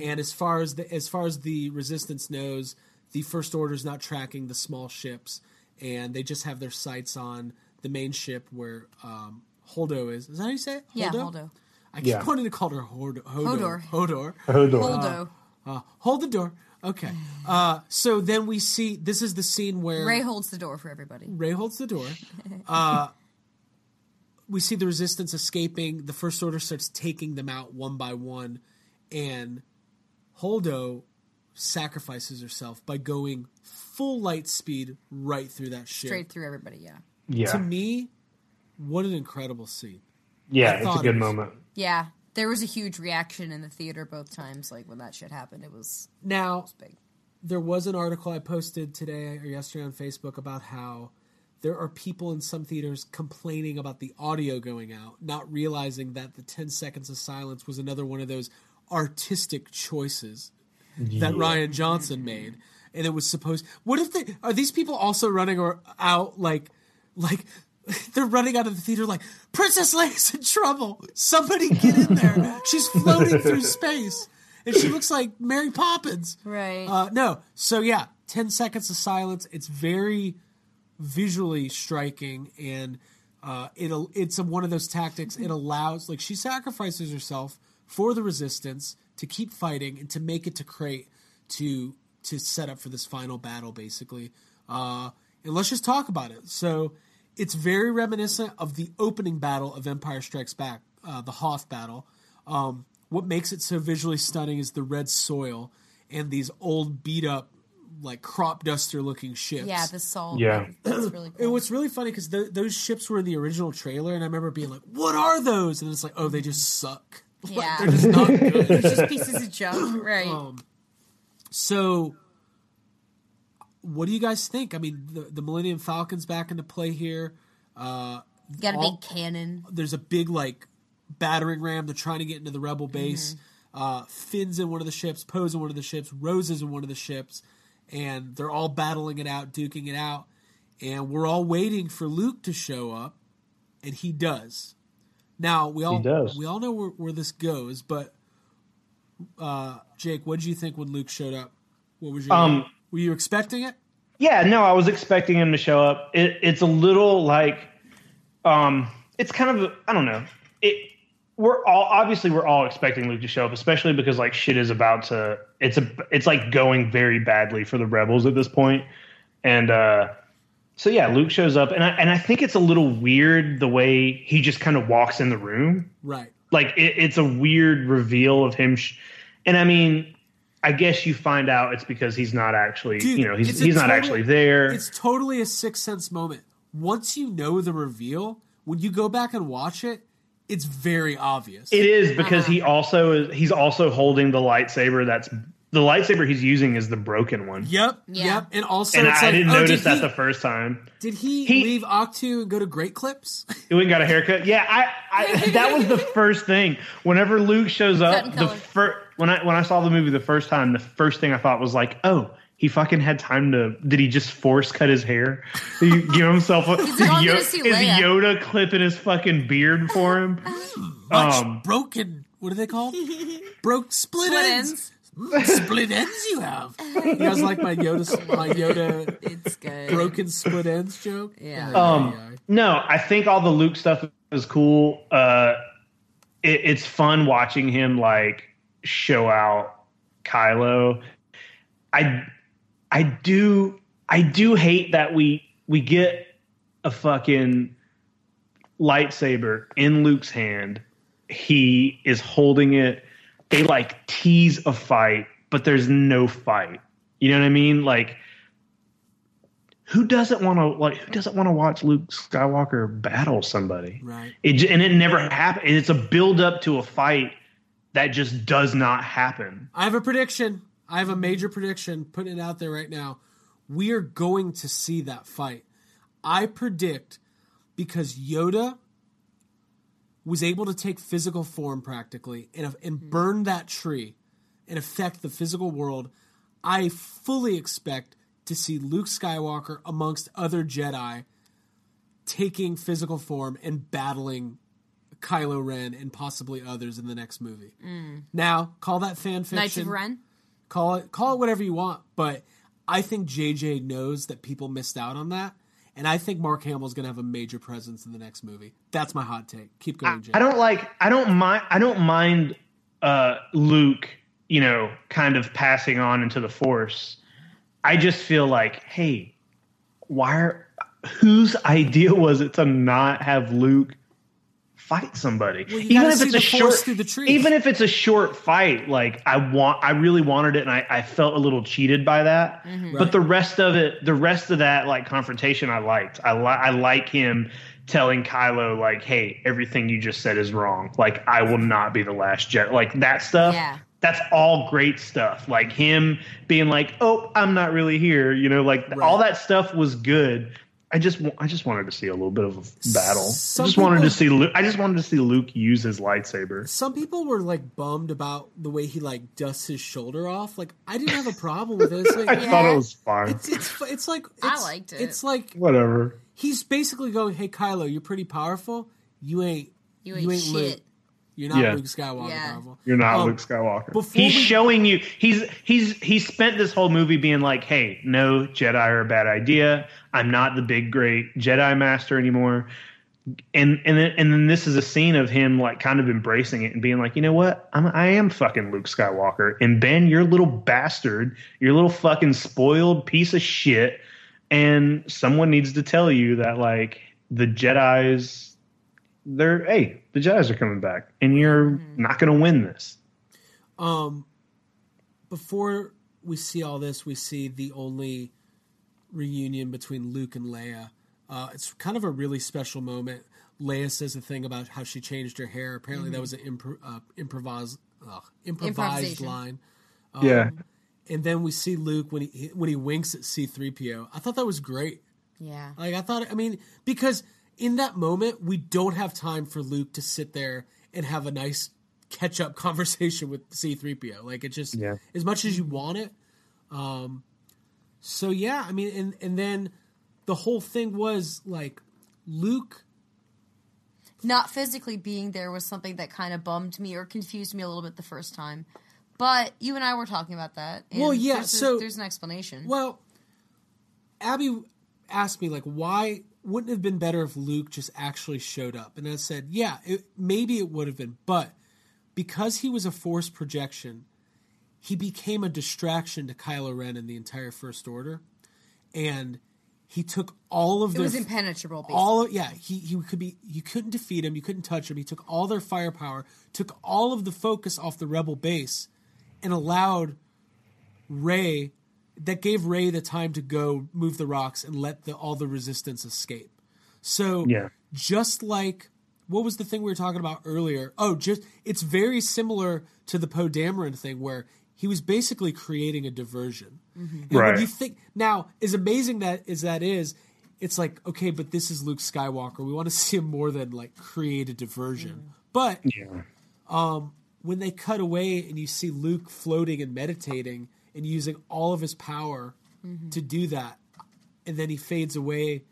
And as far as the as far as the resistance knows, the First Order's not tracking the small ships, and they just have their sights on the main ship where um, Holdo is. Is that how you say it? yeah, Holdo, I keep Yeah. wanting to call her Hord- Hodor. Hodor. Hodor. Holdo. Uh, hold the door. Okay. Uh, so then we see this is the scene where Rey holds the door for everybody. Rey holds the door. Uh, we see the resistance escaping. The first order starts taking them out one by one, and Holdo sacrifices herself by going full light speed right through that ship. Straight through everybody. Yeah, Yeah, To me, what an incredible scene. yeah, it's thought a it good was- moment. yeah. There was a huge reaction in the theater both times. Like when that shit happened, it was Now, big. there was an article I posted today or yesterday on Facebook about how there are people in some theaters complaining about the audio going out, not realizing that the 10 seconds of silence was another one of those artistic choices that Rian Johnson made. And it was supposed What if they are these people also running or out like like they're running out of the theater like Princess Leia's in trouble. Somebody get in there. She's floating through space. And she looks like Mary Poppins. Right. Uh, no. So yeah, ten seconds of silence. It's very visually striking, and uh, it it's a, one of those tactics. It allows like she sacrifices herself for the resistance to keep fighting and to make it to Crait to to set up for this final battle, basically. Uh, and let's just talk about it. So it's very reminiscent of the opening battle of Empire Strikes Back, uh, the Hoth battle. Um, what makes it so visually stunning is the red soil and these old beat up like crop duster looking ships. yeah, the salt. Yeah. that's really And what's really funny because those ships were in the original trailer, and I remember being like, "What are those?" And it's like, "Oh, they just suck. Like, Yeah. they're just not good." It's just pieces of junk, right? Um, so, what do you guys think? I mean, the, the Millennium Falcon's back into play here. Uh, Got a all- big cannon. there's a big like battering ram. They're trying to get into the rebel base. Uh, Finn's in one of the ships. Poe's in one of the ships. Rose is in one of the ships, and they're all battling it out, duking it out. And we're all waiting for Luke to show up, and he does. Now we all we all know where, where this goes, but uh, Jake, what did you think when Luke showed up? What was your Um, were you expecting it? Yeah, no, I was expecting him to show up. It, it's a little like, um, it's kind of I don't know. It we're all obviously we're all expecting Luke to show up, especially because like shit is about to. It's a it's like going very badly for the rebels at this point, and uh, so yeah, Luke shows up, and I and I think it's a little weird the way he just kind of walks in the room Right. like it, it's a weird reveal of him sh- and i mean i guess you find out it's because he's not actually Dude, you know he's he's not total- actually there It's totally a sixth sense moment. Once you know the reveal, when you go back and watch it, it's very obvious. it is because he Uh-huh. also is he's also holding the lightsaber that's the lightsaber he's using is the broken one Yep. Yeah. Yep. And also, and it's I, like, didn't oh, notice did that he, the first time Did he, He- leave Ahch-To and go to Great Clips? he went and got a haircut yeah i, I that was the first thing whenever luke shows up the color. first when i when i saw the movie the first time the first thing i thought was like oh he fucking had time to. Did he just force cut his hair? Did he give himself a? He's like, "Oh, Yo- is Leia." Yoda clipping his fucking beard for him? Much Um, broken. What are they called? Broke split, Split ends. Split ends you have. You guys like my Yoda my Yoda It's good. broken split ends joke? Yeah. Um, no, I think all the Luke stuff is cool. Uh, it, it's fun watching him like show out Kylo. I, I do, I do hate that we we get a fucking lightsaber in Luke's hand. He is holding it. They like tease a fight, but there's no fight. You know what I mean? Like who doesn't want to like who doesn't want to watch Luke Skywalker battle somebody? Right. It and it never happened. It's a build up to a fight that just does not happen. I have a prediction. I have a major prediction. Putting it out there right now. We are going to see that fight. I predict because Yoda was able to take physical form practically and and mm-hmm. burn that tree and affect the physical world. I fully expect to see Luke Skywalker amongst other Jedi taking physical form and battling Kylo Ren and possibly others in the next movie. Mm. Now, call that fan fiction. Knights of Ren. Call it call it whatever you want, but I think JJ knows that people missed out on that, and I think Mark Hamill is going to have a major presence in the next movie. That's my hot take. Keep going, Jay. I don't like I don't mind I don't mind uh Luke, you know, kind of passing on into the force. I just feel like, hey, why are whose idea was it to not have Luke fight somebody? you even if it's a short the trees. even if it's a short fight, like I want I really wanted it and I, I felt a little cheated by that. Right. But the rest of it, the rest of that like confrontation I liked. I li- I like him telling Kylo like, "Hey, everything you just said is wrong. Like I will not be the last Jedi." Like that stuff. Yeah. That's all great stuff. Like him being like, "Oh, I'm not really here," you know, like all that stuff was good. I just I just wanted to see a little bit of a battle. Some I just wanted to see Luke. I just wanted to see Luke use his lightsaber. Some people were like bummed about the way he like dusts his shoulder off. Like I didn't have a problem with it. It's like I thought it was fine. it's it's it's like it's, I liked it. It's like Whatever. he's basically going, "Hey Kylo, you're pretty powerful. You ain't You ain't, shit. Luke. You're not Yeah. Luke Skywalker Yeah. powerful. You're not Um, Luke Skywalker. before He's we- showing you. He's he's he's spent this whole movie being like, "Hey, no, Jedi are a bad idea. I'm not the big great Jedi master anymore." And and then and then this is a scene of him like kind of embracing it and being like, you know what? I'm I am fucking Luke Skywalker. And Ben, you're a little bastard. You're a little fucking spoiled piece of shit. And someone needs to tell you that like the Jedi's they're hey, the Jedi's are coming back, and you're not going to win this. Um, before we see all this, we see the only reunion between Luke and Leia. Uh, it's kind of a really special moment. Leia says a thing about how she changed her hair. Apparently, that was an impro- uh, improvise, uh, improvised Improvisation. line. yeah, And then we see Luke when he when he winks at C three PO. I thought that was great. Yeah. Like I thought, I mean, because in that moment, we don't have time for Luke to sit there and have a nice catch up conversation with C3PO. Like it just Yeah. as much as you want it. Um so yeah, I mean and and then the whole thing was like Luke Not physically being there was something that kind of bummed me or confused me a little bit the first time. But you and I were talking about that. and Well, yeah, there's so- there's an explanation. Well, Abby asked me like, why wouldn't it have been better if Luke just actually showed up? And I said, yeah, it, maybe it would have been, but because he was a force projection, he became a distraction to Kylo Ren and the entire First Order, and he took all of it their was impenetrable. Basically. all yeah he he could be you couldn't defeat him you couldn't touch him he took all their firepower took all of the focus off the rebel base and allowed rey that gave rey the time to go move the rocks and let the all the resistance escape so Yeah. just like what was the thing we were talking about earlier oh just it's very similar to the poe dameron thing where he was basically creating a diversion and when Right. you think now, as amazing that as that is, it's like okay, but this is Luke Skywalker. We want to see him more than like create a diversion. But Yeah. um, when they cut away and you see Luke floating and meditating and using all of his power to do that, and then he fades away,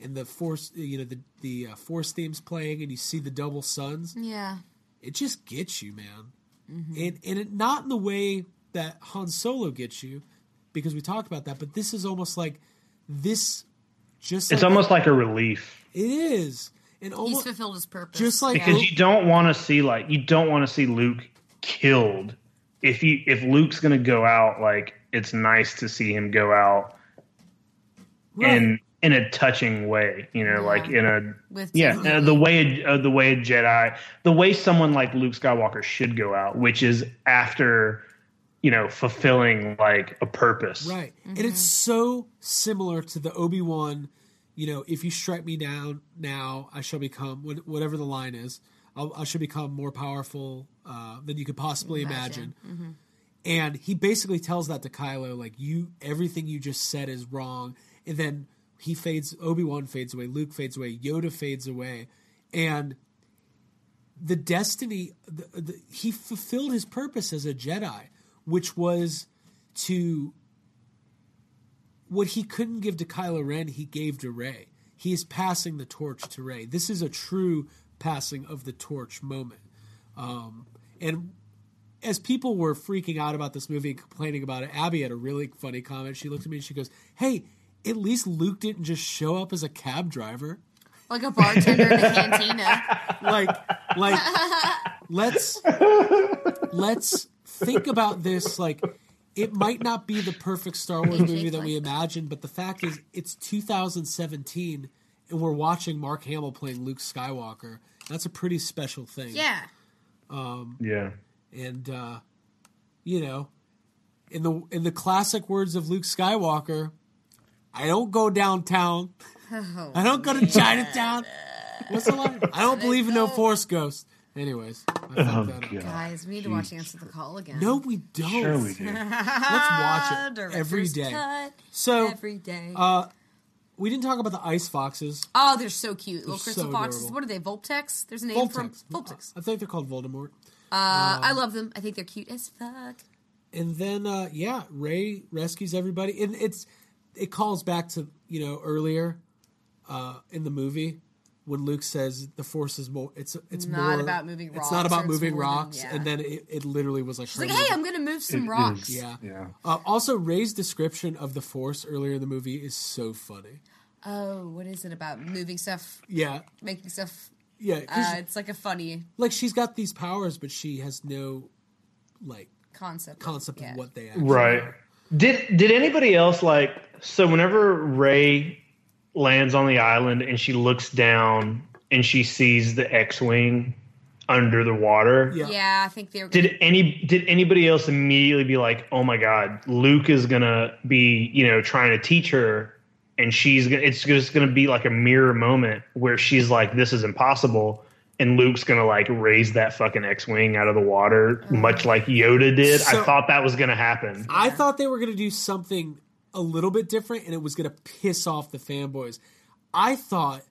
and the force, you know, the the uh, force themes playing, and you see the double suns. yeah. It just gets you, man, Mm-hmm. and and it, not in the way that Han Solo gets you, because we talked about that. But this is almost like this. Just It's like- almost like a relief it is, and He's almost fulfilled his purpose. just like because you don't want to see like you don't want to see Luke killed. If you if Luke's gonna go out, like it's nice to see him go out Right. in in a touching way, you know, like in a With yeah, uh, the way uh, the way a Jedi, the way someone like Luke Skywalker should go out, which is after you know fulfilling like a purpose. Right. And it's so similar to the Obi Wan, you know, if you strike me down now, I shall become whatever the line is. I'll, I shall become more powerful uh, than you could possibly imagine. And he basically tells that to Kylo, like you, everything you just said is wrong. And then he fades. Obi Wan fades away. Luke fades away. Yoda fades away, and the destiny. The, the, he fulfilled his purpose as a Jedi, which was to what he couldn't give to Kylo Ren, he gave to Rey. He is passing the torch to Rey. This is a true passing of the torch moment. Um, and as people were freaking out about this movie and complaining about it, Abby had a really funny comment. She looked at me and she goes, "Hey, at least Luke didn't just show up as a cab driver. like a bartender in a cantina. Like, like, let's let's think about this. Like, it might not be the perfect Star Wars movie that we imagined, but the fact is, it's 2017, and we're watching Mark Hamill playing Luke Skywalker. That's a pretty special thing. Yeah. Yeah. and uh, you know, in the in the classic words of Luke Skywalker, I don't go downtown. Oh, I don't go to Chinatown. What's the line? I don't believe in no force ghosts. Anyways, I Oh, that Guys, we need to watch Answer the Call again. No, we don't. Sure we do. Let's watch it every day. cut So every day. uh, we didn't talk about the ice foxes. oh, they're so cute. Little crystal so foxes. adorable. What are they? Vulptex? There's a name for 'em. Vulptex. Vulptex. I think they're called Voldemort. Uh, I love them. I think they're cute as fuck. and then uh yeah rey rescues everybody and it's it calls back to you know earlier uh in the movie when luke says the force is more it's it's Not more about moving Rocks it's not about moving more than- rocks yeah. and then it, it literally was like She's like, hey, I'm gonna move some rocks. yeah Yeah. uh, also rey's description of the force earlier in the movie is so funny Oh, what is it about moving stuff, yeah making stuff? Yeah, Uh, it's like a funny like she's got these powers but she has no like concept. concept Yeah. of what they actually Right. are. Did did anybody else like so whenever Rey lands on the island and she looks down and she sees the X-wing under the water? Yeah. Yeah, I think they were. Gonna, Did any did anybody else immediately be like, "Oh my god, Luke is going to be, you know, trying to teach her and she's gonna it's just going to be like a mirror moment where she's like this is impossible." And Luke's gonna like raise that fucking X-wing out of the water, much like Yoda did. So- I thought that was gonna happen. I thought they were going to do something a little bit different and it was going to piss off the fanboys. I thought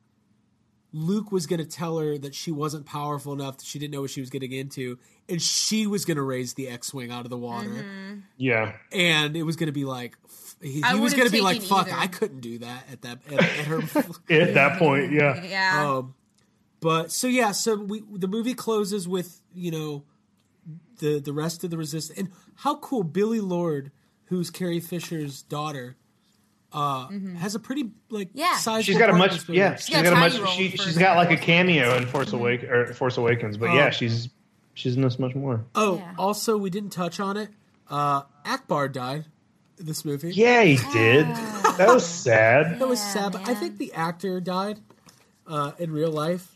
Luke was going to tell her that she wasn't powerful enough, that she didn't know what she was getting into, and she was going to raise the X-wing out of the water, Yeah. and it was going to be like he, he was going to be like, taken "Fuck, either. I couldn't do that." At that at, at her, At that point, yeah. Yeah. um, but so yeah, so we the movie closes with you know the the rest of the resistance, and how cool Billie Lourd, who's Carrie Fisher's daughter. Uh, has a pretty like Mm-hmm. Yeah. sizable She's got a much, this movie. yeah. She's got got a much. She, she's got like a cameo in Force Awake or Force Awakens, but Oh. yeah, she's she's in this much more. Oh, Yeah. also we didn't touch on it. Uh, Ackbar died in this movie. Yeah, he did. That was sad. that was Yeah, sad. But I think the actor died uh, in real life.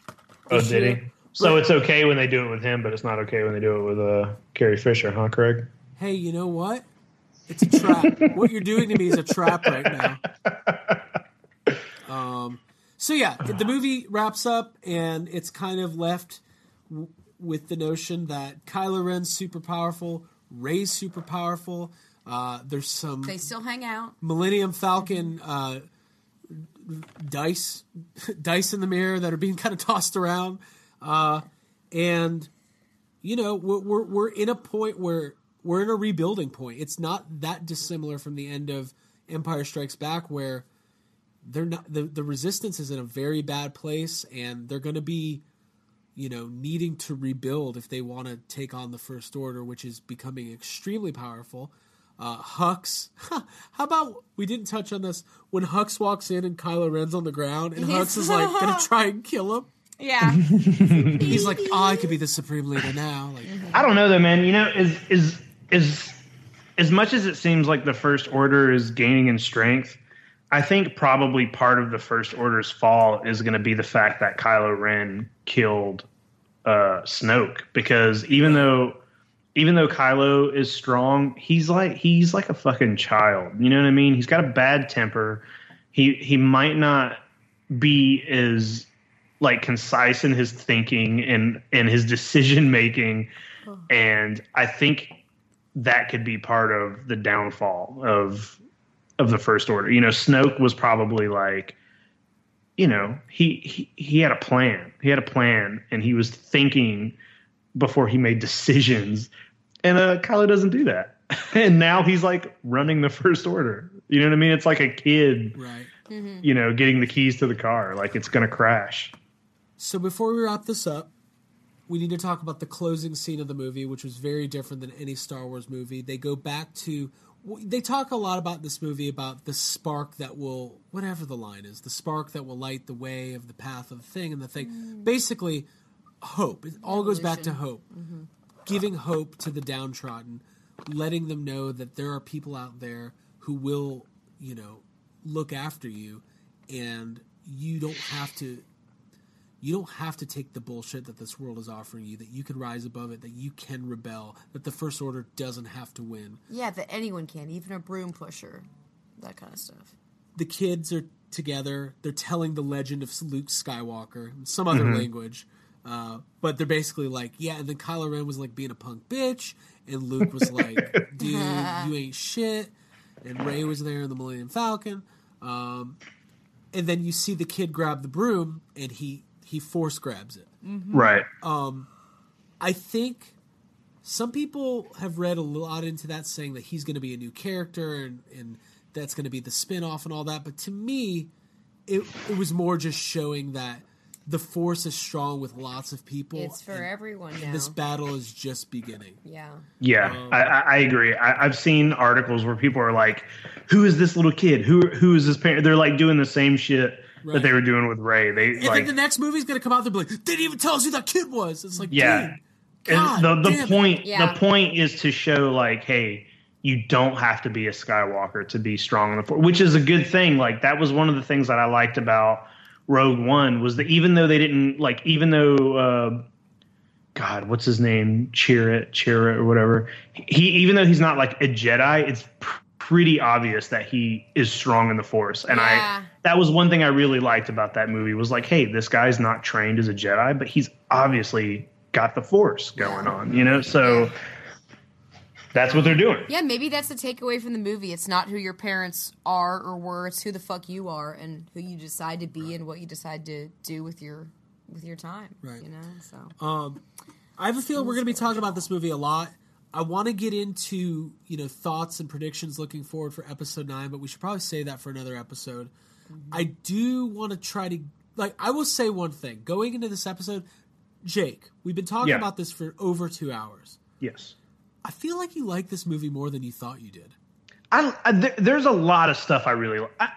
Oh, did year. he? So it's okay when they do it with him, but it's not okay when they do it with uh, Carrie Fisher, huh, Craig? Hey, you know what? It's a trap. what you're doing to me is a trap right now. Um, so yeah, the, the movie wraps up, and it's kind of left w- with the notion that Kylo Ren's super powerful, Rey's super powerful. Uh, there's some they still hang out. Millennium Falcon uh, dice dice in the mirror that are being kind of tossed around, uh, and you know we're, we're we're in a point where we're in a rebuilding point. It's not that dissimilar from the end of Empire Strikes Back, where they're not the the resistance is in a very bad place, and they're going to be you know needing to rebuild if they want to take on the First Order, which is becoming extremely powerful. Uh, Hux. How about we didn't touch on this when Hux walks in and Kylo Ren's on the ground and Hux is like gonna try and kill him. Yeah. He's like, oh, I could be the supreme leader now. Like, I don't know though, man. You know, is is is as much as it seems like the First Order is gaining in strength, I think probably part of the First Order's fall is going to be the fact that Kylo Ren killed uh, Snoke because even though even though Kylo is strong, he's like he's like a fucking child. You know what I mean? He's got a bad temper. He he might not be as like concise in his thinking and and his decision making and i think that could be part of the downfall of of the first order you know snoke was probably like you know he he, he had a plan he had a plan and he was thinking before he made decisions. And uh kylo doesn't do that. And now he's like running the first order. You know what i mean? It's like a kid right. you know getting the keys to the car. Like it's gonna crash. So before we wrap this up, we need to talk about the closing scene of the movie, which was very different than any Star Wars movie. They go back to they talk a lot about this movie about the spark that will whatever the line is, the spark that will light the way of the path of the thing and the thing. Basically, hope. It all goes back to hope. Mm-hmm. Giving hope to the downtrodden, letting them know that there are people out there who will, you know, look after you and you don't have to you don't have to take the bullshit that this world is offering you, that you can rise above it, that you can rebel, that the First Order doesn't have to win. Yeah, that anyone can, even a broom pusher. That kind of stuff. The kids are together, they're telling the legend of Luke Skywalker in some other mm-hmm. language. Uh, but they're basically like, yeah, and then Kylo Ren was like being a punk bitch, and Luke was like, dude, you ain't shit. And Rey was there in the Millennium Falcon. Um, and then you see the kid grab the broom, and he, he force grabs it. right I think some people have read a lot into that, saying that he's going to be a new character and, and that's going to be the spin off and all that. But to me, it, it was more just showing that the force is strong with lots of people. It's for everyone now. This battle is just beginning. yeah. Yeah, um, I, I I agree. I, I've seen articles where people are like, "Who is this little kid? Who who is this parent?" They're like doing the same shit Right. that they were doing with Rey. They And like, then the next movie's going to come out, they'll be like, they didn't even tell us who that kid was. It's like, yeah. dude, God and the the point Yeah. the point is to show like, hey, you don't have to be a Skywalker to be strong in the Force, which is a good thing. Like that was one of the things that I liked about Rogue One was that even though they didn't like, even though. Uh, God, what's his name? Chirrut, Chirrut, or whatever. He, even though he's not like a Jedi, it's pr- pretty obvious that he is strong in the Force. And Yeah. I, that was one thing I really liked about that movie was like, hey, this guy's not trained as a Jedi, but he's obviously got the Force going on, you know. So That's what they're doing. Yeah, maybe that's the takeaway from the movie. It's not who your parents are or were; it's who the fuck you are and who you decide to be and what you decide to do with your with your time. Right. You know. So um, I have a feeling we're going to be talking about this movie a lot. I want to get into you know thoughts and predictions looking forward for episode nine, but we should probably say that for another episode. Mm-hmm. I do want to try to like. I will say one thing going into this episode, Jake. We've been talking Yeah. about this for over two hours. Yes. I feel like you like this movie more than you thought you did. I, I there, there's a lot of stuff I really I,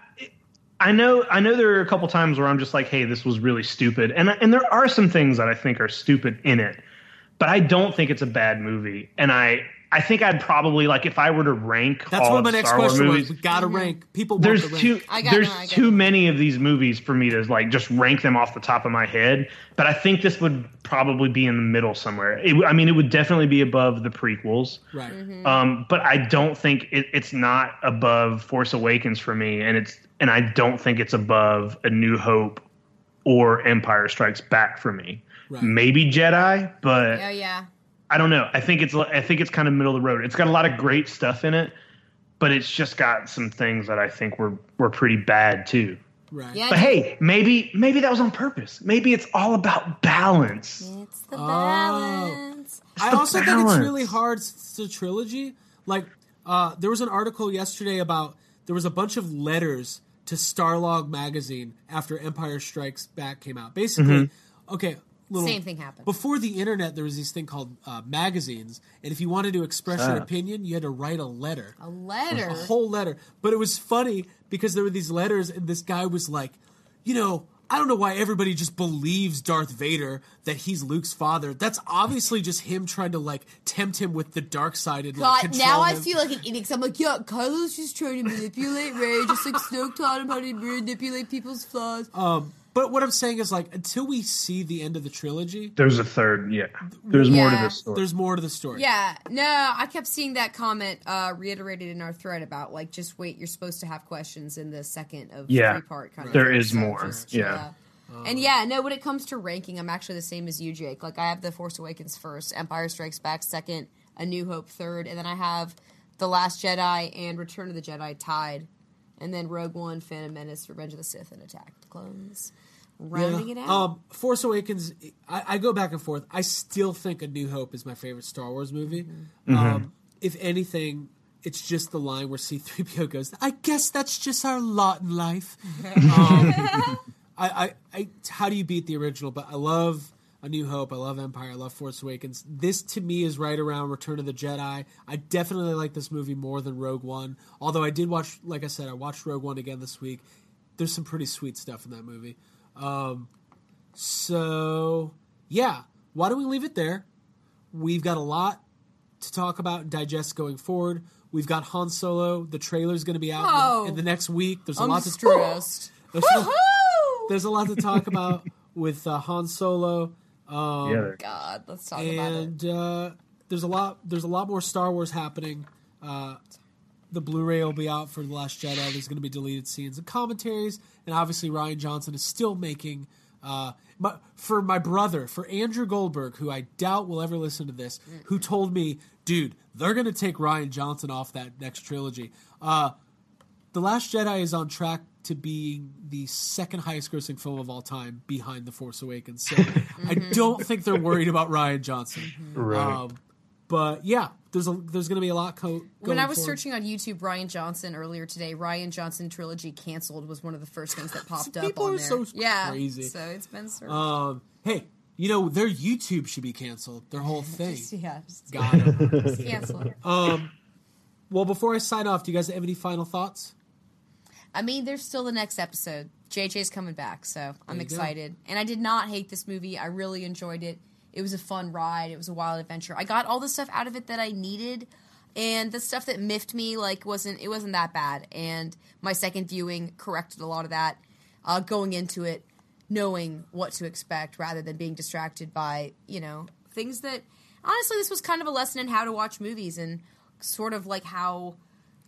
I know I know there are a couple times where I'm just like, hey, this was really stupid, and and there are some things that I think are stupid in it, but I don't think it's a bad movie, and I I think I'd probably like if I were to rank That's all what my next Star question movies. was. We got to rank. People want There's the rank. too I got there's no, I got too no. many of these movies for me to like just rank them off the top of my head. But I think this would probably be in the middle somewhere. It, w- I mean, it would definitely be above the prequels. right. Mm-hmm. Um, but I don't think it, it's not above Force Awakens for me, and it's and I don't think it's above A New Hope or Empire Strikes Back for me. Right. Maybe Jedi, but oh yeah, I don't know. I think it's I think it's kind of middle of the road. It's got a lot of great stuff in it, but it's just got some things that I think were were pretty bad too. Right. yeah. But hey, maybe maybe that was on purpose. Maybe it's all about balance. it's the Oh. balance. I the also think it's really hard. It's a trilogy. Like, uh, there was an article yesterday about there was a bunch of letters to Starlog magazine after Empire Strikes Back came out. Basically, Mm-hmm. okay, little Same thing happened. before the internet. There was this thing called uh, magazines, and if you wanted to express your Ah. opinion, you had to write a letter A letter. a whole letter. But it was funny because there were these letters, and this guy was like, you know, I don't know why everybody just believes Darth Vader that he's Luke's father. That's obviously just him trying to like tempt him with the dark side and like, God, control now I him. feel like an idiot. 'cause I'm like, yeah, Kylo's just trying to manipulate Rey, just like Snoke taught him how to manipulate people's flaws. But what I'm saying is like until we see the end of the trilogy, There's a third, yeah. There's more to Yeah. this story. there's more to the story. Yeah, no, I kept seeing that comment uh, reiterated in our thread about like, just wait, you're supposed to have questions in the second of Yeah. three part kind of. There thing, is so more, just chill yeah. out. And yeah, no, when it comes to ranking, I'm actually the same as you, Jake. Like, I have The Force Awakens first, Empire Strikes Back second, A New Hope third, and then I have The Last Jedi and Return of the Jedi tied, and then Rogue One, Phantom Menace, Revenge of the Sith, and Attack of the Clones. Rounding it out. Um, Force Awakens, I, I go back and forth. I still think A New Hope is my favorite Star Wars movie. Mm-hmm. Um, if anything, it's just the line where C-3PO goes, I guess that's just our lot in life. um, I, I, I, how do you beat the original? But I love A New Hope. I love Empire. I love Force Awakens. This to me is right around Return of the Jedi. I definitely like this movie more than Rogue One. Although I did watch, like I said, I watched Rogue One again this week. There's some pretty sweet stuff in that movie. Um, so yeah, why don't we leave it there? We've got a lot to talk about and digest going forward. We've got Han Solo. The trailer's going to be out in the- in the next week. There's a I'm lot to stressed. there's, a, there's a lot to talk about with uh, Han Solo. Um, yeah, God, let's talk about it. and uh, there's a lot there's a lot more Star Wars happening. Uh, the Blu-ray will be out for the Last Jedi. There's going to be deleted scenes and commentaries, and obviously Rian Johnson is still making. Uh, my, for my brother, for Andrew Goldberg, who I doubt will ever listen to this, who told me, "Dude, they're going to take Rian Johnson off that next trilogy." Uh, the Last Jedi is on track to being the second highest grossing film of all time behind The Force Awakens. So I don't think they're worried about Rian Johnson. Right. Um, but yeah, there's a there's going to be a lot. Co- When I was forward. searching on YouTube, Rian Johnson earlier today, Rian Johnson trilogy canceled was one of the first things that popped up People on are there. so yeah, crazy. So it's been um, hey, you know their YouTube should be canceled. Their whole thing. Just- yeah, just Got it. cancel it. well, before I sign off, do you guys have any final thoughts? I mean, there's still the next episode. JJ's coming back, so I'm you go. excited. And I did not hate this movie. I really enjoyed it. It was a fun ride. It was a wild adventure. I got all the stuff out of it that I needed, and the stuff that miffed me like wasn't it wasn't that bad. And my second viewing corrected a lot of that. Uh, going into it, knowing what to expect rather than being distracted by you know things that honestly this was kind of a lesson in how to watch movies and sort of like how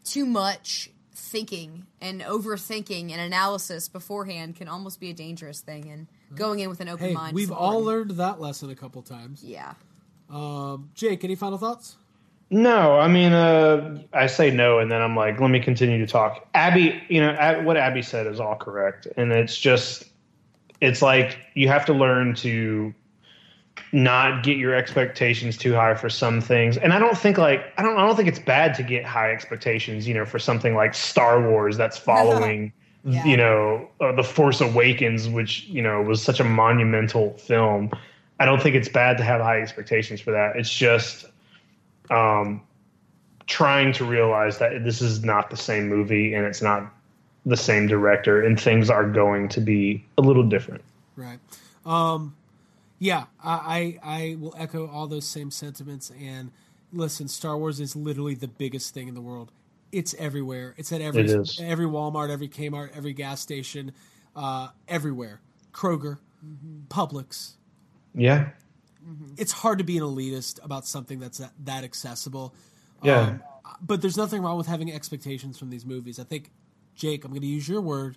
too much thinking and overthinking and analysis beforehand can almost be a dangerous thing and going in with an open Hey, mind we've all important. learned that lesson a couple times. yeah Um, Jake, any final thoughts? No, I mean, uh, I say no, and then I'm like, let me continue to talk. Abby, you know, Ab- what Abby said is all correct, and it's just, it's like you have to learn to not get your expectations too high for some things. And I don't think like I don't I don't think it's bad to get high expectations, you know, for something like Star Wars that's following Yeah. you know, uh, The Force Awakens which, you know, was such a monumental film. I don't think it's bad to have high expectations for that. It's just um trying to realize that this is not the same movie and it's not the same director and things are going to be a little different. Right. Um, yeah, I, I I will echo all those same sentiments. And listen, Star Wars is literally the biggest thing in the world. It's everywhere. It's at every It is. every Walmart, every Kmart, every gas station, uh, everywhere. Kroger, Publix. Yeah. It's hard to be an elitist about something that's that, that accessible. Yeah. Um, but there's nothing wrong with having expectations from these movies. I think, Jake, I'm going to use your word,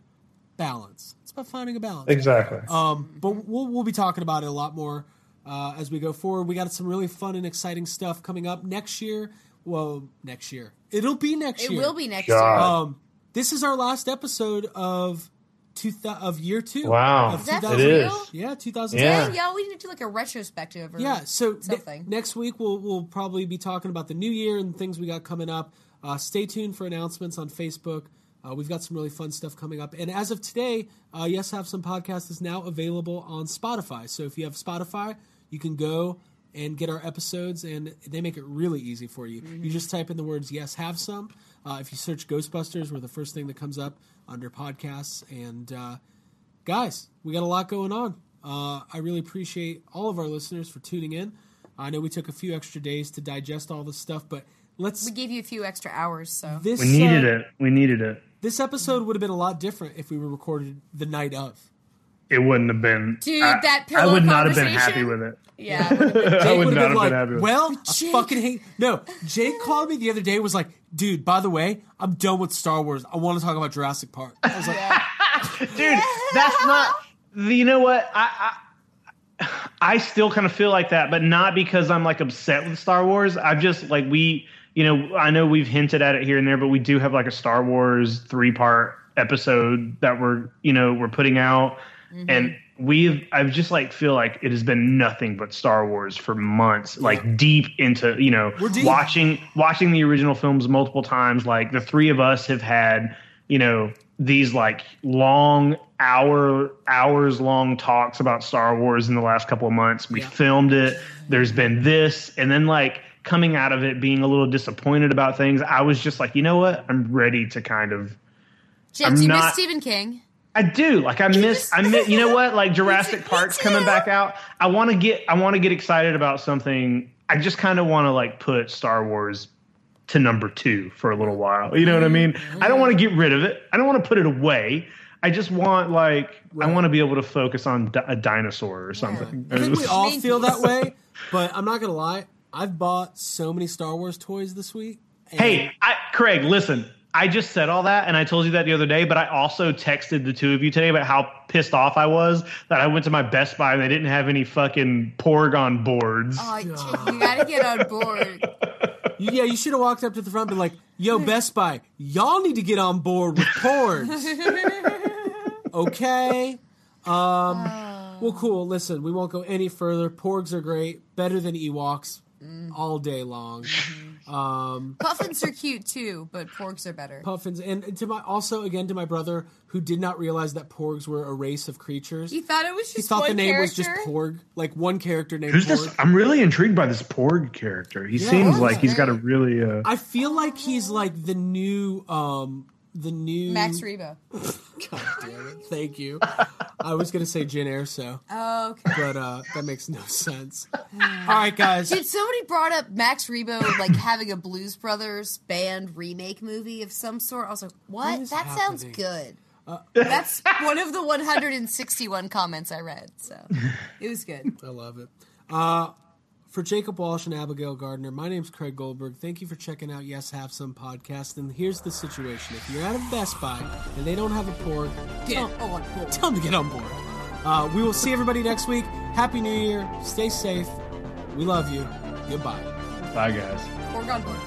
balance. It's about finding a balance. exactly. Um, but we'll we'll be talking about it a lot more uh, as we go forward. We got some really fun and exciting stuff coming up next year. Well, next year it'll be next It year. It will be next God. year. Um, this is our last episode of two thou- of year two. Wow. of Is that 2000 for It. Yeah, 2000. Yeah. Dang, we need to do like a retrospective or Yeah, so ne- something. next week we'll we'll probably be talking about the new year and things we got coming up. Uh, stay tuned for announcements on Facebook. Uh, we've got some really fun stuff coming up. And as of today, uh, Yes Have Some Podcast is now available on Spotify. So if you have Spotify, you can go and get our episodes, and they make it really easy for you. You just type in the words Yes Have Some. Uh, if you search Ghostbusters, we're the first thing that comes up under podcasts. And uh, guys, we got a lot going on. Uh, I really appreciate all of our listeners for tuning in. I know we took a few extra days to digest all this stuff, but let's. we gave you a few extra hours, so This We needed uh, it. We needed it. This episode would have been a lot different if we were recorded the night of. It wouldn't have been. Dude, I, that I would not have been happy with it. yeah. would've been- I would would not have been have like, been happy with it. "Well, I fucking hate." No, Jake called me the other day. And was like, "Dude, by the way, I'm done with Star Wars. I want to talk about Jurassic Park." I was like, dude. That's not. You know what? I, I I still kind of feel like that, but not because I'm like upset with Star Wars. I've just like we, you know, I know we've hinted at it here and there, but we do have like a Star Wars three part episode that we're you know we're putting out, mm-hmm. and we've I've just like feel like it has been nothing but Star Wars for months, like deep into you know watching watching the original films multiple times. Like the three of us have had you know these like long hour hours long talks about Star Wars in the last couple of months. We Yeah. filmed it. There's been this and then like coming out of it being a little disappointed about things. I was just like, you know what? I'm ready to kind of Jake, I'm do you not- miss Stephen King? I do. Like I miss I miss you know what? Like Jurassic Park's coming back out. I want to get I want to get excited about something. I just kind of want to like put Star Wars to number 2 for a little while. You know what I mean? I don't want to get rid of it. I don't want to put it away. I just want like I want to be able to focus on di- a dinosaur or something. I think we all feel that way, but I'm not gonna lie. I've bought so many Star Wars toys this week. and- Hey, I, Craig, listen. I just said all that, and I told you that the other day. But I also texted the two of you today about how pissed off I was that I went to my Best Buy and they didn't have any fucking Porygon boards. Oh, you gotta get on board. Yeah, you should have walked up to the front and been like, "Yo, Best Buy, y'all need to get on board with porgs." okay. Um. Well, cool. Listen, we won't go any further. Porgs are great, better than Ewoks, all day long. Um, Puffins are cute too, but porgs are better. puffins, and to my also again to my brother who did not realize that porgs were a race of creatures. He thought it was just. He thought one the name character? was just Porg, like one character named Who's Porg. this? I'm really intrigued by this Porg character. He seems like he's got a really. Uh, I feel like he's like the new, um, the new Max Rebo. God damn it! Thank you. I was gonna say Jyn Erso, Oh, okay. but uh, that makes no sense. All right, guys. Dude, somebody brought up Max Rebo like having a Blues Brothers band remake movie of some sort. I was like, what? What that sounds happening? Uh, good. That's one of the 161 comments I read, so it was good. I love it. Uh, for Jacob Walsh and Abigail Gardner, my name's Craig Goldberg. Thank you for checking out Yes Have Some podcast. And here's the situation: if you're at a Best Buy and they don't have a porg, Get tell, on board. tell them to get on board. Uh, we will see everybody next week. Happy New Year. Stay safe. We love you. Goodbye. Bye, guys. Porg on board.